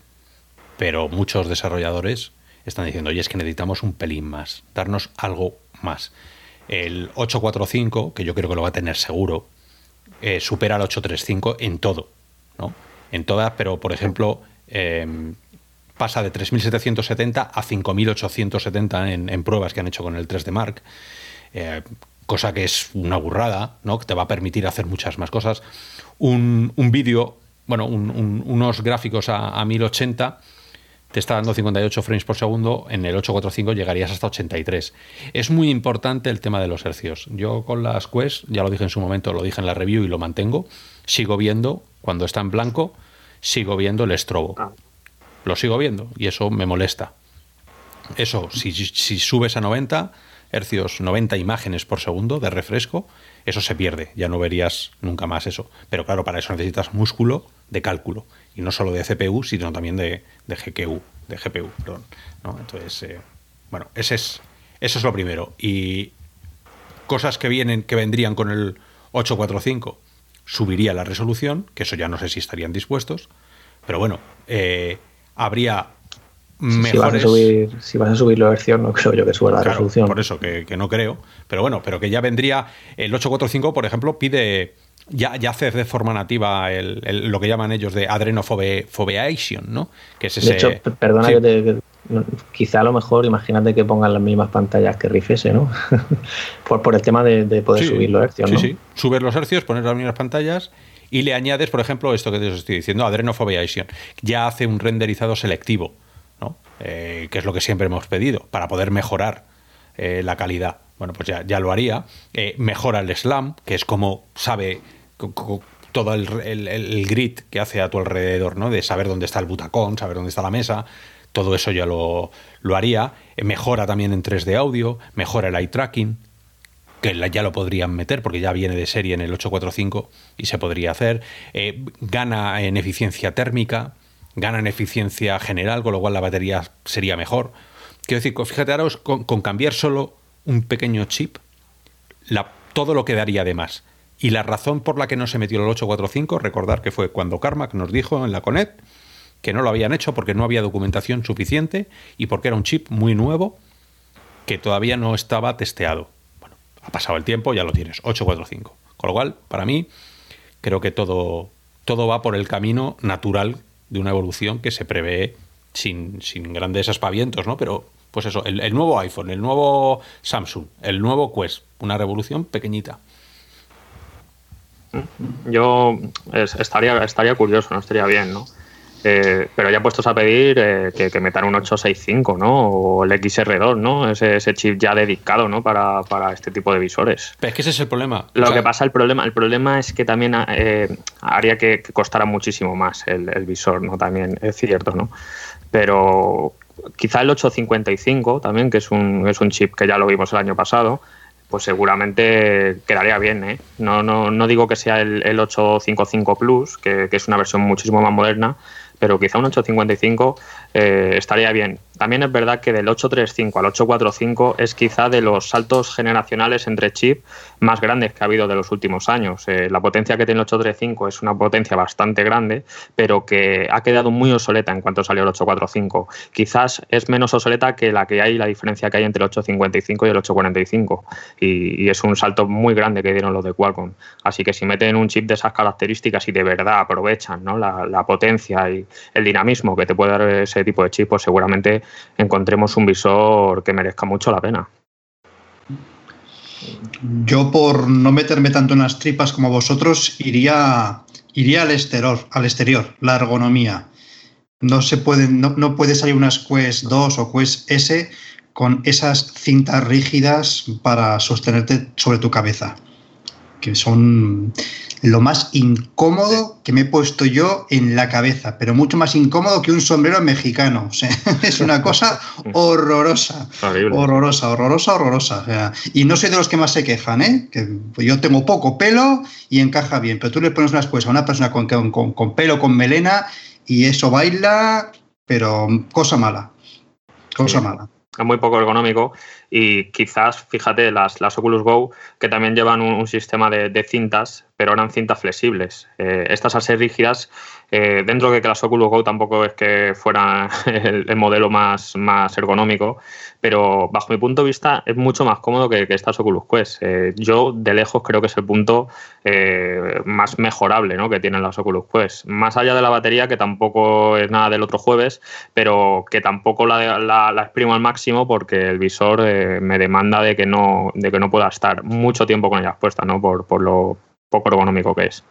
pero muchos desarrolladores están diciendo, oye, es que necesitamos un pelín más, darnos algo más. El 845, que yo creo que lo va a tener seguro, eh, supera el 835 en todo, ¿no? En todas, pero por ejemplo, em, pasa de 3.770 a 5.870 en, en, pruebas que han hecho con el 3D Mark, eh, cosa que es una burrada, ¿no? Que te va a permitir hacer muchas más cosas. Un, vídeo, bueno, unos gráficos a, a 1080 te está dando 58 frames por segundo, en el 845 llegarías hasta 83. Es muy importante el tema de los hercios. Yo con las Quest, ya lo dije en su momento, lo dije en la review y lo mantengo, sigo viendo, cuando está en blanco, sigo viendo el estrobo. Ah. Lo sigo viendo y eso me molesta. Eso, si, si subes a 90 hercios, 90 imágenes por segundo de refresco, eso se pierde, ya no verías nunca más eso. Pero claro, para eso necesitas músculo de cálculo y no solo de CPU, sino también de, de GPU, de GPU, perdón. Entonces, eh, bueno, ese es, eso es lo primero. Y cosas que vienen, que vendrían con el 845, subiría la resolución, que eso ya no sé si estarían dispuestos, pero bueno, eh, habría mejores... Si vas, a subir, si vas a subir la versión, no creo yo que suba la resolución. Por eso, que, que, no creo. Pero bueno, pero que ya vendría. El 845, por ejemplo, pide ya, ya hace de forma nativa el, lo que llaman ellos de adrenofoveation, ¿no? Que es ese, de hecho, perdona que te, quizá a lo mejor imagínate que pongan las mismas pantallas que Rifese, ¿no? [LAUGHS] por, por el tema de, poder subir los hercios, ¿no? Sí, sí, subir los hercios, poner las mismas pantallas y le añades, por ejemplo, esto que te estoy diciendo, adrenofoveation. Ya hace un renderizado selectivo, ¿no? Eh, que es lo que siempre hemos pedido, para poder mejorar eh, la calidad. Bueno, pues ya, lo haría. Eh, mejora el SLAM, que es como sabe todo el, grid que hace a tu alrededor, ¿no? De saber dónde está el butacón, saber dónde está la mesa, todo eso ya lo, haría. Eh, mejora también en 3D audio, mejora el eye tracking, que ya lo podrían meter porque ya viene de serie en el 845 y se podría hacer. Eh, gana en eficiencia térmica, gana en eficiencia general, con lo cual la batería sería mejor. Quiero decir, fíjate ahora con, cambiar solo un pequeño chip, todo lo que daría de más. Y la razón por la que no se metió el 845, recordar que fue cuando Carmack nos dijo en la Connect que no lo habían hecho porque no había documentación suficiente y porque era un chip muy nuevo que todavía no estaba testeado. Ha pasado el tiempo, ya lo tienes, 845. Con lo cual, para mí, creo que todo, todo va por el camino natural de una evolución que se prevé sin, sin grandes aspavientos, ¿no? Pero, pues eso, el nuevo iPhone, el nuevo Samsung, el nuevo Quest, una revolución pequeñita. Yo estaría, estaría curioso, no estaría bien, ¿no? Eh, pero ya puestos a pedir eh, que, metan un 865, ¿no? O el XR2, ¿no? Ese, chip ya dedicado, ¿no? Para, este tipo de visores. Pero es que ese es el problema. Lo que pasa, el problema, el problema es que también eh, haría que, costara muchísimo más el, visor, ¿no? También es cierto, ¿no? Pero quizá el 855 también, que es un, es un chip que ya lo vimos el año pasado, pues seguramente quedaría bien. ¿eh? No, no, no digo que sea el, el 855 Plus, que, que, es una versión muchísimo más moderna, pero quizá un 855 eh, estaría bien. También es verdad que del 835 al 845 es quizá de los saltos generacionales entre chip más grandes que ha habido de los últimos años. Eh, la potencia que tiene el 835 es una potencia bastante grande, pero que ha quedado muy obsoleta en cuanto salió el 845. Quizás es menos obsoleta que la que hay, la diferencia que hay entre el 855 y el 845. Y, es un salto muy grande que dieron los de Qualcomm. Así que si meten un chip de esas características y de verdad aprovechan la potencia y el dinamismo que te puede dar ese tipo de chip, pues seguramente encontremos un visor que merezca mucho la pena. Yo, por no meterme tanto en las tripas como vosotros, iría, iría al exterior, al exterior, la ergonomía. No se no, no puede salir unas Quest 2 o Quest S con esas cintas rígidas para sostenerte sobre tu cabeza. Que son lo más incómodo que me he puesto yo en la cabeza, pero mucho más incómodo que un sombrero mexicano. [LAUGHS] es una cosa horrorosa. Horrorosa, horrorosa, horrorosa. y no soy de los que más se quejan, ¿eh? Que yo tengo poco pelo y encaja bien, pero tú le pones unas cosas a una persona con, con, con pelo, con melena, y eso baila, pero cosa mala. Cosa mala es muy poco ergonómico y quizás, fíjate, las, las Oculus Go que también llevan un, sistema de, cintas, pero eran cintas flexibles. Eh, estas al ser rígidas eh, dentro de que las Oculus Go tampoco es que fuera [LAUGHS] el, modelo más, más ergonómico, pero bajo mi punto de vista es mucho más cómodo que, estas Oculus Quest. Eh, yo de lejos creo que es el punto eh, más mejorable que tienen las Oculus Quest. Más allá de la batería, que tampoco es nada del otro jueves, pero que tampoco la, exprimo al máximo porque el visor me demanda de que, no, de que no pueda estar mucho tiempo con ellas puestas, ¿no? por lo poco ergonómico que es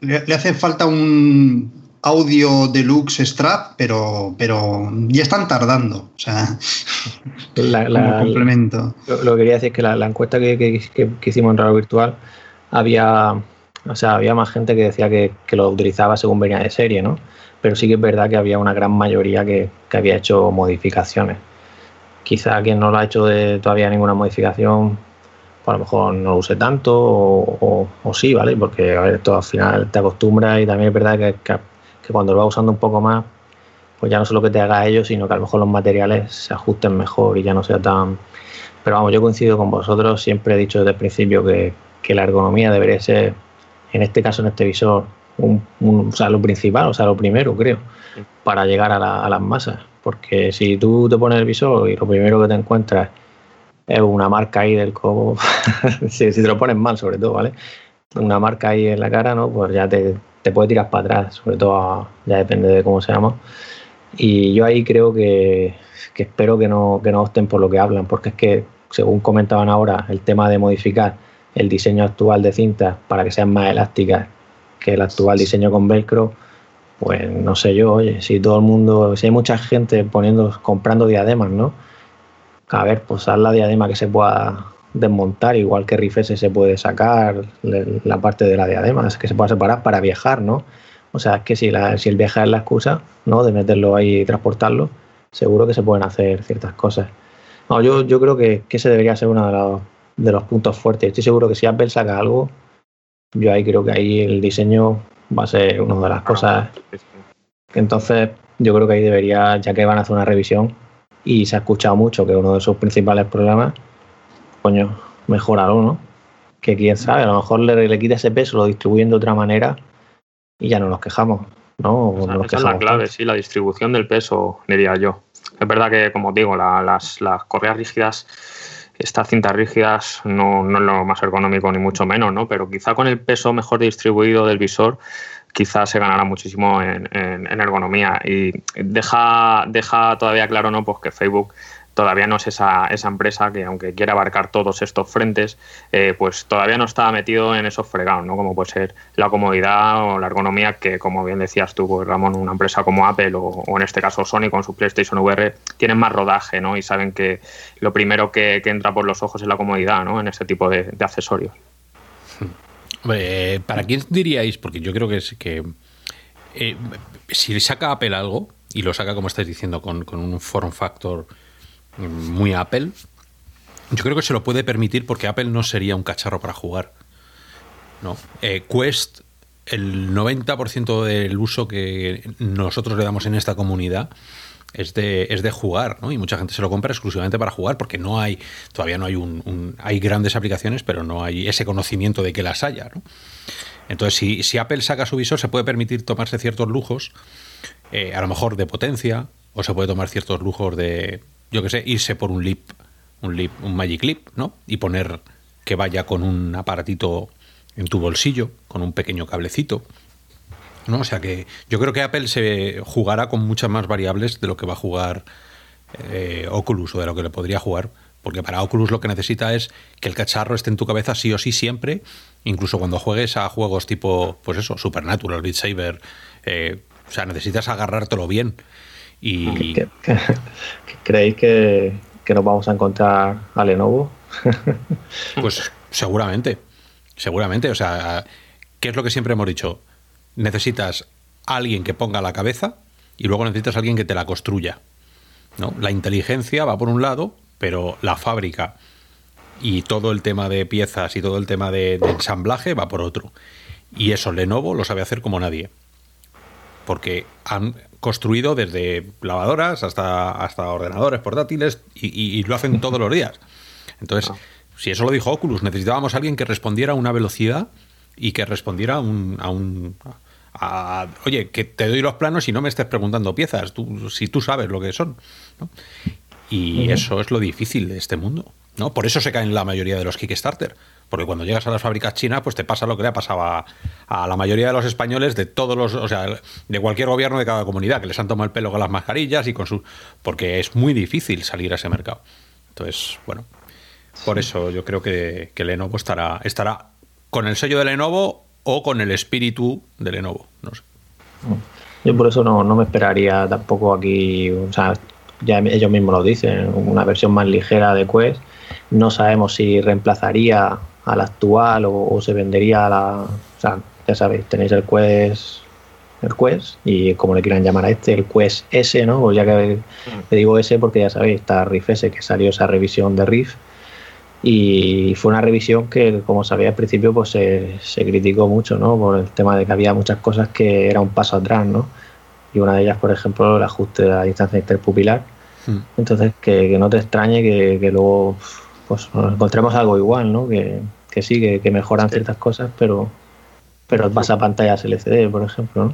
le, hace, falta un audio deluxe strap, pero, pero ya están tardando. O sea, [LAUGHS] como complemento. Lo, que quería decir es que la, encuesta que, hicimos en Radio Virtual había, o sea, había más gente que decía que, lo utilizaba según venía de serie, ¿no? Pero sí que es verdad que había una gran mayoría que, había hecho modificaciones. Quizá quien no lo ha hecho de todavía ninguna modificación a lo mejor no lo use tanto o, sí, ¿vale? Porque a ver, esto al final te acostumbras y también es verdad que, cuando lo vas usando un poco más, pues ya no solo que te haga ello, sino que a lo mejor los materiales se ajusten mejor y ya no sea tan... Pero vamos, yo coincido con vosotros, siempre he dicho desde el principio que, la ergonomía debería ser, en este caso, en este visor, un, o sea, lo principal, o sea, lo primero, creo, para llegar a, a las masas. Porque si tú te pones el visor y lo primero que te encuentras es una marca ahí del cobo, [LAUGHS] si, te lo pones mal sobre todo, ¿vale? Una marca ahí en la cara, ¿no? Pues ya te, te puede tirar para atrás, sobre todo ya depende de cómo se llama. Y yo ahí creo que, que espero que no, que no opten por lo que hablan, porque es que, según comentaban ahora, el tema de modificar el diseño actual de cintas para que sean más elásticas que el actual diseño con velcro, pues no sé yo, oye, si todo el mundo, si hay mucha gente poniendo, comprando diademas, ¿no? A ver, pues haz la diadema que se pueda desmontar, igual que Rifese se puede sacar la parte de la diadema, es que se pueda separar para viajar, ¿no? O sea, es que si, si el viaje es la excusa, ¿no? De meterlo ahí y transportarlo, seguro que se pueden hacer ciertas cosas. No, yo, yo creo que, que ese debería ser uno de los, de los puntos fuertes. Estoy seguro que si Apple saca algo, yo ahí creo que ahí el diseño va a ser una de las cosas. Entonces, yo creo que ahí debería, ya que van a hacer una revisión, y se ha escuchado mucho que uno de sus principales problemas, coño, mejorarlo, ¿no? Que quién sabe, a lo mejor le, le quita ese peso, lo distribuyen de otra manera y ya no nos quejamos, ¿no? esa es la clave, sí, la distribución del peso, diría yo. Es verdad que, como digo, las, las correas rígidas estas cintas rígidas no, no, es lo más ergonómico ni mucho menos, ¿no? Pero quizá con el peso mejor distribuido del visor quizás se ganará muchísimo en, ergonomía. Y deja, todavía claro ¿no? pues que Facebook todavía no es esa, esa empresa que, aunque quiere abarcar todos estos frentes, eh, pues todavía no está metido en esos fregados, ¿no? Como puede ser la comodidad o la ergonomía, que como bien decías tú, pues, Ramón, una empresa como Apple o, en este caso Sony con su PlayStation VR tienen más rodaje, ¿no? Y saben que lo primero que, entra por los ojos es la comodidad, ¿no? En este tipo de, accesorios. [LAUGHS] Hombre, ¿para quién diríais? Porque yo creo que es que eh, si saca Apple algo, y lo saca, como estáis diciendo, con, un form factor muy Apple. Yo creo que se lo puede permitir porque Apple no sería un cacharro para jugar. ¿no? Eh, Quest, el 90% del uso que nosotros le damos en esta comunidad es de, es de jugar, ¿no? Y mucha gente se lo compra exclusivamente para jugar porque no hay, todavía no hay un, hay grandes aplicaciones, pero no hay ese conocimiento de que las haya, ¿no? Entonces, si, si Apple saca su visor, se puede permitir tomarse ciertos lujos, eh, a lo mejor de potencia, o se puede tomar ciertos lujos de, yo qué sé, irse por un lip, un lip, un Magic Lip, ¿no? Y poner que vaya con un aparatito en tu bolsillo, con un pequeño cablecito. ¿No? O sea que yo creo que Apple se jugará con muchas más variables de lo que va a jugar eh, Oculus o de lo que le podría jugar. Porque para Oculus lo que necesita es que el cacharro esté en tu cabeza sí o sí siempre, incluso cuando juegues a juegos tipo, pues eso, Supernatural, Beat Saber. Eh, o sea, necesitas agarrártelo bien. Y... ¿Creéis que, nos vamos a encontrar a Lenovo? [LAUGHS] pues seguramente, seguramente. O sea, ¿qué es lo que siempre hemos dicho? Necesitas alguien que ponga la cabeza y luego necesitas alguien que te la construya. ¿no? La inteligencia va por un lado, pero la fábrica y todo el tema de piezas y todo el tema de, de ensamblaje va por otro. Y eso Lenovo lo sabe hacer como nadie. Porque han construido desde lavadoras hasta, hasta ordenadores portátiles y, lo hacen [LAUGHS] todos los días. Entonces, ah. si eso lo dijo Oculus, necesitábamos a alguien que respondiera a una velocidad y que respondiera a un... A un oye, que te doy los planos y no me estés preguntando piezas, tú, si tú sabes lo que son. Y eso es lo difícil de este mundo. ¿no? Por eso se caen la mayoría de los Kickstarter. Porque cuando llegas a las fábricas chinas, pues te pasa lo que le ha pasado a, la mayoría de los españoles de todos los, o sea, de cualquier gobierno de cada comunidad, que les han tomado el pelo con las mascarillas y con su. porque es muy difícil salir a ese mercado. Entonces, bueno, por eso yo creo que, que Lenovo estará, estará con el sello de Lenovo o con el espíritu de Lenovo. No sé. Yo por eso no, no me esperaría tampoco aquí, o sea, ya ellos mismos lo dicen, una versión más ligera de Quest. No sabemos si reemplazaría a la actual o, se vendería a la. O sea, ya sabéis, tenéis el Quest, el Quest y como le quieran llamar a este, el Quest S, ¿no? Pues ya que mm. le digo S porque ya sabéis, está Riff S, que salió esa revisión de Riff. Y fue una revisión que, como sabía al principio, pues se, se criticó mucho, ¿no? Por el tema de que había muchas cosas que era un paso atrás, ¿no? Y una de ellas, por ejemplo, el ajuste de la distancia interpupilar. Mm. Entonces, que, no te extrañe que, que luego pues encontremos algo igual, ¿no? Que, que sí, que, mejoran ciertas cosas, pero, pero pasa pantallas LCD, por ejemplo,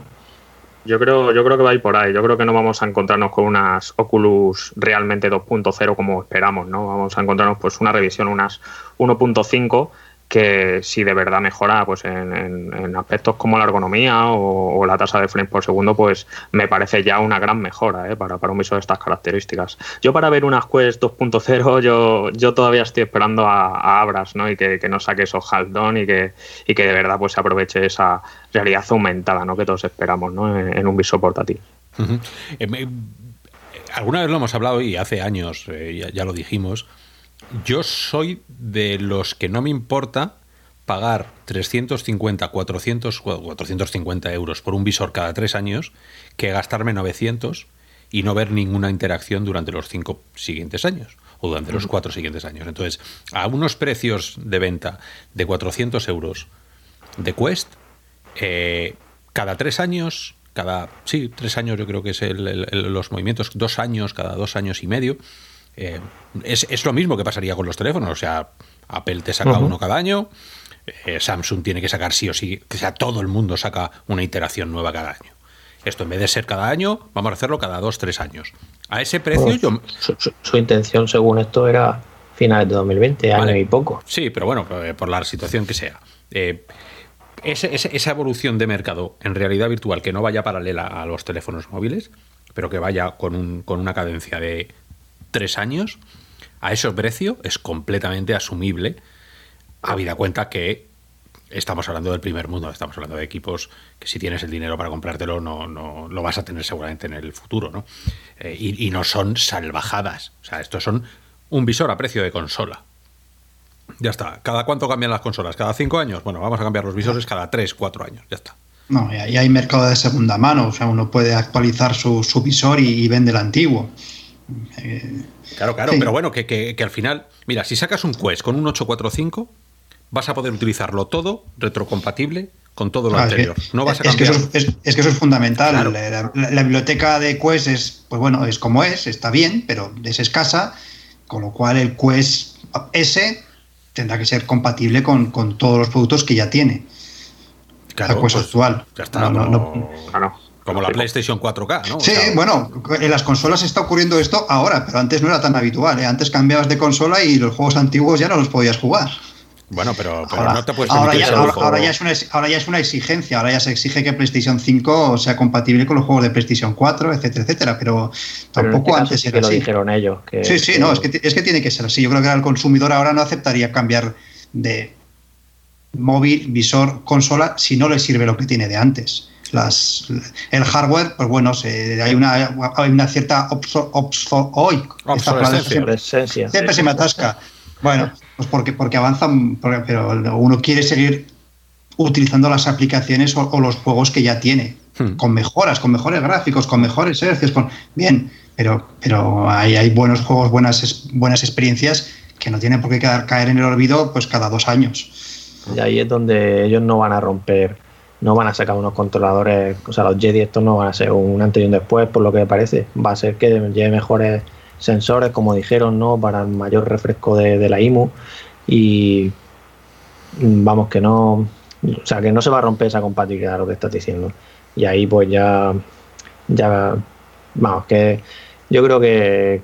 Yo creo, yo creo que va a ir por ahí. Yo creo que no vamos a encontrarnos con unas Oculus realmente 2.0 como esperamos, ¿no? Vamos a encontrarnos pues una revisión, unas 1.5 que si de verdad mejora pues en, aspectos como la ergonomía o, la tasa de frames por segundo, pues me parece ya una gran mejora ¿eh? para, un visor de estas características. Yo para ver unas Quest 2.0, yo, yo todavía estoy esperando a, Abras ¿no? y que, que nos saque esos Haldon y que, y que de verdad pues se aproveche esa realidad aumentada ¿no? que todos esperamos ¿no? en, un visor portátil. Eh, alguna vez lo hemos hablado y hace años eh, ya lo dijimos yo soy de los que no me importa pagar 350, 400, 450 euros por un visor cada tres años que gastarme 900 y no ver ninguna interacción durante los cinco siguientes años o durante los cuatro siguientes años. Entonces, a unos precios de venta de 400 euros de Quest, eh, cada tres años, cada, sí, tres años yo creo que es los movimientos, dos años, cada dos años y medio, eh, es, lo mismo que pasaría con los teléfonos. O sea, Apple te saca uno cada año, eh, Samsung tiene que sacar sí o sí, o sea, todo el mundo saca una iteración nueva cada año. Esto en vez de ser cada año, vamos a hacerlo cada dos, tres años. A ese precio yo... Su, intención, según esto, era finales de 2020, año y poco. Sí, pero bueno, eh, por la situación que sea. esa evolución de mercado en realidad virtual que no vaya paralela a los teléfonos móviles, pero que vaya con, un, con una cadencia de tres años, a ese precio es completamente asumible, habida cuenta que estamos hablando del primer mundo, estamos hablando de equipos que si tienes el dinero para comprártelo no, no lo vas a tener seguramente en el futuro, ¿no? Eh, y, no son salvajadas, o sea, estos son un visor a precio de consola. Ya está. ¿Cada cuánto cambian las consolas? ¿Cada cinco años? Bueno, vamos a cambiar los visores cada tres, cuatro años. Ya está. No, y hay mercado de segunda mano. O sea, uno puede actualizar su, su visor y, y, vende el antiguo. Eh, claro, claro, sí. pero bueno, que, que, que, al final, mira, si sacas un Quest con un 845, vas a poder utilizarlo todo retrocompatible con todo lo ah, anterior. Es que, no vas a es que, eso, es, es, que eso es fundamental. Claro. La, la, la, biblioteca de Quest es, pues bueno, es como es, está bien, pero es escasa, con lo cual el Quest S tendrá que ser compatible con, con todos los productos que ya tiene. Claro, la Quest pues actual. Ya está, no, no, claro. Como la PlayStation 4K, ¿no? Sí, o sea, bueno, en las consolas está ocurriendo esto ahora, pero antes no era tan habitual. ¿eh? Antes cambiabas de consola y los juegos antiguos ya no los podías jugar. Bueno, pero, pero ahora, no te puedes ahora ya, ahora, ahora, ya es una, ahora ya es una exigencia, ahora ya se exige que PlayStation 5 sea compatible con los juegos de PlayStation 4, etcétera, etcétera, pero, pero tampoco este antes era que así. lo dijeron ellos. Que, sí, sí, que... no, es que, es que tiene que ser así. Yo creo que el consumidor ahora no aceptaría cambiar de móvil, visor, consola si no le sirve lo que tiene de antes. Las, el hardware, pues bueno, se, hay, una, hay una cierta obso, obso, hoy, siempre, siempre se me atasca. Bueno, pues porque, porque avanzan, pero uno quiere seguir utilizando las aplicaciones o, o los juegos que ya tiene, hmm. con mejoras, con mejores gráficos, con mejores hercios, con bien, pero, pero hay, hay buenos juegos, buenas, buenas experiencias que no tienen por qué quedar, caer en el olvido pues cada dos años. Y ahí es donde ellos no van a romper, no van a sacar unos controladores, o sea, los Jedi estos no van a ser un antes y un después, por lo que me parece. Va a ser que lleve mejores sensores, como dijeron, ¿no? Para el mayor refresco de, la IMU. Y vamos, que no. O sea, que no se va a romper esa compatibilidad, lo que estás diciendo. Y ahí, pues ya. Ya. Vamos, que yo creo que,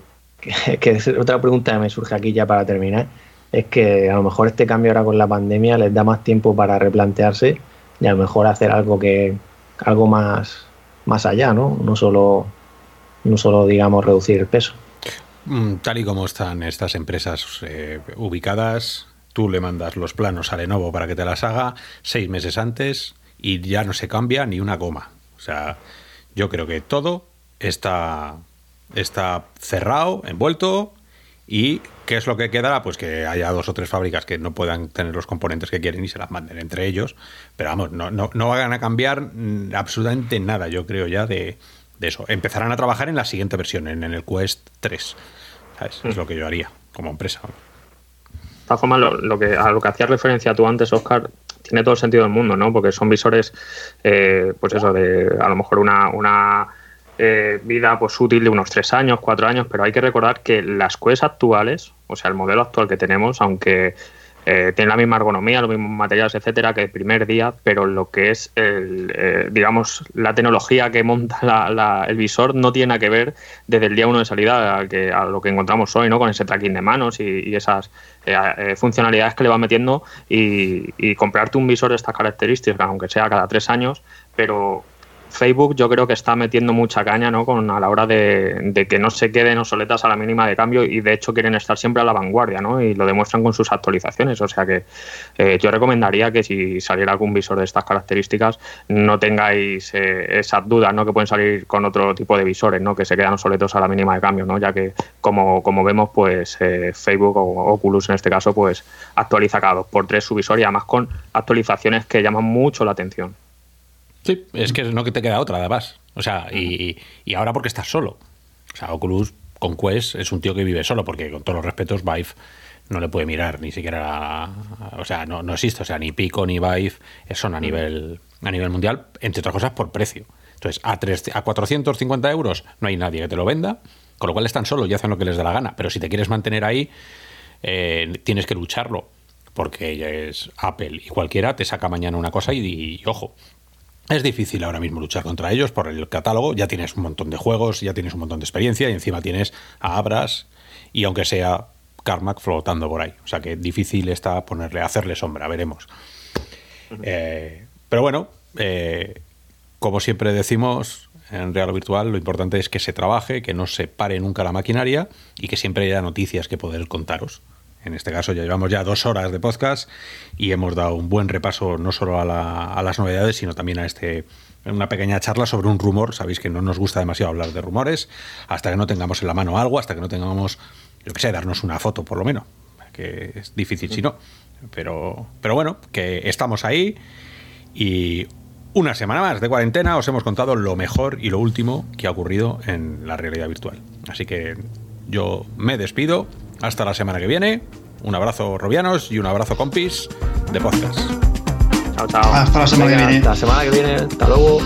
que otra pregunta que me surge aquí ya para terminar es que a lo mejor este cambio ahora con la pandemia les da más tiempo para replantearse y a lo mejor hacer algo que algo más más allá, ¿no? No solo no solo digamos reducir el peso. Mm, tal y como están estas empresas eh, ubicadas, tú le mandas los planos a Lenovo para que te las haga seis meses antes y ya no se cambia ni una goma. O sea, yo creo que todo está, está cerrado, envuelto y ¿qué es lo que quedará? Pues que haya dos o tres fábricas que no puedan tener los componentes que quieren y se las manden entre ellos. Pero vamos, no, no, no van a cambiar absolutamente nada, yo creo ya, de, de eso. Empezarán a trabajar en la siguiente versión, en, en el Quest 3. ¿Sabes? Es lo que yo haría como empresa. Formas, lo, lo, que, a lo que hacías referencia tú antes, Oscar, tiene todo el sentido del mundo, ¿no? Porque son visores, eh, pues eso, de a lo mejor una, una eh, vida pues útil de unos tres años, cuatro años, pero hay que recordar que las Quest actuales, o sea, el modelo actual que tenemos, aunque eh, tiene la misma ergonomía, los mismos materiales, etcétera, que el primer día, pero lo que es, el, eh, digamos, la tecnología que monta [LAUGHS] la, la, el visor no tiene que ver desde el día uno de salida a, que, a lo que encontramos hoy, ¿no? Con ese tracking de manos y, y esas eh, funcionalidades que le va metiendo y, y comprarte un visor de estas características, aunque sea cada tres años, pero Facebook yo creo que está metiendo mucha caña ¿no? Con, a la hora de, que no se queden obsoletas a la mínima de cambio y de hecho quieren estar siempre a la vanguardia ¿no? y lo demuestran con sus actualizaciones. O sea que eh, yo recomendaría que si saliera algún visor de estas características no tengáis eh, esas dudas ¿no? que pueden salir con otro tipo de visores ¿no? que se quedan obsoletos a la mínima de cambio, ¿no? ya que como, como vemos pues eh, Facebook o Oculus en este caso pues actualiza cada dos por tres su visor y además con actualizaciones que llaman mucho la atención. Sí, es que no que te queda otra, además. O sea, y, y, ahora porque estás solo. O sea, Oculus con Quest es un tío que vive solo, porque con todos los respetos, Vive no le puede mirar ni siquiera. O sea, no, no existe. O sea, ni Pico ni Vive son a nivel, a nivel mundial, entre otras cosas por precio. Entonces, a, 3, a 450 euros no hay nadie que te lo venda, con lo cual están solos y hacen lo que les da la gana. Pero si te quieres mantener ahí, eh, tienes que lucharlo porque ella es Apple y cualquiera te saca mañana una cosa y, y, ojo, es difícil ahora mismo luchar contra ellos por el catálogo. Ya tienes un montón de juegos, ya tienes un montón de experiencia y encima tienes a Abras y aunque sea Carmack flotando por ahí. O sea que difícil está ponerle, hacerle sombra, veremos. Uh -huh. eh, pero bueno, eh, como siempre decimos, en real o virtual, lo importante es que se trabaje, que no se pare nunca la maquinaria y que siempre haya noticias que poder contaros. En este caso ya llevamos ya dos horas de podcast y hemos dado un buen repaso no solo a, a las novedades, sino también a este una pequeña charla sobre un rumor. Sabéis que no nos gusta demasiado hablar de rumores hasta que no tengamos en la mano algo, hasta que no tengamos, yo que sé, darnos una foto por lo menos, que es difícil si no. Pero, pero bueno, que estamos ahí y una semana más de cuarentena os hemos contado lo mejor y lo último que ha ocurrido en la realidad virtual. Así que yo me despido. Hasta la semana que viene. Un abrazo, Robianos, y un abrazo, compis, de podcast. Chao, chao. Hasta la semana que viene. Hasta la semana que viene. Hasta luego.